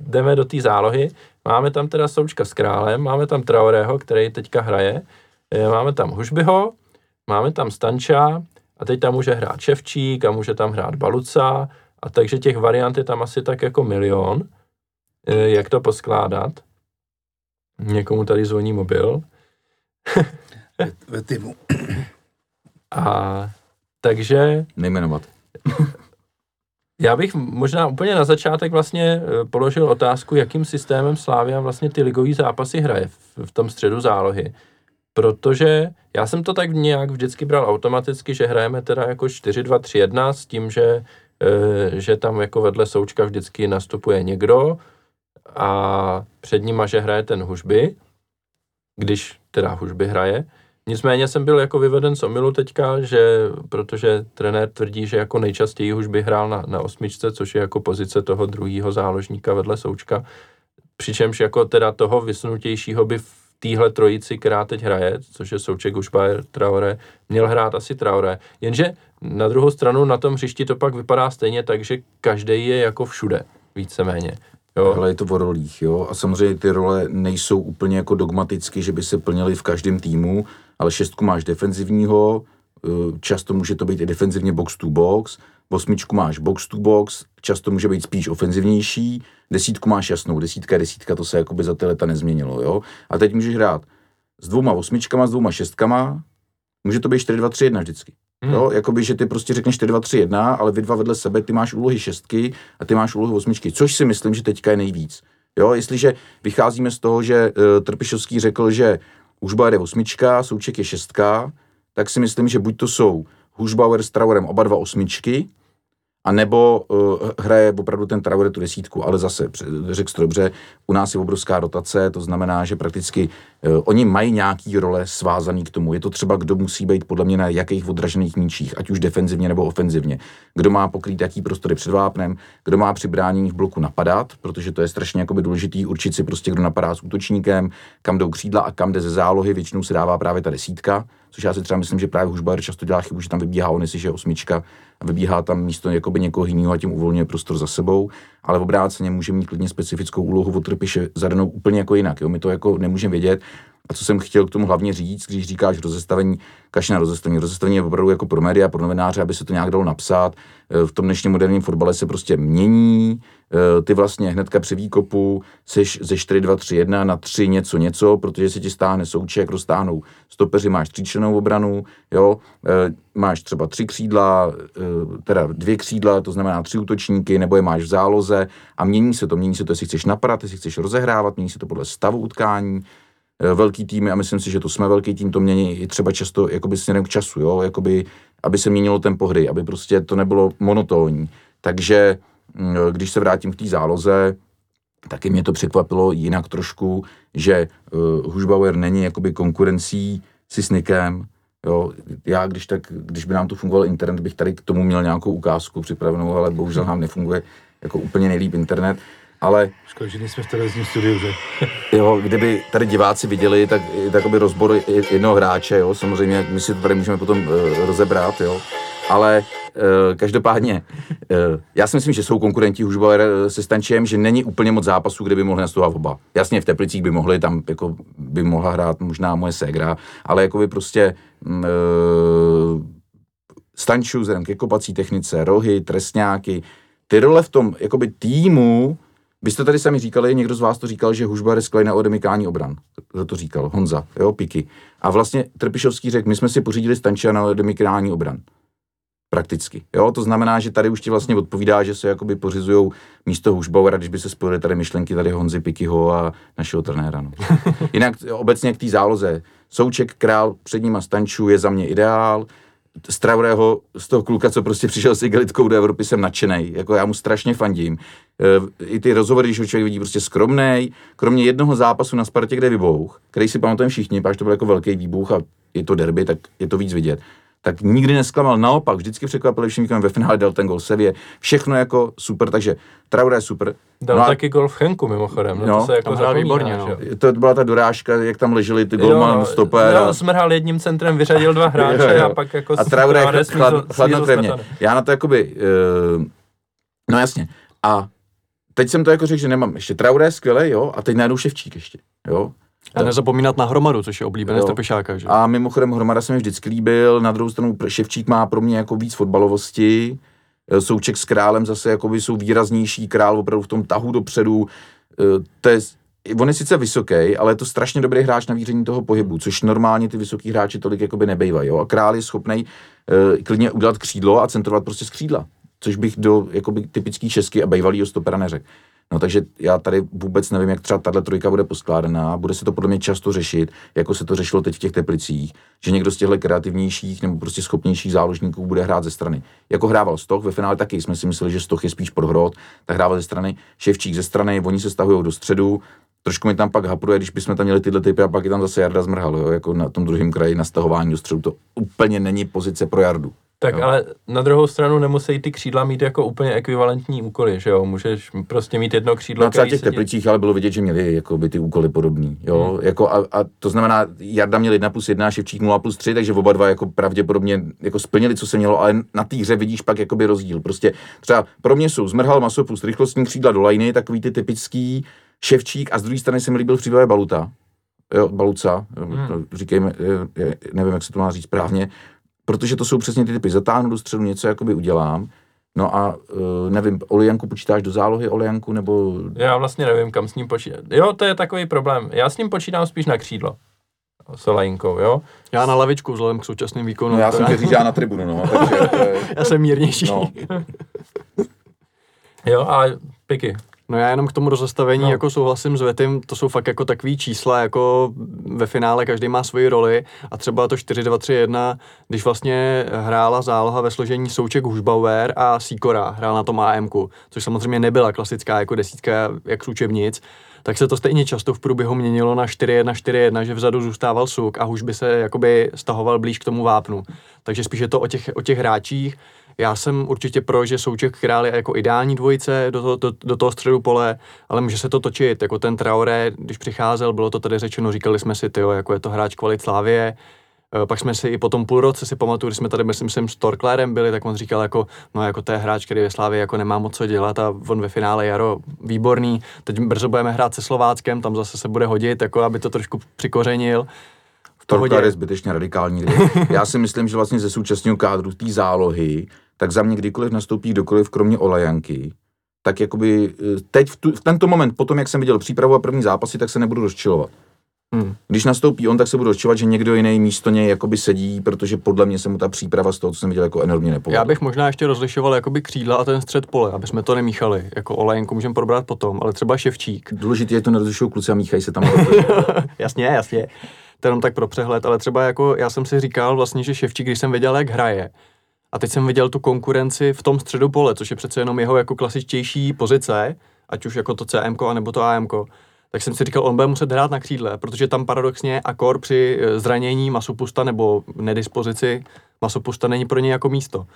jdeme do té zálohy. Máme tam teda Součka s Králem, máme tam Traorého, který teďka hraje, eh, máme tam Hušbyho, máme tam Stanča a teď tam může hrát Ševčík a může tam hrát Baluca a takže těch variant je tam asi tak jako milion, eh, jak to poskládat. Někomu tady zvoní mobil. Ve, týmu. A takže Nejmenovat. Já bych možná úplně na začátek vlastně eh, položil otázku, jakým systémem Slávia vlastně ty ligový zápasy hraje v, v tom středu zálohy. Protože já jsem to tak nějak vždycky bral automaticky, že hrajeme teda jako 4-2-3-1 s tím, že, eh, že tam jako vedle Součka vždycky nastupuje někdo a před nima, že hraje ten Hužby, když teda Hužby hraje. Nicméně jsem byl jako vyveden z omilu teďka, že protože trenér tvrdí, že jako nejčastěji už by hrál na, na osmičce, což je jako pozice toho druhého záložníka vedle Součka. Přičemž jako teda toho vysnutějšího by téhle trojici, která teď hraje, což je Souček, Ušbajer, Traore, měl hrát asi Traore. Jenže na druhou stranu na tom hřišti to pak vypadá stejně tak, že každý je jako všude, víceméně. Jo. Ale je to o rolích, jo. A samozřejmě ty role nejsou úplně jako dogmaticky, že by se plnily v každém týmu, ale šestku máš defenzivního, eh, často může to být i defenzivně box to box, osmičku máš box to box, často může být spíš ofenzivnější, desítku máš jasnou, desítka desítka, to se jakoby za ty leta nezměnilo, jo. A teď můžeš hrát s dvouma osmičkama, s dvouma šestkama, může to být 4-2-3-1 vždycky. Hmm. Jo, jakoby, že ty prostě řekneš 4-2-3-1, ale vy dva vedle sebe, ty máš úlohy šestky a ty máš úlohy osmičky, což si myslím, že teďka je nejvíc. Jo, jestliže vycházíme z toho, že uh, Trpišovský řekl, že Hušbauer je osmička, Souček je šestka, tak si myslím, že buď to jsou Hušbauer s Traorem oba dva osmičky, a nebo uh, hraje opravdu ten Traore tu desítku, ale zase, řekl to dobře, u nás je obrovská rotace, to znamená, že prakticky uh, oni mají nějaký role svázaný k tomu. Je to třeba, kdo musí být podle mě na jakých odražených míčích, ať už defenzivně nebo ofenzivně. Kdo má pokrýt jaký prostory před vápnem, kdo má při bránění v bloku napadat, protože to je strašně jakoby důležitý určit si prostě, kdo napadá s útočníkem, kam jdou křídla a kam jde ze zálohy, většinou se dává právě ta desítka, což já si třeba myslím, že právě Hušbajer často dělá chybu, že tam vybíhá on, jestli že je osmička a vybíhá tam místo jakoby někoho jiného a tím uvolňuje prostor za sebou, ale v obráceně může mít klidně specifickou úlohu od Trpiše zadanou úplně jako jinak. Jo? My to jako nemůžeme vědět. A co jsem chtěl k tomu hlavně říct, když říkáš rozestavení, kaši na rozestavení. Rozestavení je opravdu jako pro média, pro novináře, aby se to nějak dalo napsat. E, V tom dnešním moderním fotbale se prostě mění. E, Ty vlastně hnedka při výkopu seš ze 4-2-3-1 na 3 něco něco, protože se ti stáhne souček, roztáhnou stopeři, máš tříčlenou obranu, jo, e, máš třeba tři křídla, teda dvě křídla, to znamená tři útočníky, nebo je máš v záloze a mění se to, mění se to, jestli chceš napadat, jestli chceš rozehrávat, mění se to podle stavu utkání, velký týmy, a myslím si, že to jsme velký tým, to mění i třeba často jakoby směrem k času, jo, jakoby, aby se měnilo tempo hry, aby prostě to nebylo monotónní. Takže mm, když se vrátím k té záloze, taky mě to překvapilo jinak trošku, že uh, Hušbauer není jakoby konkurencí si s Nikem, Jo, já když tak, když by nám tu fungoval internet, bych tady k tomu měl nějakou ukázku připravenou, ale bohužel nám nefunguje jako úplně nejlíp internet. Ale Škoda, že nejsme v televizním studiu, že? Jo, kdyby tady diváci viděli, tak takový rozbor jednoho hráče, jo, samozřejmě my si to tady můžeme potom uh, rozebrat, jo, ale uh, každopádně, uh, já si myslím, že jsou konkurenti Hužbauer se Stančem, že není úplně moc zápasů, kde by mohli nastupovat oba. Jasně, v Teplicích by mohli, tam jako by mohla hrát možná moje ségra, ale jako by prostě uh, Stanču, vzhledem ke kopací technice, rohy, trestňáky, ty role v tom jakoby týmu Vy jste tady sami říkali, někdo z vás to říkal, že Hušbar je na odemykání obran. Kdo to říkal? Honza, jo, Piky. A vlastně Trpišovský řekl, my jsme si pořídili Stančia na odemykání obran. Prakticky. Jo, to znamená, že tady už ti vlastně odpovídá, že se jakoby pořizují místo Hušbauera, když by se spojily tady myšlenky tady Honzy Pikyho a našeho trenéra. No. Jinak obecně k té záloze. Souček, král, před nima Stanču je za mě ideál. Z Traorého, z toho kluka, co prostě přišel s igelitkou do Evropy, jsem nadšený. Jako já mu strašně fandím. E, I ty rozhovory, když ho člověk vidí prostě skromný. Kromě jednoho zápasu na Spartě, kde vybouch, který si pamatujeme všichni, protože to byl jako velký výbuch a je to derby, tak je to víc vidět tak nikdy nesklamal, naopak, vždycky překvapil všem výkonem, ve finále dal ten gol Sevě, všechno jako super, takže Traoré je super. Dal no taky gol v Chenku mimochodem, no, No, to se jako hrál zapomíná, výborně, no. že jo. To byla ta dorážka, jak tam leželi ty golman, stoper. Jo, a- smrhal jedním centrem, vyřadil dva hráče Jo, jo. a pak jako a Traoré chlad, chlad, chladnokrevně. Já na to jakoby, uh, no jasně. A teď jsem to jako řekl, že nemám ještě Traoré, skvělé, jo, a teď najednou Ševčík ještě, jo. A nezapomínat na hromadu, což je oblíbený Jo. Trpišáka, že? A mimochodem Hromada se mi vždycky líbil, na druhou stranu Ševčík má pro mě jako víc fotbalovosti, Eh, Souček s králem zase jakoby jsou výraznější, král opravdu v tom tahu dopředu, Eh, to je, on je sice vysoký, ale je to strašně dobrý hráč na víření toho pohybu, což normálně ty vysoký hráči tolik jakoby nebejvají. Jo? A král je schopný uh, klidně udělat křídlo a centrovat prostě z křídla, což bych do jakoby, typický česky a bývalýho stopera neřekl. No takže já tady vůbec nevím, jak třeba tahle trojka bude poskládaná. Bude se to podle mě často řešit, jako se to řešilo teď v těch teplicích, že někdo z těchto kreativnějších nebo prostě schopnějších záložníků bude hrát ze strany. Jako hrával Stoch, ve finále taky jsme si mysleli, že Stoch je spíš pro hrot, tak hrával ze strany, Ševčík ze strany, oni se stahují do středu, trošku mi tam pak hapruje, když bychom tam měli tyhle typy a pak je tam zase Jarda Zmrhal, jo, jako na tom druhém kraji na stahování do středu. To úplně není pozice pro Jardu. Tak Jo. ale na druhou stranu nemusí ty křídla mít jako úplně ekvivalentní úkoly, že jo? Můžeš prostě mít jedno křídlo, No třeba těch sedí- teplicích ale bylo vidět, že měli jako by ty úkoly podobný. Jo? Hmm. Jako a, a, to znamená, Jarda měl 1 plus 1 a Ševčík 0 plus 3, takže oba dva jako pravděpodobně jako splnili, co se mělo, ale na té hře vidíš pak jakoby rozdíl. Prostě třeba pro mě jsou zmrhal masopust, rychlostní křídla do lajny, takový ty typický Ševčík a z druhé strany se mi líbil příběh Baluta. Jo, Baluca, hmm. říkejme, nevím, jak se to má říct správně, protože to jsou přesně ty typy. Zatáhnu do středu, něco jakoby udělám, No a uh, nevím, Olijanku počítáš do zálohy Olijanku, nebo Já vlastně nevím, kam s ním počítat. Jo, to je takový problém. Já s ním počítám spíš na křídlo. S Olajinkou, jo? Já na lavičku vzhledem k současným výkonům. No já jsem tě říct, já na tribunu, no, takže je, já jsem mírnější. no. No. Jo, ale piky. No já jenom k tomu rozestavení No. jako souhlasím s Vetym, to jsou fakt jako takový čísla, jako ve finále každý má svoji roli a třeba to 4-2-3-1, když vlastně hrála záloha ve složení Souček Hušbauer a Sikora hrál na tom AMku, což samozřejmě nebyla klasická jako desítka jak z učebnic, tak se to stejně často v průběhu měnilo na 4-1-4-1, že vzadu zůstával Suk a Huš by se jakoby stahoval blíž k tomu vápnu. Takže spíš je to o těch, o těch hráčích. Já jsem určitě pro, že Souček Král je jako ideální dvojice do, to, do, do toho středu pole, ale může se to točit. Jako ten Traoré, když přicházel, bylo to tady řečeno, říkali jsme si, tyjo, jako je to hráč kvalit Slávie, Eh, Pak jsme si i po tom půl roce si pamatuju, když jsme tady, myslím, jsem s Torklérem byli, tak on říkal jako, no jako to je hráč, který ve Slávě jako nemá moc co dělat a on ve finále Jaro výborný. Teď brzo budeme hrát se Slováckem, tam zase se bude hodit, jako aby to trošku přikořenil. Torklar je zbytečně radikální. Já si myslím, že vlastně ze současného kádru té zálohy, tak za mě kdykoliv nastoupí kdokoliv, kromě Olajanky, tak jakoby eh, teď v, tu, v tento moment, potom jak jsem viděl přípravu a první zápasy, tak se nebudu rozčilovat. Hmm. Když nastoupí on, tak se budu rozčilovat, že někdo jiný místo něj jakoby sedí, protože podle mě se mu ta příprava z toho, co jsem viděl, jako enormně nepovedla. Já bych možná ještě rozlišoval jakoby křídla a ten střed pole, aby jsme to nemíchali. Jako Olejnku můžeme probrat potom, ale třeba Ševčík. Důležité je to nerozlišují kluci a míchají se tam. jasně, jasně. To jenom tak pro přehled, ale třeba jako já jsem si říkal vlastně, že Ševčík, když jsem viděl, jak hraje, a teď jsem viděl tu konkurenci v tom středu pole, což je přece jenom jeho jako klasičtější pozice, ať už jako to CMK, anebo to AMK, tak jsem si říkal, on bude muset hrát na křídle, protože tam paradoxně akor při eh, zranění masopusta nebo nedispozici masopusta není pro něj jako místo.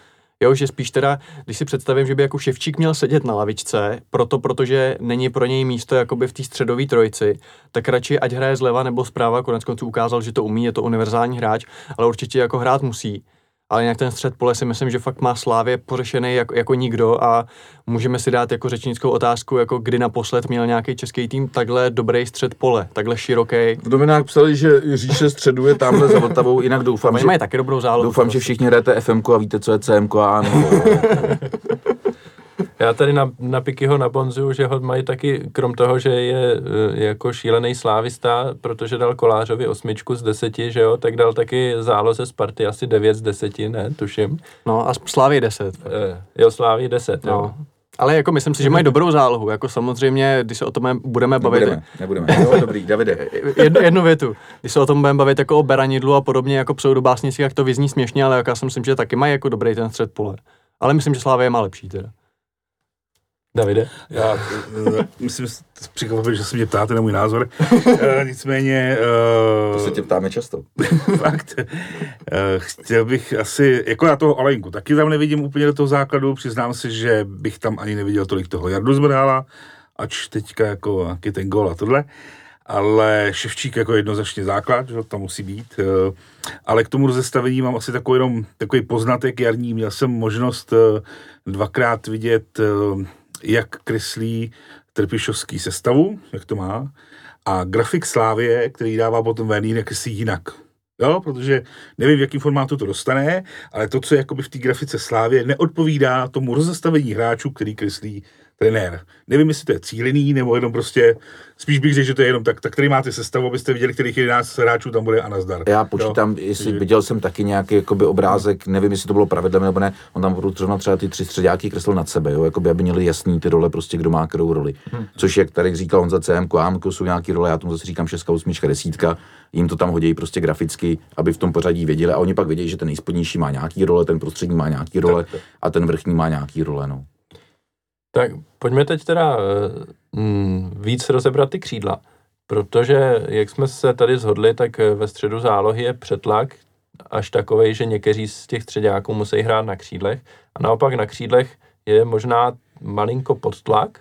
Jo, že spíš teda, když si představím, že by jako Ševčík měl sedět na lavičce, proto protože není pro něj místo jakoby v té středové trojici, tak radši ať hraje zleva nebo zprava, konec konců ukázal, že to umí, je to univerzální hráč, ale určitě jako hrát musí. Ale jinak ten střed pole si myslím, že fakt má Slávě pořešený jako, jako nikdo a můžeme si dát jako řečnickou otázku, jako kdy naposled měl nějaký český tým takhle dobrý střed pole, takhle široký. V novinách psali, že říše středu je tamhle za Vltavou, jinak doufám, že, mají taky dobrou zálohu. doufám, že všichni hrajete FMK a víte, co je CMK a nebo... Já tady na, na Pikyho nabonzuju, že ho mají taky, krom toho, že je eh, jako šílený slávista, protože dal Kolářovi osmičku z deseti, že jo, tak dal taky záloze Sparty asi 9 z deseti, ne, tuším. No a Slávy 10. Eh, jo, Sláví 10, jo. No. Ale jako myslím si, že mají dobrou zálohu. Jako samozřejmě, když se o tom budeme bavit, Nebudeme, nebudeme. Jo, dobrý, Davide. jednu, jednu větu. Když se o tom budeme bavit jako o Beranidlu a podobně jako pseudobásnici, jak to vyzní směšně, ale jak já si myslím, že taky mají jako dobrý ten střed pole. Ale myslím, že Slávě má lepší teda. Davide? Já eh, myslím, překvapivě, že se mě ptáte na můj názor. E, nicméně... To se tě ptáme často. fakt, e, chtěl bych asi, jako já toho Alejnku, taky tam nevidím úplně do toho základu, přiznám si, že bych tam ani neviděl tolik toho Jardu Zmrhala, ač teďka jako jaký ten gol a tohle, ale Ševčík jako jednoznačně základ, že tam musí být, ale k tomu rozestavení mám asi takový, jenom, takový poznatek jarní, měl jsem možnost dvakrát vidět, jak kreslí Trpišovský sestavu, jak to má, a grafik Slávě, který dává potom ven, jinak si jinak. Jo, protože nevím, v jakém formátu to dostane, ale to, co je jakoby v té grafice Slávě, neodpovídá tomu rozestavení hráčů, který kreslí trenér. Nevím, jestli to je cílený, nebo jenom prostě, spíš bych řekl, že to je jenom tak, tak tady máte sestavu, abyste viděli, kterých 11 hráčů tam bude a nazdar. Já počítám, Jo, jestli takže- viděl jsem taky nějaký jakoby, obrázek, nevím, jestli to bylo pravidlem nebo ne, on tam opravdu zrovna třeba ty tři středáky kreslil nad sebe, jo, jakoby, aby měli jasný ty role, prostě kdo má kterou roli. Hm. Což jak tady říkal on za CM, AMK jsou nějaký role, já tomu zase říkám 6, 8, 10, jim to tam hodí prostě graficky, aby v tom pořadí věděli a oni pak vědějí, že ten nejspodnější má nějaký role, ten prostřední má nějaký role Tak, tak. a ten vrchní má nějaký role, no. Tak pojďme teď teda eh, mm, víc rozebrat ty křídla, protože jak jsme se tady zhodli, tak eh, ve středu zálohy je přetlak až takovej, že někteří z těch středáků musí hrát na křídlech a naopak na křídlech je možná malinko podtlak.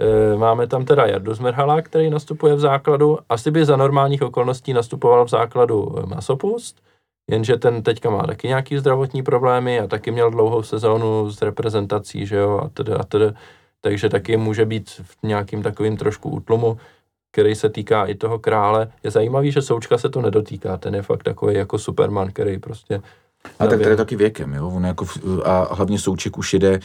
Eh, Máme tam teda Jardu Zmerhala, který nastupuje v základu. Asi by za normálních okolností nastupoval v základu Masopust, jenže ten teďka má taky nějaký zdravotní problémy a taky měl dlouhou sezónu s reprezentací, že jo, a tedy, a tedy. Takže taky může být v nějakým takovým trošku útlumu, který se týká i toho krále. Je zajímavý, že Součka se to nedotýká, ten je fakt takový jako Superman, který prostě... A tak naběhne. taky věkem, jo. On jako, a hlavně Souček už jede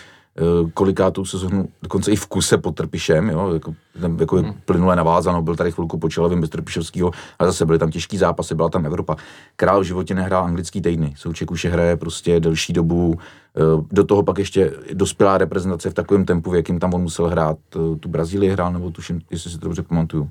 kolikátou sezónu, dokonce i v kuse pod Trpišem, jo, jako, tam jako hmm. plynule navázano, byl tady chvilku počelovým bez Trpišovského, ale zase byly tam těžký zápasy, byla tam Evropa. Král v životě nehrál anglický týdny, Souček už je hraje prostě delší dobu, eh, do toho pak ještě dospělá reprezentace v takovém tempu, v jakým tam on musel hrát, eh, tu Brazílii hrál, nebo tuším, jestli si to dobře pamatuju.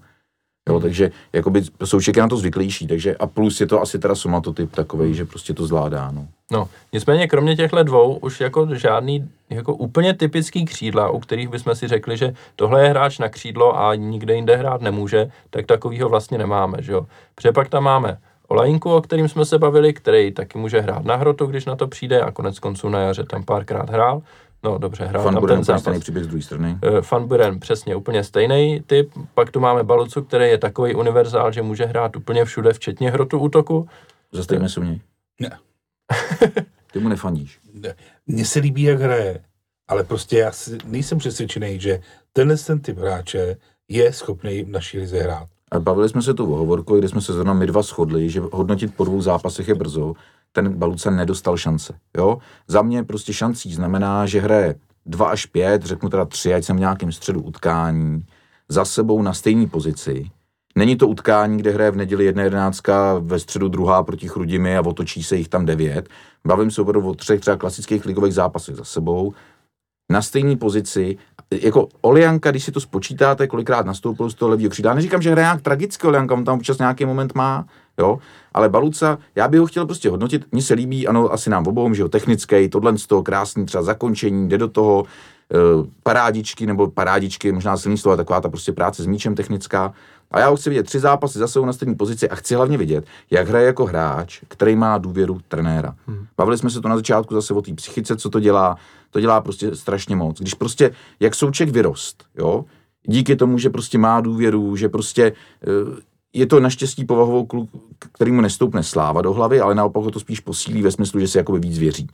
Jo, takže jakoby Souček je na to zvyklejší, takže a plus je to asi teda somatotyp takový, že prostě to zvládá, no. No, nicméně kromě těchto dvou už jako žádný jako úplně typický křídla, u kterých bychom si řekli, že tohle je hráč na křídlo a nikde jinde hrát nemůže, tak takovýho vlastně nemáme, že jo. Protože pak tam máme Olajinku, o kterým jsme se bavili, který taky může hrát na hrotu, když na to přijde a konec konců na jaře tam párkrát hrál. No dobře, hrál Fan tam ten zápas. stejný příběh z druhé strany. Eh, Van Buren přesně úplně stejný typ. Pak tu máme Balucu, který je takový univerzál, že může hrát úplně všude, včetně hrotu útoku. Zastavíme se u něj. Ne. Ty mu nefandíš. Ne. Mně se líbí, jak hraje, ale prostě já si nejsem přesvědčený, že tenhle ten typ hráče je schopný v naší lize hrát. A bavili jsme se tu o hovorku, kde jsme se zrovna my dva shodli, že hodnotit po dvou zápasech je brzo. Ten Baluca nedostal šance. Jo? Za mě prostě šancí znamená, že hraje 2 až 5, řeknu teda 3, ať jsem v nějakém středu utkání, za sebou na stejné pozici. Není to utkání, kde hraje v neděli jedna jedenáctka, ve středu druhá proti Chrudimi a otočí se jich tam devět. Bavím se opravdu o třech třeba klasických ligových zápasech za sebou, na stejné pozici, jako Olianka, když si to spočítáte, kolikrát nastoupil z toho levýho křídla, neříkám, že hraje nějak tragicky Olianka, on tam občas nějaký moment má, jo, ale Baluca, já bych ho chtěl prostě hodnotit, mně se líbí, ano, asi nám obou, že jo, technický, tohle z toho krásný třeba zakončení, jde do toho, eh, parádičky nebo parádičky, možná silný slovo, taková ta prostě práce s míčem technická. A já ho chci vidět tři zápasy za sebou na stejné pozici a chci hlavně vidět, jak hraje jako hráč, který má důvěru trenéra. Hmm. Bavili jsme se to na začátku zase o té psychice, co to dělá. To dělá prostě strašně moc. Když prostě, jak souček vyrost, jo, díky tomu, že prostě má důvěru, že prostě eh, je to naštěstí povahovou kluk, který mu nestoupne sláva do hlavy, ale naopak ho to spíš posílí ve smyslu, že si jakoby víc věří.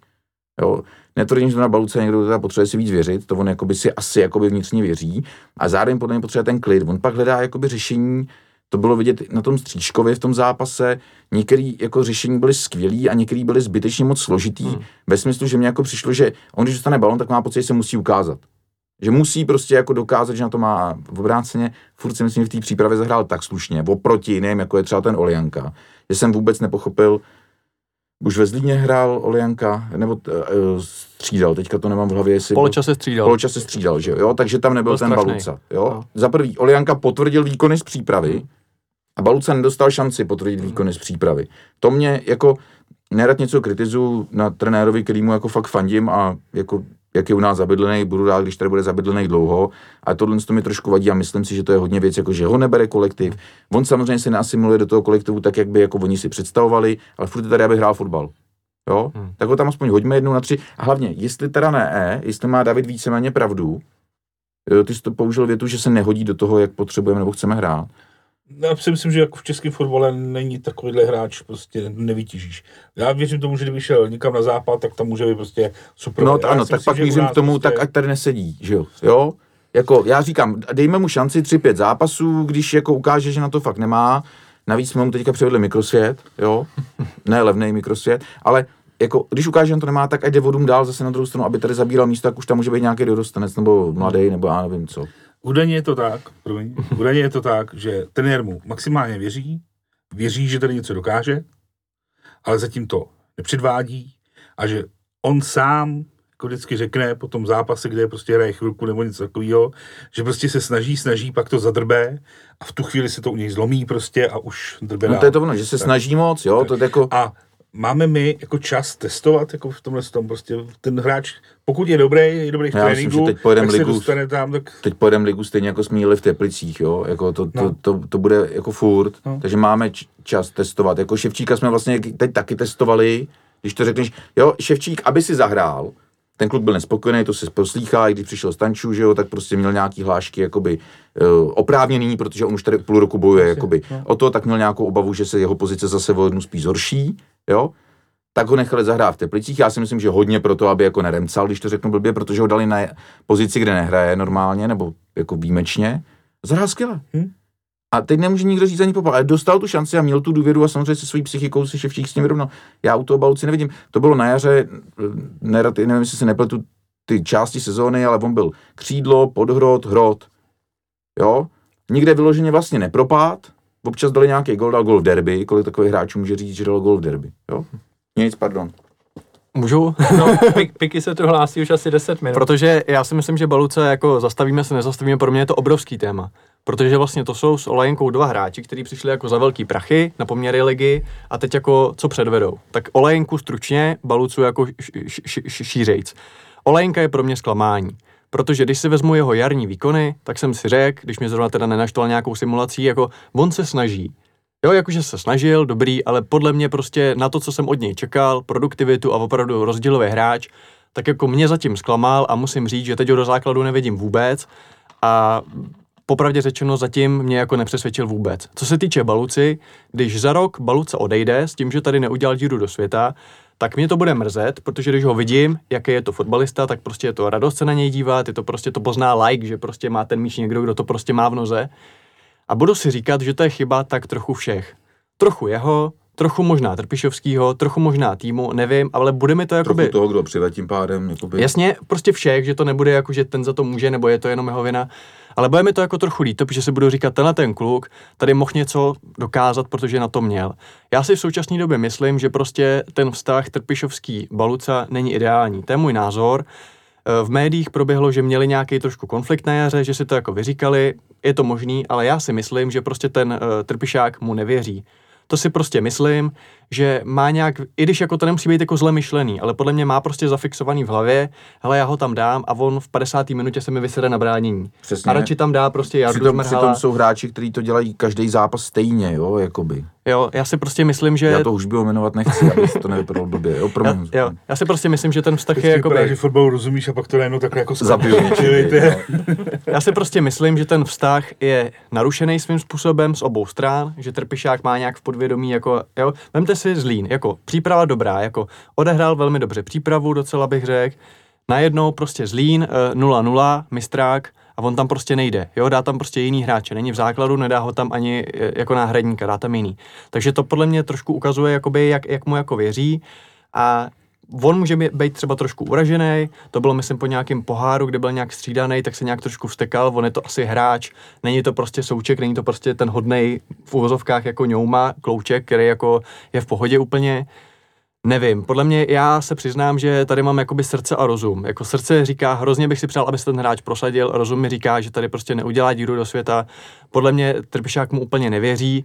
Jo. Netvrdím, že na Baluce někdo teda potřebuje si víc věřit, to on jakoby si asi jakoby vnitřně věří, a zároveň podle mě potřebuje ten klid. On pak hledá jakoby řešení, to bylo vidět na tom Stříčkově v tom zápase, některý jako řešení byly skvělý a některý byly zbytečně moc složitý, hmm. ve smyslu, že mě jako přišlo, že on když dostane balon, tak má pocit, že se musí ukázat. Že musí prostě jako dokázat, že na to má v obráceně. Furt si myslím, že v té přípravě zahrál tak slušně, oproti jiným, jako je třeba ten Olianka, že jsem vůbec nepochopil, už ve Zlíně hrál Olianka, nebo uh, střídal, teďka to nemám v hlavě, jestli... Poločas se střídal. Poločas se střídal, že jo? takže tam nebyl Byl ten strašnej. Baluca, jo. No. Za prvý, Olianka potvrdil výkony z přípravy a Baluca nedostal šanci potvrdit výkony z přípravy. To mě jako, nerad něco kritizuju na trenérovi, kterýmu jako fakt fandím a jako jak je u nás zabydlený, budu rád, když tady bude zabydlený dlouho, a tohle to mi trošku vadí a myslím si, že to je hodně věc, jako že ho nebere kolektiv. On samozřejmě se neasimiluje do toho kolektivu tak, jak by jako oni si představovali, ale furt je tady, aby hrál fotbal. Jo? Hmm. Tak ho tam aspoň hoďme jednou na tři. A hlavně, jestli teda ne, jestli má David víceméně pravdu, ty jsi to použil větu, že se nehodí do toho, jak potřebujeme nebo chceme hrát. Já si myslím, že jako v českém fotbale není takovýhle hráč, prostě nevytížíš. Já věřím tomu, že kdyby šel někam na západ, tak tam může být prostě super. No Já ano, tak myslím, pak mířím nás k tomu, prostě- tak ať tady nesedí, že jo. jo? Jako, já říkám, dejme mu šanci 3-5 zápasů, když jako ukáže, že na to fakt nemá. Navíc jsme mu teďka přivedli mikrosvět, jo. Ne levný mikrosvět, ale jako, když ukáže, že na to nemá, tak ať jde vodům dál zase na druhou stranu, aby tady zabíral místo, tak už tam může být nějaký dorostanec nebo mladý, nebo já nevím co. Údajně je to tak, promiň, údajně je to tak, že trenér mu maximálně věří, věří, že tady něco dokáže, ale zatím to nepředvádí a že on sám jako vždycky řekne po tom zápase, kde prostě hraje chvilku nebo něco takového, že prostě se snaží, snaží, pak to zadrbe a v tu chvíli se to u něj zlomí prostě a už drbe No to je to ono, že se snaží moc, jo, to je jako, A máme my jako čas testovat jako v tomhle tom prostě ten hráč, pokud je dobrý, je dobrý v Já myslím, tréninku, že teď pojedem tak se ligu- dostane tam, tak teď pojedeme ligu stejně jako jsme jeli v Teplicích, jo, jako to, to, No. to, to bude jako furt, No. takže máme čas testovat, jako Ševčíka jsme vlastně teď taky testovali, když to řekneš, jo, Ševčík, aby si zahrál, ten kluk byl nespokojený, to se poslýchá, i když přišel Stančů, že jo, tak prostě měl nějaký hlášky jakoby uh, oprávněný, protože on už tady půl roku bojuje jakoby no. o to, tak měl nějakou obavu, že se jeho pozice zase o jednu spíš zhorší, jo, tak ho nechali zahrát v Teplicích. Já si myslím, že hodně proto, aby jako neremcal, když to řeknu blbě, protože ho dali na pozici, kde nehraje normálně, nebo jako výjimečně. Zahrál skvěle. Hm. A teď nemůže nikdo říct ani popal, ale dostal tu šanci a měl tu důvěru a samozřejmě se svojí psychikou se Ševčík s tím vyrovnal. Já u toho Baluci nevidím. To bylo na jaře, nerad, nevím, jestli se nepletu ty části sezóny, ale on byl křídlo, podhrot, hrot. Jo? Nikde vyloženě vlastně nepropád. Občas dali nějaký gol, dal gol v derby. Kolik takových hráčů může říct, že dal gol v derby? Jo? Nic, pardon. Můžu? No, pik, piky se tu hlásí už asi 10 minut. Protože já si myslím, že Baluce jako zastavíme se, nezastavíme, pro mě je to obrovský téma. Protože vlastně to jsou s Olajenkou dva hráči, kteří přišli jako za velký prachy na poměry ligy a teď jako co předvedou. Tak Olajenku stručně, Balucu jako š, š, š, š, šířejc. Olajenka je pro mě zklamání. Protože když si vezmu jeho jarní výkony, tak jsem si řekl, když mě zrovna teda nenaštval nějakou simulací, jako on se snaží. Jo, jakože se snažil, dobrý, ale podle mě prostě na to, co jsem od něj čekal, produktivitu a opravdu rozdílový hráč, tak jako mě zatím zklamal a musím říct, že teď ho do základu nevidím vůbec a popravdě řečeno zatím mě jako nepřesvědčil vůbec. Co se týče Baluci, když za rok Baluce odejde s tím, že tady neudělal díru do světa, tak mě to bude mrzet, protože když ho vidím, jaký je to fotbalista, tak prostě je to radost se na něj dívat, je to prostě to pozná like, že prostě má ten míč někdo, kdo to prostě má v noze. A budu si říkat, že to je chyba tak trochu všech. Trochu jeho, trochu možná Trpišovskýho, trochu možná týmu, nevím, ale bude mi to jakoby... Trochu toho, kdo přived tím pádem. Jakoby. Jasně, prostě všech, že to nebude jako, že ten za to může, nebo je to jenom jeho vina. Ale bude mi to jako trochu líto, protože si budu říkat, tenhle ten kluk tady mohl něco dokázat, protože na to měl. Já si v současné době myslím, že prostě ten vztah Trpišovský Baluca není ideální. To je můj názor. Eh, V médiích proběhlo, že měli nějaký trošku konflikt na jaře, že si to jako vyříkali, je to možný, ale já si myslím, že prostě ten uh, Trpišák mu nevěří. To si prostě myslím, že má nějak, i když jako to nemusí být jako zle myšlený, ale podle mě má prostě zafixovaný v hlavě, hele, já ho tam dám a on v 50. minutě se mi vysede na bránění. Přesně. A radši tam dá prostě Jardu Přitom, Zmrhala. přitom jsou hráči, kteří to dělají každý zápas stejně, jo, jakoby. Jo, já si prostě myslím, že... Já to už bylo jmenovat nechci, aby se to nevypadalo blbě, jo, já, jo, já si prostě myslím, že ten vztah je Vždycky jako vypadá, že fotbalu rozumíš a pak to najednou takhle jako Zabiju je- Já si prostě myslím, že ten vztah je narušený svým způsobem z obou stran, že Trpišák má nějak v podvědomí, jako, jo, vemte si Zlín, jako příprava dobrá, jako odehrál velmi dobře přípravu, docela bych řekl, najednou prostě Zlín eh, 0-0, mistrák, a on tam prostě nejde, jo, dá tam prostě jiný hráče, není v základu, nedá ho tam ani eh, jako náhradníka, dá tam jiný. Takže to podle mě trošku ukazuje, jakoby, jak, jak mu jako věří. A on může být třeba trošku uražený, to bylo myslím po nějakém poháru, kde byl nějak střídaný, tak se nějak trošku vstekal, on je to asi hráč, není to prostě souček, není to prostě ten hodnej v uvozovkách jako ňouma, klouček, který jako je v pohodě úplně. Nevím, podle mě já se přiznám, že tady mám jakoby srdce a rozum. Jako srdce říká, hrozně bych si přál, aby se ten hráč prosadil, rozum mi říká, že tady prostě neudělá díru do světa. Podle mě Trpišák mu úplně nevěří.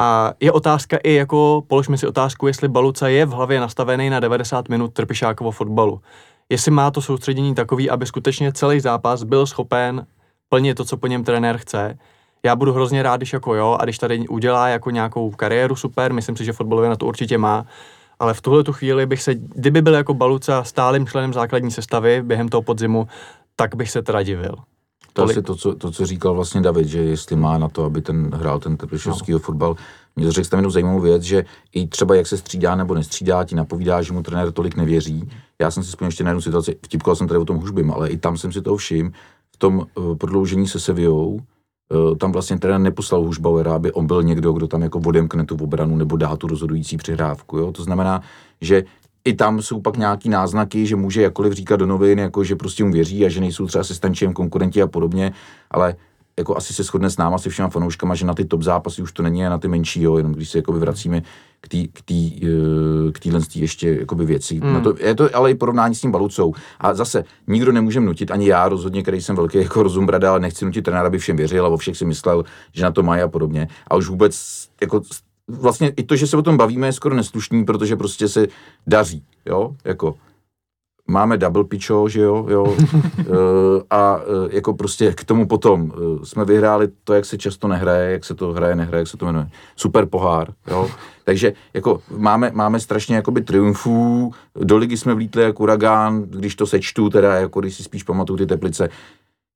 A je otázka i jako, položme si otázku, jestli Baluca je v hlavě nastavený na 90 minut Trpišákovo fotbalu. Jestli má to soustředění takový, aby skutečně celý zápas byl schopen plnit to, co po něm trenér chce. Já budu hrozně rád, když jako jo, a když tady udělá jako nějakou kariéru super, myslím si, že fotbalově na to určitě má, ale v tuhle tu chvíli bych se, kdyby byl jako Baluca stálým členem základní sestavy během toho podzimu, tak bych se teda divil. To asi to co, to, co říkal vlastně David, že jestli má na to, aby ten hrál ten trpišovský no. fotbal. Mě to řekl tam jednu zajímavou věc, že i třeba jak se střídá nebo nestřídá, ti napovídá, že mu trenér tolik nevěří. Já jsem si vzpomněl ještě na jednu situaci, vtipkoval jsem tady o tom Hužbym, ale i tam jsem si to všiml, v tom uh, prodloužení se Sevillou, uh, tam vlastně trenér neposlal Hužbauera, aby on byl někdo, kdo tam jako odemkne tu obranu nebo dá tu rozhodující přihrávku. Jo? To znamená, že i tam jsou pak nějaký náznaky, že může jakkoliv říkat do novin, jako že prostě mu věří a že nejsou třeba asistenčem, konkurenti a podobně, ale jako asi se shodne s náma, se všema fanouškama, že na ty top zápasy už to není a na ty menší, jo, jenom když se jakoby vracíme k té k tý, eh, k týhle ještě jakoby věci. Hmm. Na to, je to ale i porovnání s tím Balucou. A zase nikdo nemůže nutit, ani já rozhodně, který jsem velký jako rozumbrada, ale nechci nutit trenéra, aby všem věřil a o všech si myslel, že na to mají a podobně. A už vůbec jako vlastně i to, že se o tom bavíme, je skoro neslušný, protože prostě se daří, jo, jako máme double pičo, že jo, jo, e, a e, jako prostě k tomu potom e, jsme vyhráli to, jak se často nehraje, jak se to hraje, nehraje, jak se to jmenuje, super pohár, jo, takže jako máme, máme strašně jakoby triumfů, do ligy jsme vlítli jako uragán, když to sečtu, teda jako když si spíš pamatuju ty teplice,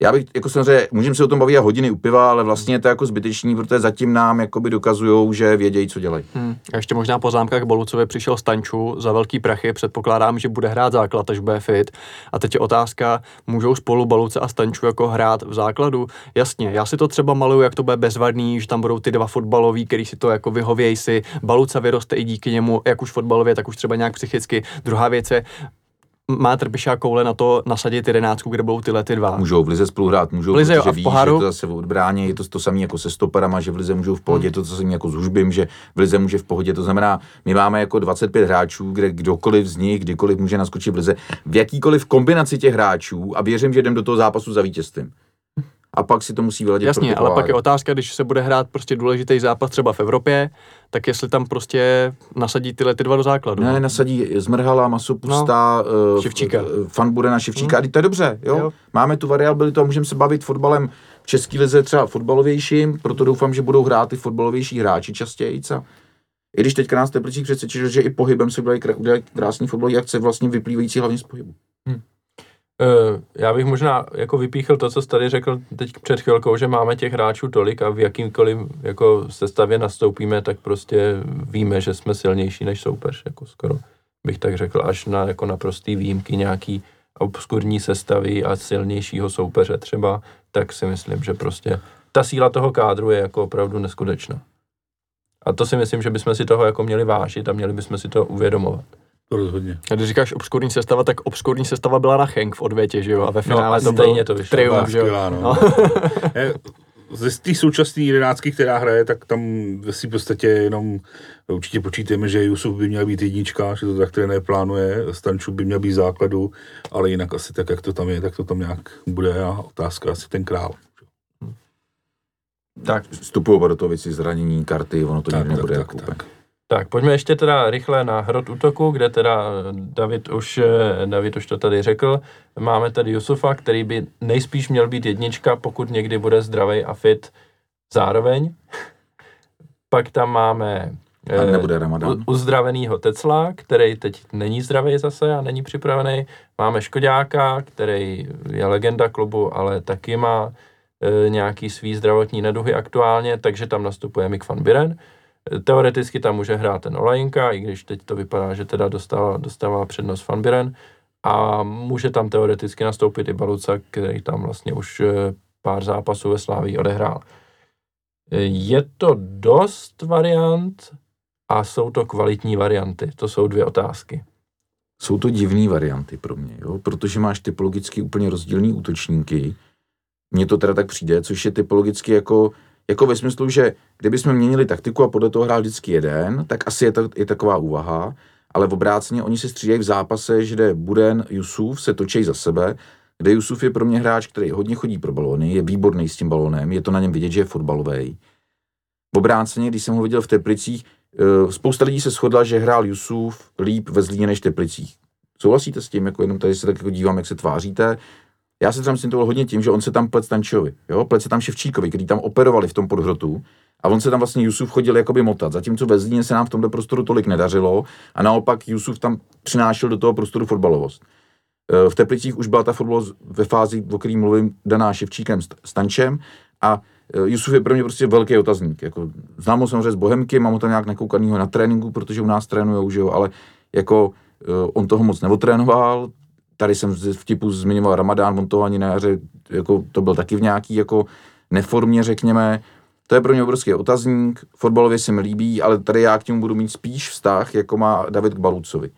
já bych, jako samozřejmě, můžeme se o tom bavit a hodiny u piva, ale vlastně je to jako zbytečný, protože zatím nám jakoby dokazují, že vědějí, co dělají. Hmm. A ještě možná poznámka k Bolucovi přišel Stanču za velký prachy, předpokládám, že bude hrát základ, až bude fit. A teď je otázka, můžou spolu Baluce a Stanču jako hrát v základu? Jasně, já si to třeba maluju, jak to bude bezvadný, že tam budou ty dva fotbaloví, který si to jako vyhovějí si. Baluca vyroste i díky němu, jak už fotbalově, tak už třeba nějak psychicky. Druhá věc je, má Trpišák koule na to nasadit jedenáctku, kde budou tyhle ty dva. Můžou v lize spoluhrát, můžou, v lize, protože a v ví, poháru? že to zase odbrání, je to to samé jako se stoperama, že v lize můžou v pohodě, hmm. to co samé jako s Hužbym, že v lize může v pohodě, to znamená, my máme jako 25 hráčů, kde kdokoliv z nich, kdykoliv může naskočit v lize, v jakýkoliv kombinaci těch hráčů a věřím, že jdem do toho zápasu za vítězstvím a pak si to musí vyladit. Jasně, ale pak je otázka, když se bude hrát prostě důležitý zápas třeba v Evropě, tak jestli tam prostě nasadí tyhle ty dva do základu. Ne, nasadí Zmrhala, Masopusta, no, uh, Ševčíka. Fan bude na Ševčíka, hmm. to je dobře, jo? jo. Máme tu variabilitu a můžeme se bavit fotbalem v České lize třeba fotbalovějším, proto doufám, že budou hrát ty fotbalovější hráči častěji. Co? I když teďka nás Teplicích přesvědčil, že i pohybem se udělají krásný fotbalový akce, vlastně vyplývající hlavně z pohybu. Hmm. Uh, já bych možná jako vypíchl to, co jsi tady řekl teď před chvilkou, že máme těch hráčů tolik a v jakýmkoliv jako sestavě nastoupíme, tak prostě víme, že jsme silnější než soupeř, jako skoro bych tak řekl, až na jako naprostý výjimky nějaký obskurní sestavy a silnějšího soupeře třeba, tak si myslím, že prostě ta síla toho kádru je jako opravdu neskutečná. A to si myslím, že bychom si toho jako měli vážit a měli bychom si to uvědomovat. Rozhodně. A když říkáš obskurní sestava, tak obskurní sestava byla na Henk v odvětě, že jo? A ve finále no, to byl to vyšlo. triumf, že jo? Skvělá, no. no. Ze té současné jedenáctky, která hraje, tak tam ve v podstatě jenom určitě počítáme, že Jusuf by měl být jednička, že to tak trenér plánuje, Stanču by měl být základu, ale jinak asi tak, jak to tam je, tak to tam nějak bude a otázka asi ten král. Tak vstupují do toho věci zranění karty, ono to tak, nikdy nebude tak, jako tak, tak. Tak, pojďme ještě teda rychle na hrot útoku, kde teda David už, David už to tady řekl. Máme tady Jusufa, který by nejspíš měl být jednička, pokud někdy bude zdravý a fit zároveň. Pak tam máme a nebude Ramadan. uzdravenýho Tecla, který teď není zdravý zase a není připravený. Máme Škodáka, který je legenda klubu, ale taky má nějaký svý zdravotní neduhy aktuálně, takže tam nastupuje Mick van Biren. Teoreticky tam může hrát ten Olajinka, i když teď to vypadá, že teda dostává, dostává přednost Fanbiren a může tam teoreticky nastoupit i Baluca, který tam vlastně už eh, pár zápasů ve Slávii odehrál. Je to dost variant a jsou to kvalitní varianty. To jsou dvě otázky. jsou to divné varianty pro mě, jo? protože máš typologicky úplně rozdílný útočníky. Mně to teda tak přijde, což je typologicky jako, jako ve smyslu, že kdybychom měnili taktiku a podle toho hrál vždycky jeden, tak asi je, to, je taková úvaha, ale v obráceně oni se střídají v zápase, že jde Buden, Jusuf se točí za sebe, kde Jusuf je pro mě hráč, který hodně chodí pro balony, je výborný s tím balonem, je to na něm vidět, že je fotbalový. V obráceně, když jsem ho viděl v Teplicích, eh, spousta lidí se shodla, že hrál Jusuf líp ve Zlíně než Teplicích. Souhlasíte s tím, jako jenom tady se tak jako dívám, jak se tváříte. Já se třeba to hodně tím, že on se tam plec Tančovi, jo, plec se tam Ševčíkovi, který tam operovali v tom podhrotu. A on se tam vlastně Jusuf chodil jakoby motat, zatímco ve Zlíně se nám v tomto prostoru tolik nedařilo. A naopak Jusuf tam přinášel do toho prostoru fotbalovost. Eh, v Teplicích už byla ta fotbalovost ve fázi, o který mluvím, daná Ševčíkem s Stančem a eh, Jusuf je pro mě prostě velký otazník. Jako, znám ho samozřejmě z Bohemky, mám ho tam nějak nakoukanýho na tréninku, protože u nás trénujou, že jo, ale jako eh, on toho moc neotrénoval, tady jsem v typu zmiňoval Ramadán, on toho ani na jaře, jako to byl taky v nějaký jako neformě, řekněme. To je pro mě obrovský otazník, fotbalově se mi líbí, ale tady já k němu budu mít spíš vztah, jako má David k Balucovi.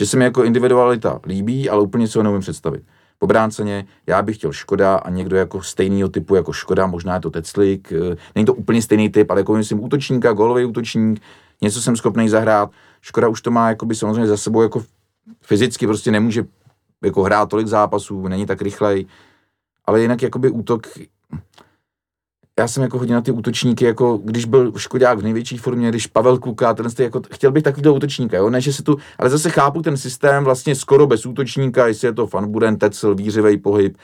Že se mi jako individualita líbí, ale úplně si ho neumím představit. Po bránceně já bych chtěl Škoda a někdo jako stejného typu jako Škoda, možná je to Teclik, eh, není to úplně stejný typ, ale jako myslím útočníka, golový útočník, něco jsem schopný zahrát. Škoda už to má jakoby samozřejmě za sebou jako fyzicky prostě nemůže jako hrát tolik zápasů, není tak rychlej, ale jinak jakoby útok, já jsem jako hodně na ty útočníky, jako když byl Škodák v největší formě, když Pavel Kuka, ten jste jako, chtěl bych takovýhle útočníka, jo, ne, že se tu, ale zase chápu ten systém vlastně skoro bez útočníka, jestli je to Fanbuden, Tecel, výřivej pohyb,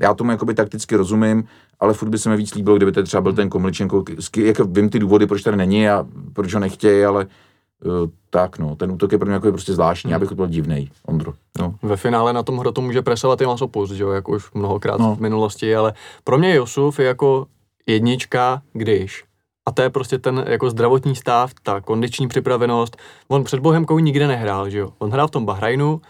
já tomu jakoby takticky rozumím, ale furt by se mi víc líbilo, kdyby to třeba byl ten Komličenko, jako vím ty důvody, proč tady není a proč ho nechtějí, ale tak no, ten útok je pro mě jako prostě zvláštní, hmm. já bych to byl divnej, Ondro. No. Ve finále na tom hrotu může presovat i Masopus, že jo, jako už mnohokrát no. v minulosti, ale pro mě Josuf je jako jednička, když. A to je prostě ten jako zdravotní stav, ta kondiční připravenost. On před Bohemkou nikde nehrál, že jo. On hrál v tom Bahrajnu,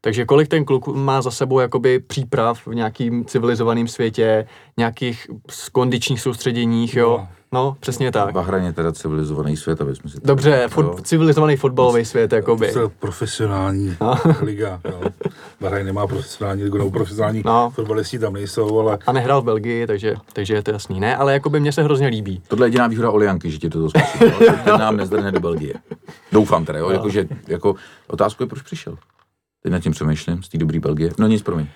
takže kolik ten kluk má za sebou jakoby příprav v nějakým civilizovaném světě, nějakých kondičních soustředěních, jo. No. No, přesně tak. Bahraň teda civilizovaný svět, aby jsme si... Dobře, fot, civilizovaný fotbalový svět, jakoby. To je profesionální no. liga, jo. Bahraň nemá profesionální ligu, nebo profesionální no. fotbalisti tam nejsou, ale... A nehrál v Belgii, takže, takže je to jasný. Ne, ale jakoby mně se hrozně líbí. Tohle je jediná výhoda Olianky, že ti to zkusí. Teď nám nezdrne do Belgie. Doufám teda, jo, no. jako, že, jako, otázku je, proč přišel. Teď nad tím přemýšlím, z té dobré Belgie. No nic, promiň.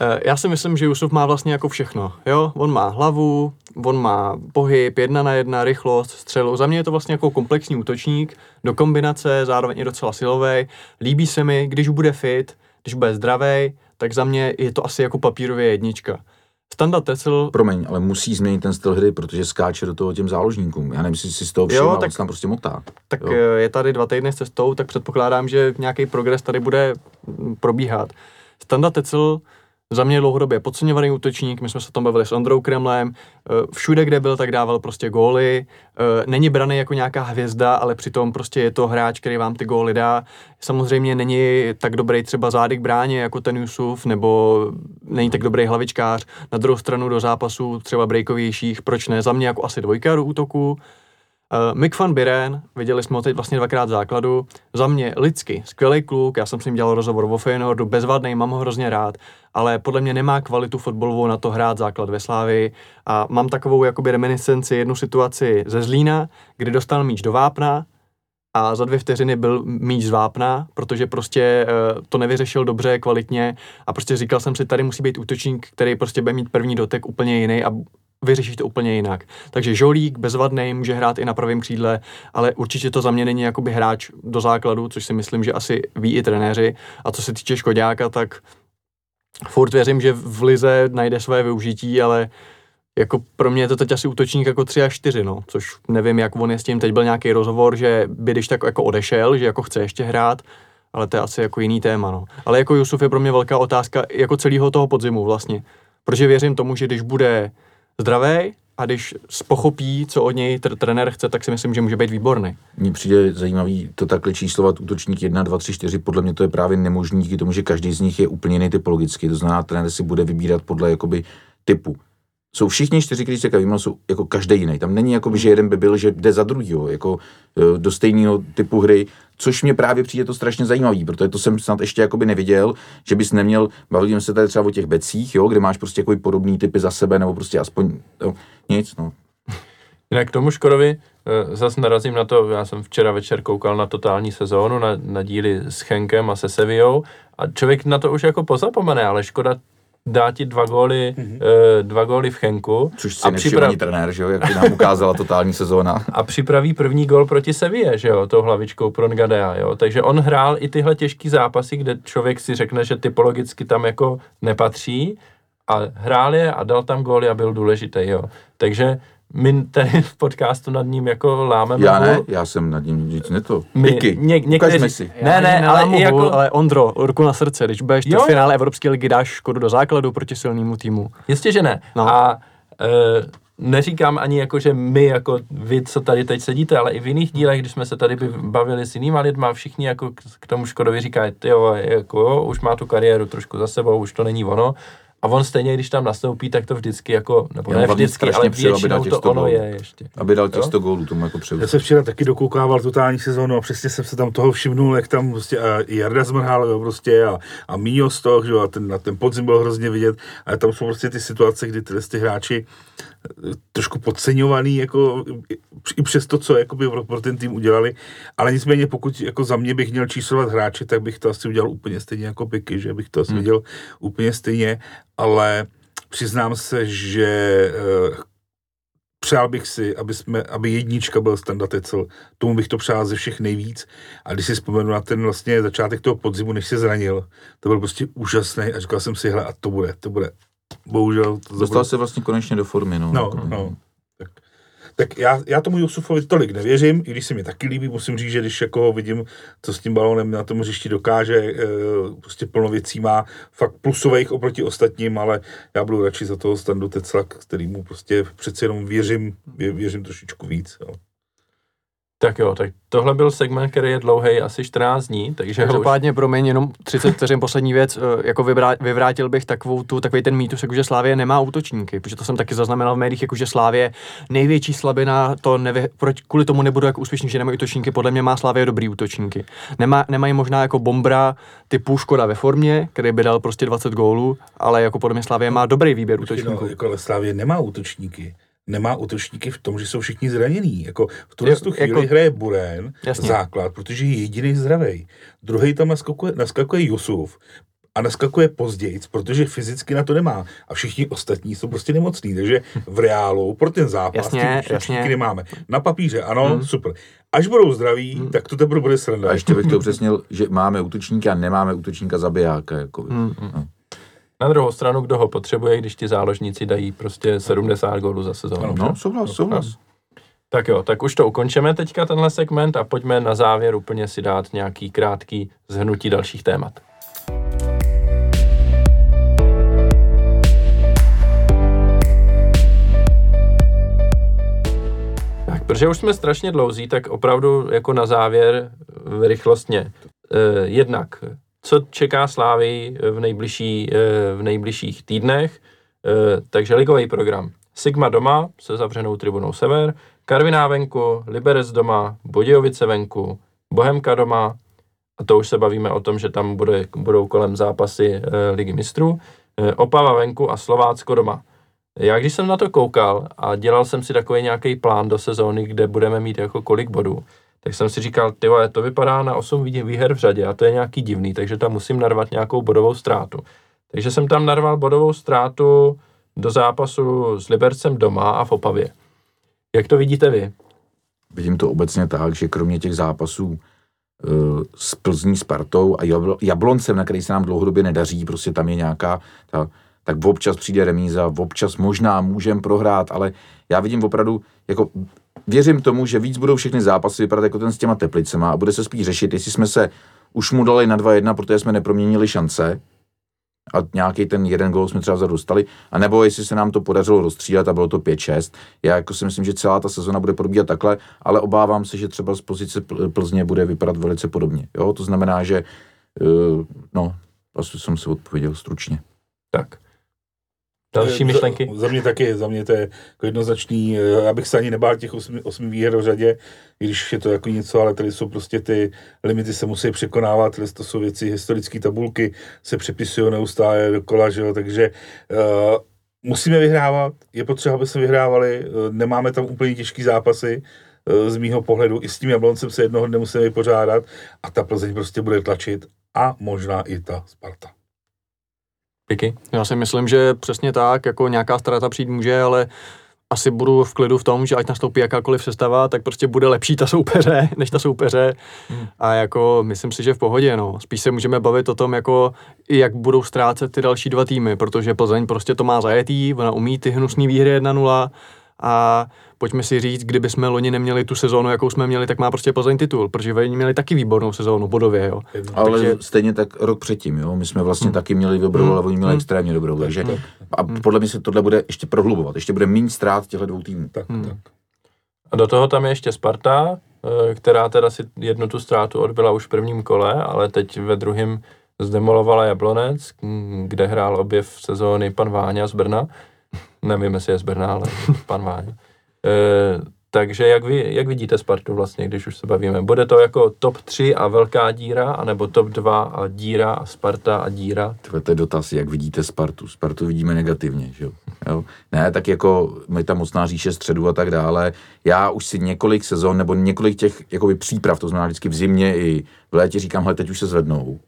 Eh, já si myslím, že Jusuf má vlastně jako všechno. Jo? On má hlavu, on má pohyb, jedna na jedna, rychlost, střelu. Za mě je to vlastně jako komplexní útočník, do kombinace, zároveň i docela silový. Líbí se mi, když bude fit, když bude zdravý, tak za mě je to asi jako papírově jednička. Standa Tecel... Promiň, ale musí změnit ten styl hry, protože skáče do toho těm záložníkům. Já nevím, jestli si z toho všiml, jo, tak, tam prostě motá. Tak jo. Eh, je tady dva týdny s cestou, tak předpokládám, že nějaký progres tady bude probíhat. Standa Tecel za mě dlouhodobě podceňovaný útočník, my jsme se o tom bavili s Ondrou Kremlem, eh, všude, kde byl, tak dával prostě góly, eh, není braný jako nějaká hvězda, ale přitom prostě je to hráč, který vám ty góly dá. Samozřejmě není tak dobrý třeba zády k bráně jako ten Jusuf, nebo není tak dobrý hlavičkář. Na druhou stranu do zápasu třeba breakovějších, proč ne, za mě jako asi dvojka do útoku. Uh, Mick van Biren, viděli jsme ho teď vlastně dvakrát základu, za mě lidsky, skvělý kluk, já jsem s ním dělal rozhovor vo Feyenoordu, bezvadný, mám ho hrozně rád, ale podle mě nemá kvalitu fotbalovou na to hrát základ ve Slávi a mám takovou jakoby reminiscenci jednu situaci ze Zlína, kdy dostal míč do vápna, a za dvě vteřiny byl míč z vápna, protože prostě uh, to nevyřešil dobře, kvalitně a prostě říkal jsem si, tady musí být útočník, který prostě bude mít první dotek úplně jiný a vyřešíš to úplně jinak. Takže Žolík, bezvadný, může hrát i na pravém křídle, ale určitě to za mě není jakoby hráč do základu, což si myslím, že asi ví i trenéři. A co se týče Škodáka, tak furt věřím, že v Lize najde své využití, ale jako pro mě je to teď asi útočník jako 3 a 4, no, což nevím, jak on je s tím, teď byl nějaký rozhovor, že by když tak jako odešel, že jako chce ještě hrát, ale to je asi jako jiný téma, no. Ale jako Jusuf je pro mě velká otázka jako celého toho podzimu vlastně, protože věřím tomu, že když bude zdravý a když pochopí, co od něj tr- trenér chce, tak si myslím, že může být výborný. Mně přijde zajímavý to takhle číslovat útočník 1, 2, 3, 4, podle mě to je právě nemožný díky tomu, že každý z nich je úplně typologicky, to znamená, trenér si bude vybírat podle jakoby typu. Jsou všichni čtyři, kteří se vyjmenoval, jsou jako každý jiný. Tam není jako, že jeden by byl, že jde za druhýho, jako eh, do stejného typu hry, což mě právě přijde to strašně zajímavý, protože to jsem snad ještě jakoby neviděl, že bys neměl, bavili se tady třeba o těch becích, jo, kde máš prostě jako podobný typy za sebe, nebo prostě aspoň jo, nic, no. Jinak k tomu Škodovi eh, zase narazím na to, já jsem včera večer koukal na totální sezónu, na, na díly s Chenkem a se Sevillou a člověk na to už jako pozapomene, ale Škoda dá ti dva góly, mm-hmm. dva góly v Chenku. Což si připrav... ani trenér, že jo, jak nám ukázala totální sezóna. A připraví první gól proti Sevilla, že jo, tou hlavičkou pro Ngadea, jo. Takže on hrál i tyhle těžké zápasy, kde člověk si řekne, že typologicky tam jako nepatří a hrál je a dal tam góly a byl důležitý, jo. Takže my tady v podcastu nad ním jako lámeme. Já ne, já jsem nad ním říct ne to. My, Ně, někteří, si. Ne, ne, ale hůl, jako... ale Ondro, ruku na srdce, když budeš v finále Evropské ligy, dáš škodu do základu proti silnému týmu. Jistě, že ne. No. A e, neříkám ani jako, že my, jako vy, co tady teď sedíte, ale i v jiných dílech, když jsme se tady bavili s jinýma lidma, všichni jako k tomu Škodovi říkají, jo, jako jo, už má tu kariéru trošku za sebou, už to není ono. A on stejně, když tam nastoupí, tak to vždycky jako, nebo ne vždycky, ale většinou to ono gólů. je ještě. Aby dal těch 100 gólů, tomu jako převzal. Já jsem včera taky dokoukával totální sezónu a přesně jsem se tam toho všimnul, jak tam prostě a Jarda zmrhal, jo, prostě a, a Mío z toho, že jo, a ten, na ten podzim byl hrozně vidět, ale tam jsou prostě ty situace, kdy ty, ty hráči trošku podceňovaný, jako i přes to, co jakoby pro, pro ten tým udělali, ale nicméně pokud jako za mě bych měl číslovat hráče, tak bych to asi udělal úplně stejně jako Piky, že bych to asi hmm. viděl úplně stejně, ale přiznám se, že uh, přál bych si, aby, jsme, aby jednička byl standard Ecel. Tomu bych to přál ze všech nejvíc. A když si vzpomenu na ten vlastně začátek toho podzimu, než se zranil, to byl prostě úžasný a říkal jsem si, hele, a to bude, to bude bohužel. To Dostal se vlastně konečně do formy, no. No, jako. no. Tak, tak já, já tomu Jusufovi tolik nevěřím, i když se mi taky líbí, musím říct, že když jako ho vidím, co s tím balónem na tom hřišti dokáže, e, prostě plno věcí má, fakt plusových oproti ostatním, ale já budu radši za toho standu Tecla, kterýmu prostě přeci jenom věřím, vě, věřím trošičku víc. Jo. Tak jo, tak tohle byl segment, který je dlouhý asi 14 dní, takže Každopádně, už... promiň, jenom 30 vteřin poslední věc, eh, jako vyvrátil bych takovou tu, takový ten mýtus, jako že Slávě nemá útočníky, protože to jsem taky zaznamenal v médiích, jako že Slávě největší slabina, to nevy, proč, kvůli tomu nebudu jako úspěšný, že nemají útočníky, podle mě má Slávě dobrý útočníky. Nemá, nemají možná jako bombra typu Škoda ve formě, který by dal prostě 20 gólů, ale jako podle mě Slávě má dobrý výběr útočníků. No, jako Slávě nemá útočníky nemá útočníky v tom, že jsou všichni zranění. Jako v tuhle tu chvíli jako, hraje Buren jasně. základ, protože je jediný zdravý. Druhý tam naskakuje, naskakuje Jusuf a naskakuje později, protože fyzicky na to nemá. A všichni ostatní jsou prostě nemocní. Takže v reálu pro ten zápas jasně, ty jasně. nemáme. Na papíře, ano, hmm. super. Až budou zdraví, hmm. tak to teprve bude sranda. A ještě bych to upřesnil, že máme útočníka a nemáme útočníka zabijáka. Jako hmm. no. Na druhou stranu, kdo ho potřebuje, když ti záložníci dají prostě 70 gólů za sezónu. No, souhlas, souhlas. Tak jo, tak už to ukončíme teďka tenhle segment a pojďme na závěr úplně si dát nějaký krátký zhrnutí dalších témat. Tak, protože už jsme strašně dlouzí, tak opravdu jako na závěr rychlostně. Eh, jednak co čeká Slávy v, nejbližší, eh, v nejbližších týdnech. Eh, takže ligový program. Sigma doma se zavřenou tribunou Sever, Karviná venku, Liberec doma, Budějovice venku, Bohemka doma, a to už se bavíme o tom, že tam bude, budou kolem zápasy ligy mistrů, Opava venku a Slovácko doma. Já když jsem na to koukal a dělal jsem si takový nějaký plán do sezóny, kde budeme mít jako kolik bodů, tak jsem si říkal, ty to vypadá na 8 výher v řadě a to je nějaký divný, takže tam musím narvat nějakou bodovou ztrátu. Takže jsem tam narval bodovou ztrátu do zápasu s Libercem doma a v Opavě. Jak to vidíte vy? Vidím to obecně tak, že kromě těch zápasů uh, s Plzní Spartou a Jabloncem, na který se nám dlouhodobě nedaří, prostě tam je nějaká, ta, tak občas přijde remíza, občas možná můžeme prohrát, ale já vidím opravdu jako věřím tomu, že víc budou všechny zápasy vypadat jako ten s těma teplicema a bude se spíš řešit, jestli jsme se už mu dali na 2-1, protože jsme neproměnili šance a nějaký ten jeden gol jsme třeba dostali, a nebo jestli se nám to podařilo rozstřílet a bylo to 5-6. Já jako si myslím, že celá ta sezona bude probíhat takhle, ale obávám se, že třeba z pozice Plzně bude vypadat velice podobně. Jo? To znamená, že uh, no, asi jsem si odpověděl stručně. Tak. Další myšlenky? Za, za mě taky, za mě to je jako jednoznačný, eh, abych se ani nebál těch osmi, osmi výher v řadě, i když je to jako něco, ale tady jsou prostě ty limity se musí překonávat, tady to jsou věci, historické tabulky se přepisují neustále dokola, že jo, takže uh, musíme vyhrávat, je potřeba, aby jsme vyhrávali, uh, nemáme tam úplně těžký zápasy, uh, z mýho pohledu, i s tím Jabloncem se jednoho dne musíme vypořádat a ta Plzeň prostě bude tlačit a možná i ta Sparta. Piky? Já si myslím, že přesně tak, jako nějaká ztráta přijít může, ale asi budu v klidu v tom, že ať nastoupí jakákoliv sestava, tak prostě bude lepší ta soupeře, než ta soupeře. Hmm. A jako myslím si, že v pohodě, no. Spíš se můžeme bavit o tom, jako jak budou ztrácet ty další dva týmy, protože Plzeň prostě to má zajetý, ona umí ty hnusný výhry 1-0 a pojďme si říct, kdyby jsme loni neměli tu sezónu, jakou jsme měli, tak má prostě Plzeň titul, protože oni měli taky výbornou sezónu bodově, jo. Ale Takže- stejně tak rok předtím, jo. My jsme vlastně taky měli dobrou, Hmm. ale oni měli Hmm. extrémně dobrou, takže tak, a podle mě se tohle bude ještě prohlubovat, ještě bude méně ztrát těchto dvou týmů. tak, Hmm. tak. A do toho tam je ještě Sparta, eh, která teda si jednu tu ztrátu odbyla už v prvním kole, ale teď ve druhém zdemolovala Jablonec, kde hrál objev sezóny pan Váňa z Brna. Nevím, jestli je z Brna, ale pan Váňa. E, takže jak, vy, jak vidíte Spartu vlastně, když už se bavíme? Bude to jako top 3 a velká díra, anebo top 2 a díra a Sparta a díra? To je dotaz, jak vidíte Spartu. Spartu vidíme negativně, že jo? jo? Ne, tak jako my tam mocná říše středu a tak dále. Já už si několik sezon nebo několik těch jakoby příprav, to znamená vždycky v zimě i v létě říkám, hele, teď už se zvednou.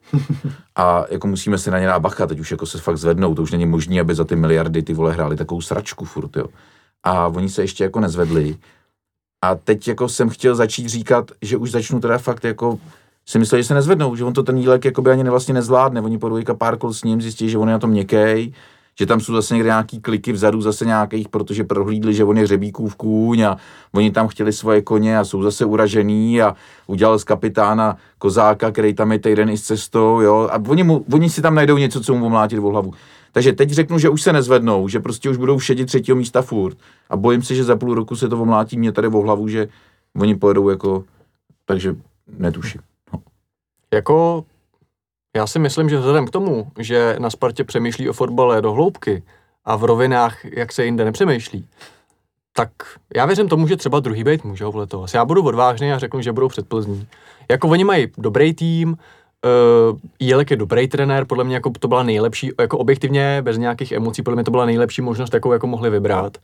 A jako musíme si na ně dát bacha, teď už jako se fakt zvednou, to už není možné, aby za ty miliardy ty vole hráli takovou sračku furt, jo. A oni se ještě jako nezvedli. A teď jako jsem chtěl začít říkat, že už začnu teda fakt jako si mysleli, že se nezvednou, že on to ten jílek jakoby ani vlastně nezvládne. Oni po dvojka pár kol s ním zjistí, že on je na tom měkkej, že tam jsou zase někde nějaký kliky vzadu, zase nějakých, protože prohlídli, že on je hřebíkův kůň a oni tam chtěli svoje koně a jsou zase uražený a udělal z kapitána kozáka, který tam je týden i s cestou, jo, a oni, mu, oni si tam najdou něco, co mu omlátit o hlavu. Takže teď řeknu, že už se nezvednou, že prostě už budou všedit třetího místa furt a bojím se, že za půl roku se to omlátí mě tady o hlavu, že oni pojedou jako, takže netuším. Jako, já si myslím, že vzhledem k tomu, že na Spartě přemýšlí o fotbale do hloubky a v rovinách, jak se jinde nepřemýšlí, tak já věřím tomu, že třeba druhý být můžou letos. Já budu odvážný a řeknu, že budou před Plzní. Jako oni mají dobrý tým, uh, Jelek je dobrý trenér, podle mě jako to byla nejlepší, jako objektivně, bez nějakých emocí, podle mě to byla nejlepší možnost, jakou jako mohli vybrat.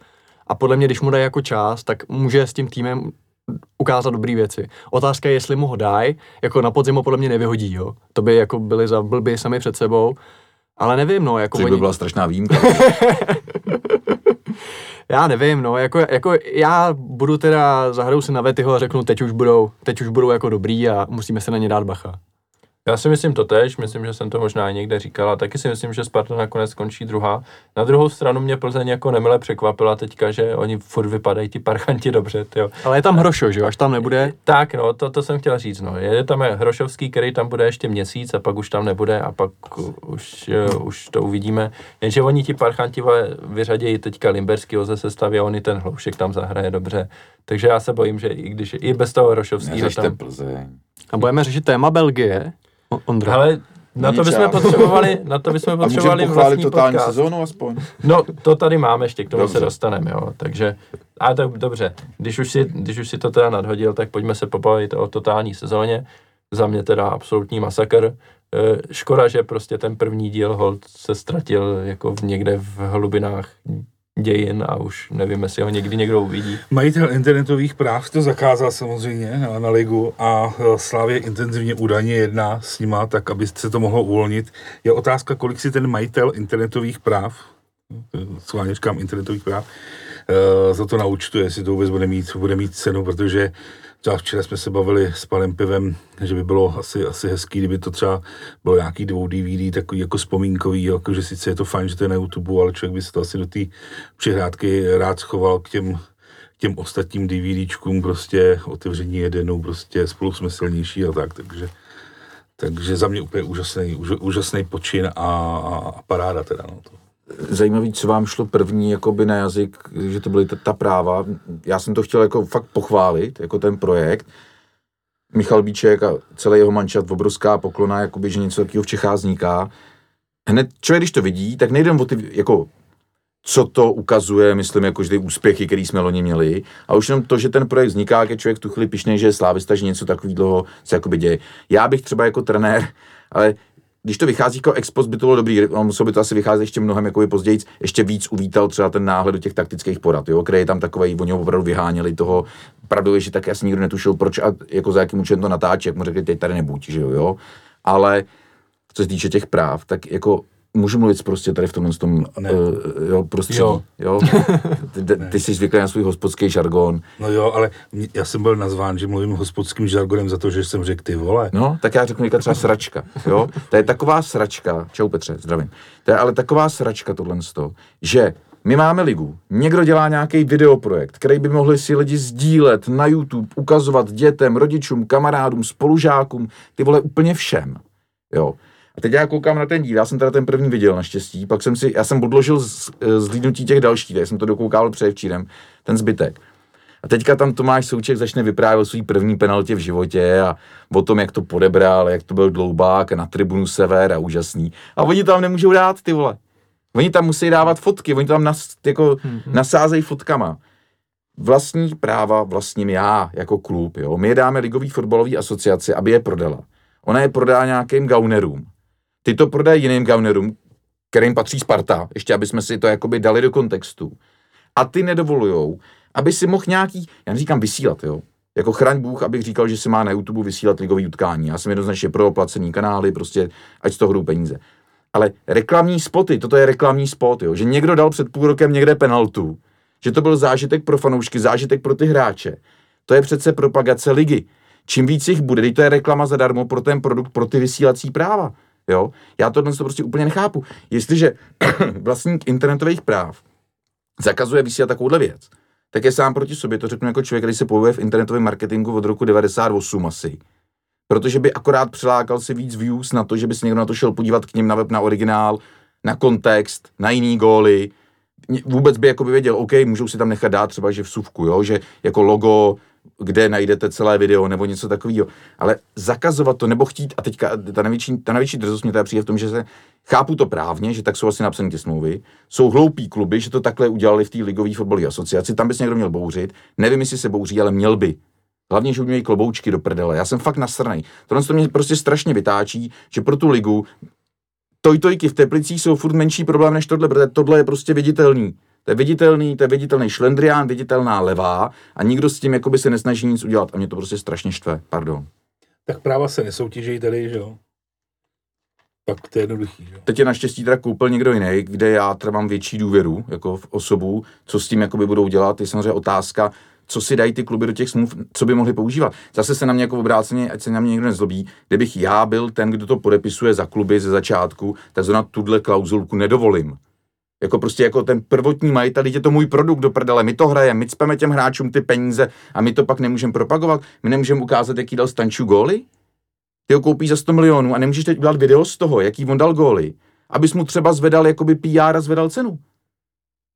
A podle mě, když mu dají jako čas, tak může s tím týmem ukázat dobré věci. Otázka je, jestli mu ho dají, jako na podzim ho podle mě nevyhodí, jo. To by jako byli za blbý sami před sebou. Ale nevím, no, jako Což by byla strašná výjimka. já nevím, no, jako, jako já budu teda, zahraju si na Vetyho a řeknu, teď už budou, teď už budou jako dobrý a musíme se na ně dát bacha. Já si myslím to tež, myslím, že jsem to možná i někde říkal a taky si myslím, že Sparta nakonec skončí druhá. Na druhou stranu mě Plzeň jako nemile překvapila teďka, že oni furt vypadají ty parchanti dobře, jo. Ale je tam Hrošo, že jo, až tam nebude. Tak, no, to, to jsem chtěl říct, no. Je tam Hrošovský, který tam bude ještě měsíc a pak už tam nebude a pak už, uh, už to uvidíme. Jenže oni ti parchanti vyřadějí teďka Limberskýho ze sestavy a oni ten Hloušek tam zahraje dobře. Takže já se bojím, že i když i bez toho Hrošovského tam... Plzeň. A budeme řešit téma Belgie. Ondra. Ale na to bychom potřebovali, na to bychom A potřebovali pochválit vlastní totální podcast. sezónu aspoň? No, to tady máme, ještě k tomu Dobře. se dostaneme, jo. Takže, a tak dobře, když už, si, když už si to teda nadhodil, tak pojďme se pobavit o totální sezóně. Za mě teda absolutní masakr. Eh, Škoda, že prostě ten první díl hold se ztratil jako v někde v hlubinách dějin a už nevím, jestli ho někdy někdo uvidí. Majitel internetových práv to zakázal samozřejmě na, ligu a e, Slávě intenzivně údajně jedná s nima, tak aby se to mohlo uvolnit. Je otázka, kolik si ten majitel internetových práv, schválně říkám internetových práv, e, za to naučtuje, jestli to vůbec bude mít, bude mít cenu, protože třeba včera jsme se bavili s panem Pivem, že by bylo asi, asi hezký, kdyby to třeba bylo nějaký dvou DVD, takový jako vzpomínkový, jako že sice je to fajn, že to je na YouTube, ale člověk by se to asi do té přihrádky rád schoval k těm těm ostatním DVDčkům prostě otevření jednou prostě spolu jsme silnější a tak, takže takže za mě úplně úžasný, úž, úžasný počin a, a paráda teda, no to. Zajímavý, co vám šlo první jakoby na jazyk, že to byly ta, ta práva. Já jsem to chtěl jako fakt pochválit, jako ten projekt. Michal Bíček a celý jeho mančat, obrovská poklona, jakoby, že něco takového v Čechách vzniká. Hned člověk, když to vidí, tak nejde o ty, jako co to ukazuje, myslím, jako že úspěchy, který jsme loni měli. A už jenom to, že ten projekt vzniká, jak je člověk tu chvíli pišnej, že je slávista, že něco takového se jakoby děje. Já bych třeba jako trenér, ale když to vychází jako expos, by to bylo dobrý, muselo by to asi vycházet ještě mnohem jako později, ještě víc uvítal třeba ten náhled do těch taktických porad, jo, který je tam takový, oni ho opravdu vyháněli toho, pravdu je, že tak jsem nikdo netušil, proč a jako za jakým účelem to natáčí, jak mu řekli, teď tady nebuď, že jo, jo, ale co se týče těch práv, tak jako můžu mluvit prostě tady v tomhle tom, Ne. uh, jo, prostředí, Jo. jo. Ty, ty, jsi zvyklý na svůj hospodský žargon, No jo, ale já jsem byl nazván, že mluvím hospodským žargonem za to, že jsem řekl ty vole. No, tak já řeknu třeba sračka, jo. To je taková sračka, čau Petře, zdravím. To je ale taková sračka tohle toho, že my máme ligu, někdo dělá nějaký videoprojekt, který by mohli si lidi sdílet na YouTube, ukazovat dětem, rodičům, kamarádům, spolužákům, ty vole úplně všem, jo. A teď já koukám na ten díl, já jsem teda ten první viděl naštěstí, pak jsem si, já jsem odložil z, zhlídnutí těch dalších, tak jsem to dokoukal předevčírem, ten zbytek. A teďka tam Tomáš Souček začne vyprávět o svý první penaltě v životě a o tom, jak to podebral, jak to byl dloubák na tribunu sever a úžasný. A oni tam nemůžou dát, ty vole. Oni tam musí dávat fotky, oni tam nas, jako nasázejí fotkama. Vlastní práva vlastním já jako klub, jo. My je dáme ligový fotbalový asociaci, aby je prodala. Ona je prodá nějakým gaunerům. Ty to prodají jiným gaunerům, kterým patří Sparta, ještě aby jsme si to jakoby dali do kontextu. A ty nedovolujou, aby si mohl nějaký, já neříkám vysílat, jo, jako chraň Bůh, abych říkal, že si má na YouTube vysílat ligový utkání. Já jsem jednoznačně pro placený kanály, prostě ať z toho jdou peníze. Ale reklamní spoty, toto je reklamní spot, jo, že někdo dal před půl rokem někde penaltu, že to byl zážitek pro fanoušky, zážitek pro ty hráče. To je přece propagace ligy. Čím víc jich bude, to je reklama zadarmo pro ten produkt, pro ty vysílací práva. Jo? Já to dnes to prostě úplně nechápu. Jestliže vlastník internetových práv zakazuje vysílat takovouhle věc, tak je sám proti sobě, to řeknu jako člověk, který se pohybuje v internetovém marketingu od roku 98 asi. Protože by akorát přilákal si víc views na to, že by se někdo na to šel podívat k ním na web, na originál, na kontext, na jiný góly. Vůbec by jako by věděl, OK, můžou si tam nechat dát třeba, že vsuvku, jo, že jako logo, kde najdete celé video nebo něco takového. Ale zakazovat to nebo chtít, a teďka ta největší, ta největší drzost mě teda přijde v tom, že se chápu to právně, že tak jsou asi napsané ty smlouvy, jsou hloupí kluby, že to takhle udělali v té ligové fotbalové asociaci, tam by se někdo měl bouřit, nevím, jestli se bouří, ale měl by. Hlavně, že umějí kloboučky do prdele. Já jsem fakt nasranej. Tohle to mě prostě strašně vytáčí, že pro tu ligu tojtojky v Teplicích jsou furt menší problém než tohle, protože tohle je prostě viditelný. To je viditelný, to je viditelný šlendrián, viditelná levá a nikdo s tím jakoby se nesnaží nic udělat a mě to prostě strašně štve, pardon. Tak práva se nesoutěžejí tady, že jo. Tak to je jednoduchý, že jo. Teď je naštěstí teda koupil někdo jiný, kde já teda mám větší důvěru jako v osobu, co s tím jakoby budou dělat, je samozřejmě otázka, co si dají ty kluby do těch smluv, co by mohli používat. Zase se na mě jako obráceně, ať se na mě někdo nezlobí, kdybych já byl ten, kdo to podepisuje za kluby ze začátku, tak zrovna tuhle klauzulku nedovolím. Jako prostě jako ten prvotní majitel, je to můj produkt do prdele, my to hrajeme, my cpeme těm hráčům ty peníze a my to pak nemůžeme propagovat, my nemůžeme ukázat, jaký dal Stanču góly, ty ho koupíš za 100 milionů a nemůžeš teď udělat video z toho, jaký on dal góly, abys mu třeba zvedal jakoby PR a zvedal cenu.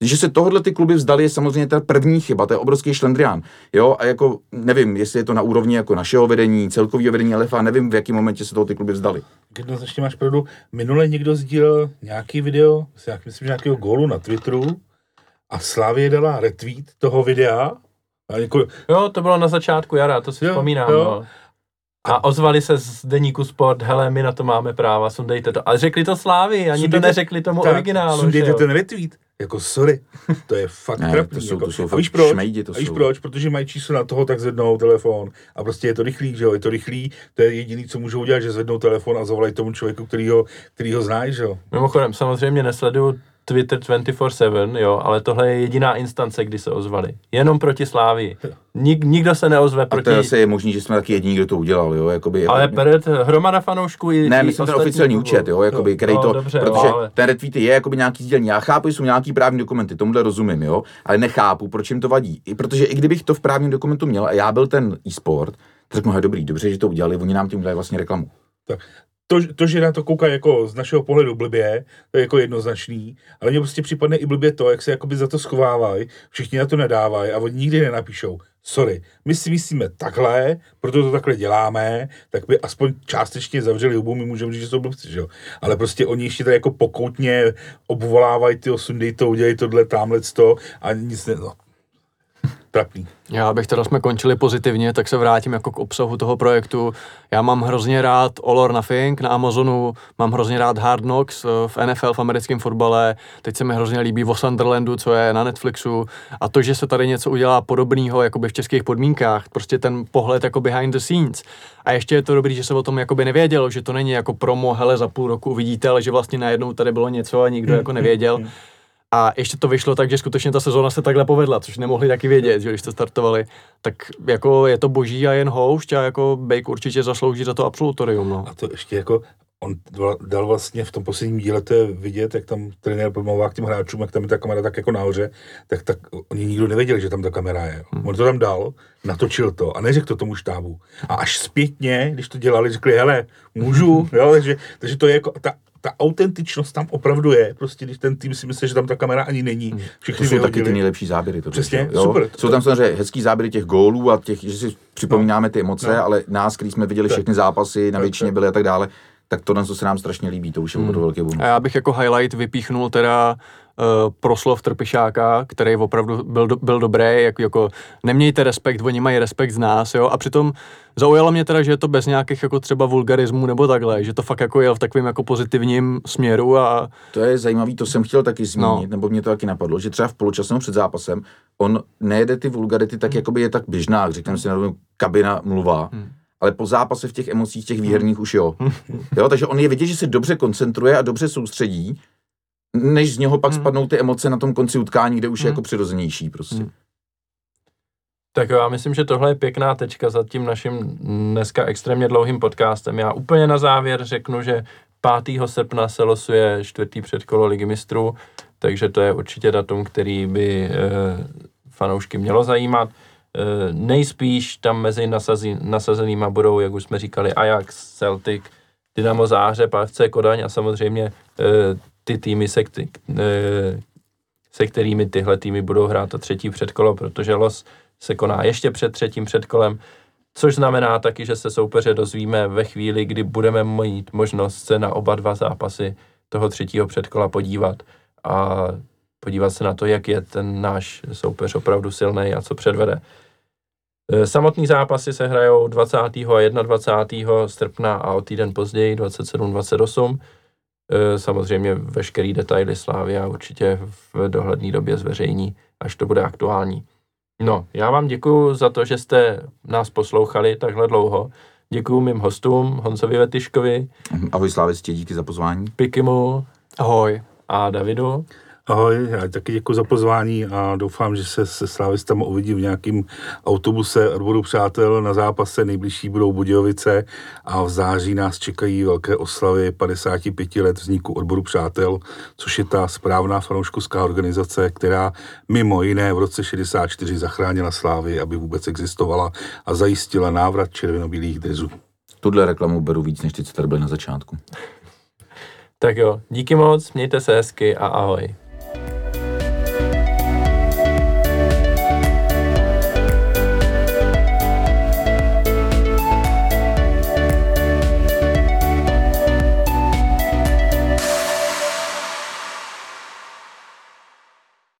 Že se tohle ty kluby vzdali, je samozřejmě ta první chyba, to je obrovský šlendrián. Jo, a jako nevím, jestli je to na úrovni jako našeho vedení, celkového vedení LFA, nevím, v jakém momentě se toho ty kluby vzdali. Jednoznačně máš pravdu. Minule někdo sdílel nějaký video, myslím, že nějakého gólu na Twitteru a Slavě dala retweet toho videa. A jako, Jo, to bylo na začátku jara, to si Jo, vzpomínám. jo. No. A ozvali se z deníku Sport, hele, my na to máme práva, sundejte to. Ale řekli to Slávy, ani to Sundejte- neřekli tomu tak, originálu. že sundejte jo? ten retweet. Jako sorry, to je fakt Ne, trapný. to jsou- jako. to jsou a víš proč? šmejdi, to a víš jsou. proč? Protože mají číslo na toho, tak zvednou telefon. A prostě je to rychlý, že jo? Je to rychlý, to je jediný, co můžou udělat, že zvednou telefon a zavolají tomu člověku, který ho, který ho znáš, že jo? Mimochodem, samozřejmě nesleduju Twitter 24-7, jo, ale tohle je jediná instance, kdy se ozvali. Jenom proti Slávii. Nik, nikdo se neozve A proti... to zase je možný, že jsme taky jediní, kdo to udělal, jo, jakoby, Ale jako, Peret, hromada fanoušků i ne, myslím ten oficiální klubů. účet, jo, jakoby, který no, to, dobře, protože jo, ale... ten retweet je jakoby nějaký sdělení. Já chápu, že jsou nějaký právní dokumenty, tomuhle rozumím, jo, ale nechápu, proč jim to vadí. I protože i kdybych to v právním dokumentu měl a já byl ten e-sport, tak řeknu, dobrý, dobře, že to udělali, oni nám tím udělají vlastně reklamu. To, to, že na to kouká jako z našeho pohledu blbě, to je jako jednoznačný, ale mně prostě připadne i blbě to, jak se jakoby za to schovávají, všichni na to nedávají a oni nikdy nenapíšou. sorry, my si myslíme takhle, proto to takhle děláme, tak by aspoň částečně zavřeli hubu, my můžeme říct, že jsou blbci, že jo. Ale prostě oni ještě tady jako pokoutně obvolávají ty sundej to, udělej tohle, tamhle to a nic ne, no. Trapný. Já bych teda jsme končili pozitivně, tak se vrátím jako k obsahu toho projektu. Já mám hrozně rád All or Nothing na Amazonu, mám hrozně rád Hard Knocks eh, v NFL, v americkém fotbale, teď se mi hrozně líbí o Sunderlandu, co je na Netflixu a to, že se tady něco udělá podobného jakoby v českých podmínkách, prostě ten pohled jako behind the scenes. A ještě je to dobrý, že se o tom jakoby nevědělo, že to není jako promo, hele za půl roku uvidíte, ale že vlastně najednou tady bylo něco a nikdo jako nevěděl. A ještě to vyšlo tak, že skutečně ta sezóna se takhle povedla, což nemohli taky vědět, že když to startovali. Tak jako je to boží a jen houšť a jako Bake určitě zaslouží za to absolutorium. No. A to ještě jako on dal- vlastně v tom posledním díle to je vidět, jak tam trenér pomlouvá k těm hráčům, jak tam je ta kamera tak jako nahoře, tak, tak oni nikdo nevěděli, že tam ta kamera je. On to tam dal, natočil to a neřekl to tomu štábu. A až zpětně, když to dělali, řekli, hele, můžu, jo, takže, takže to je jako, ta, ta autentičnost tam opravdu je, prostě když ten tým si myslí, že tam ta kamera ani není, To všichni jsou taky vyhodili. ty nejlepší záběry. To Přesně, jo? super. Jsou tam samozřejmě hezký záběry těch gólů a těch, že si připomínáme ty emoce, No. ale nás, který jsme viděli Tak. všechny zápasy, na většině byli a tak dále, tak tohle co se nám strašně líbí, to už je opravdu velký bonus. A já bych jako highlight vypíchnul teda uh, proslov Trpišáka, který opravdu byl, do, byl dobrý, jako, jako nemějte respekt, oni mají respekt z nás, jo, a přitom zaujalo mě teda, že je to bez nějakých jako třeba vulgarismů nebo takhle, že to fakt jako jel v takovém jako pozitivním směru a To je zajímavý, to jsem chtěl taky zmínit, No. no. nebo mě to taky napadlo, že třeba v poločase nebo před zápasem on nejede ty vulgarity tak, jakoby je tak běžná, řekněme si na kabina mluvá. Hmm. Ale po zápase v těch emocích, těch výherních už jo. jo. Takže on je vidět, že se dobře koncentruje a dobře soustředí, než z něho pak Hmm. spadnou ty emoce na tom konci utkání, kde už je Hmm. jako přirozenější prostě. Hmm. Tak já myslím, že tohle je pěkná tečka za tím naším dneska extrémně dlouhým podcastem. Já úplně na závěr řeknu, že 5. srpna se losuje čtvrtý předkolo ligy mistrů, takže to je určitě datum, který by e, fanoušky mělo zajímat. E, nejspíš tam mezi nasazí, nasazenýma budou, jak už jsme říkali, Ajax, Celtic, Dynamo Záhřeb, FC Kodaň a samozřejmě e, ty týmy, se, e, se kterými tyhle týmy budou hrát to třetí předkolo, protože los se koná ještě před třetím předkolem, což znamená taky, že se soupeře dozvíme ve chvíli, kdy budeme mít možnost se na oba dva zápasy toho třetího předkola podívat a podívat se na to, jak je ten náš soupeř opravdu silný a co předvede. E, Samotný zápasy se hrajou 20. a 21. srpna a o týden později 27-28. E, Samozřejmě veškerý detaily Slávia určitě v dohledné době zveřejní, až to bude aktuální. No, já vám děkuji za to, že jste nás poslouchali takhle dlouho. Děkuji mým hostům, Honzovi Vetyškovi, Ahoj Slávistě, díky za pozvání. Pikimu ahoj. a Davidu. Ahoj, já taky děkuji za pozvání a doufám, že se se Slávistama uvidím v nějakém autobuse odboru přátel. Na zápase nejbližší budou Budějovice a v září nás čekají velké oslavy 55 let vzniku odboru přátel, což je ta správná fanouškovská organizace, která mimo jiné v roce 64 zachránila Slávy, aby vůbec existovala a zajistila návrat červenobílých drezů. Tuhle reklamu beru víc, než ty, co tady byly na začátku. Tak jo, díky moc, mějte se hezky a ahoj. Thank you.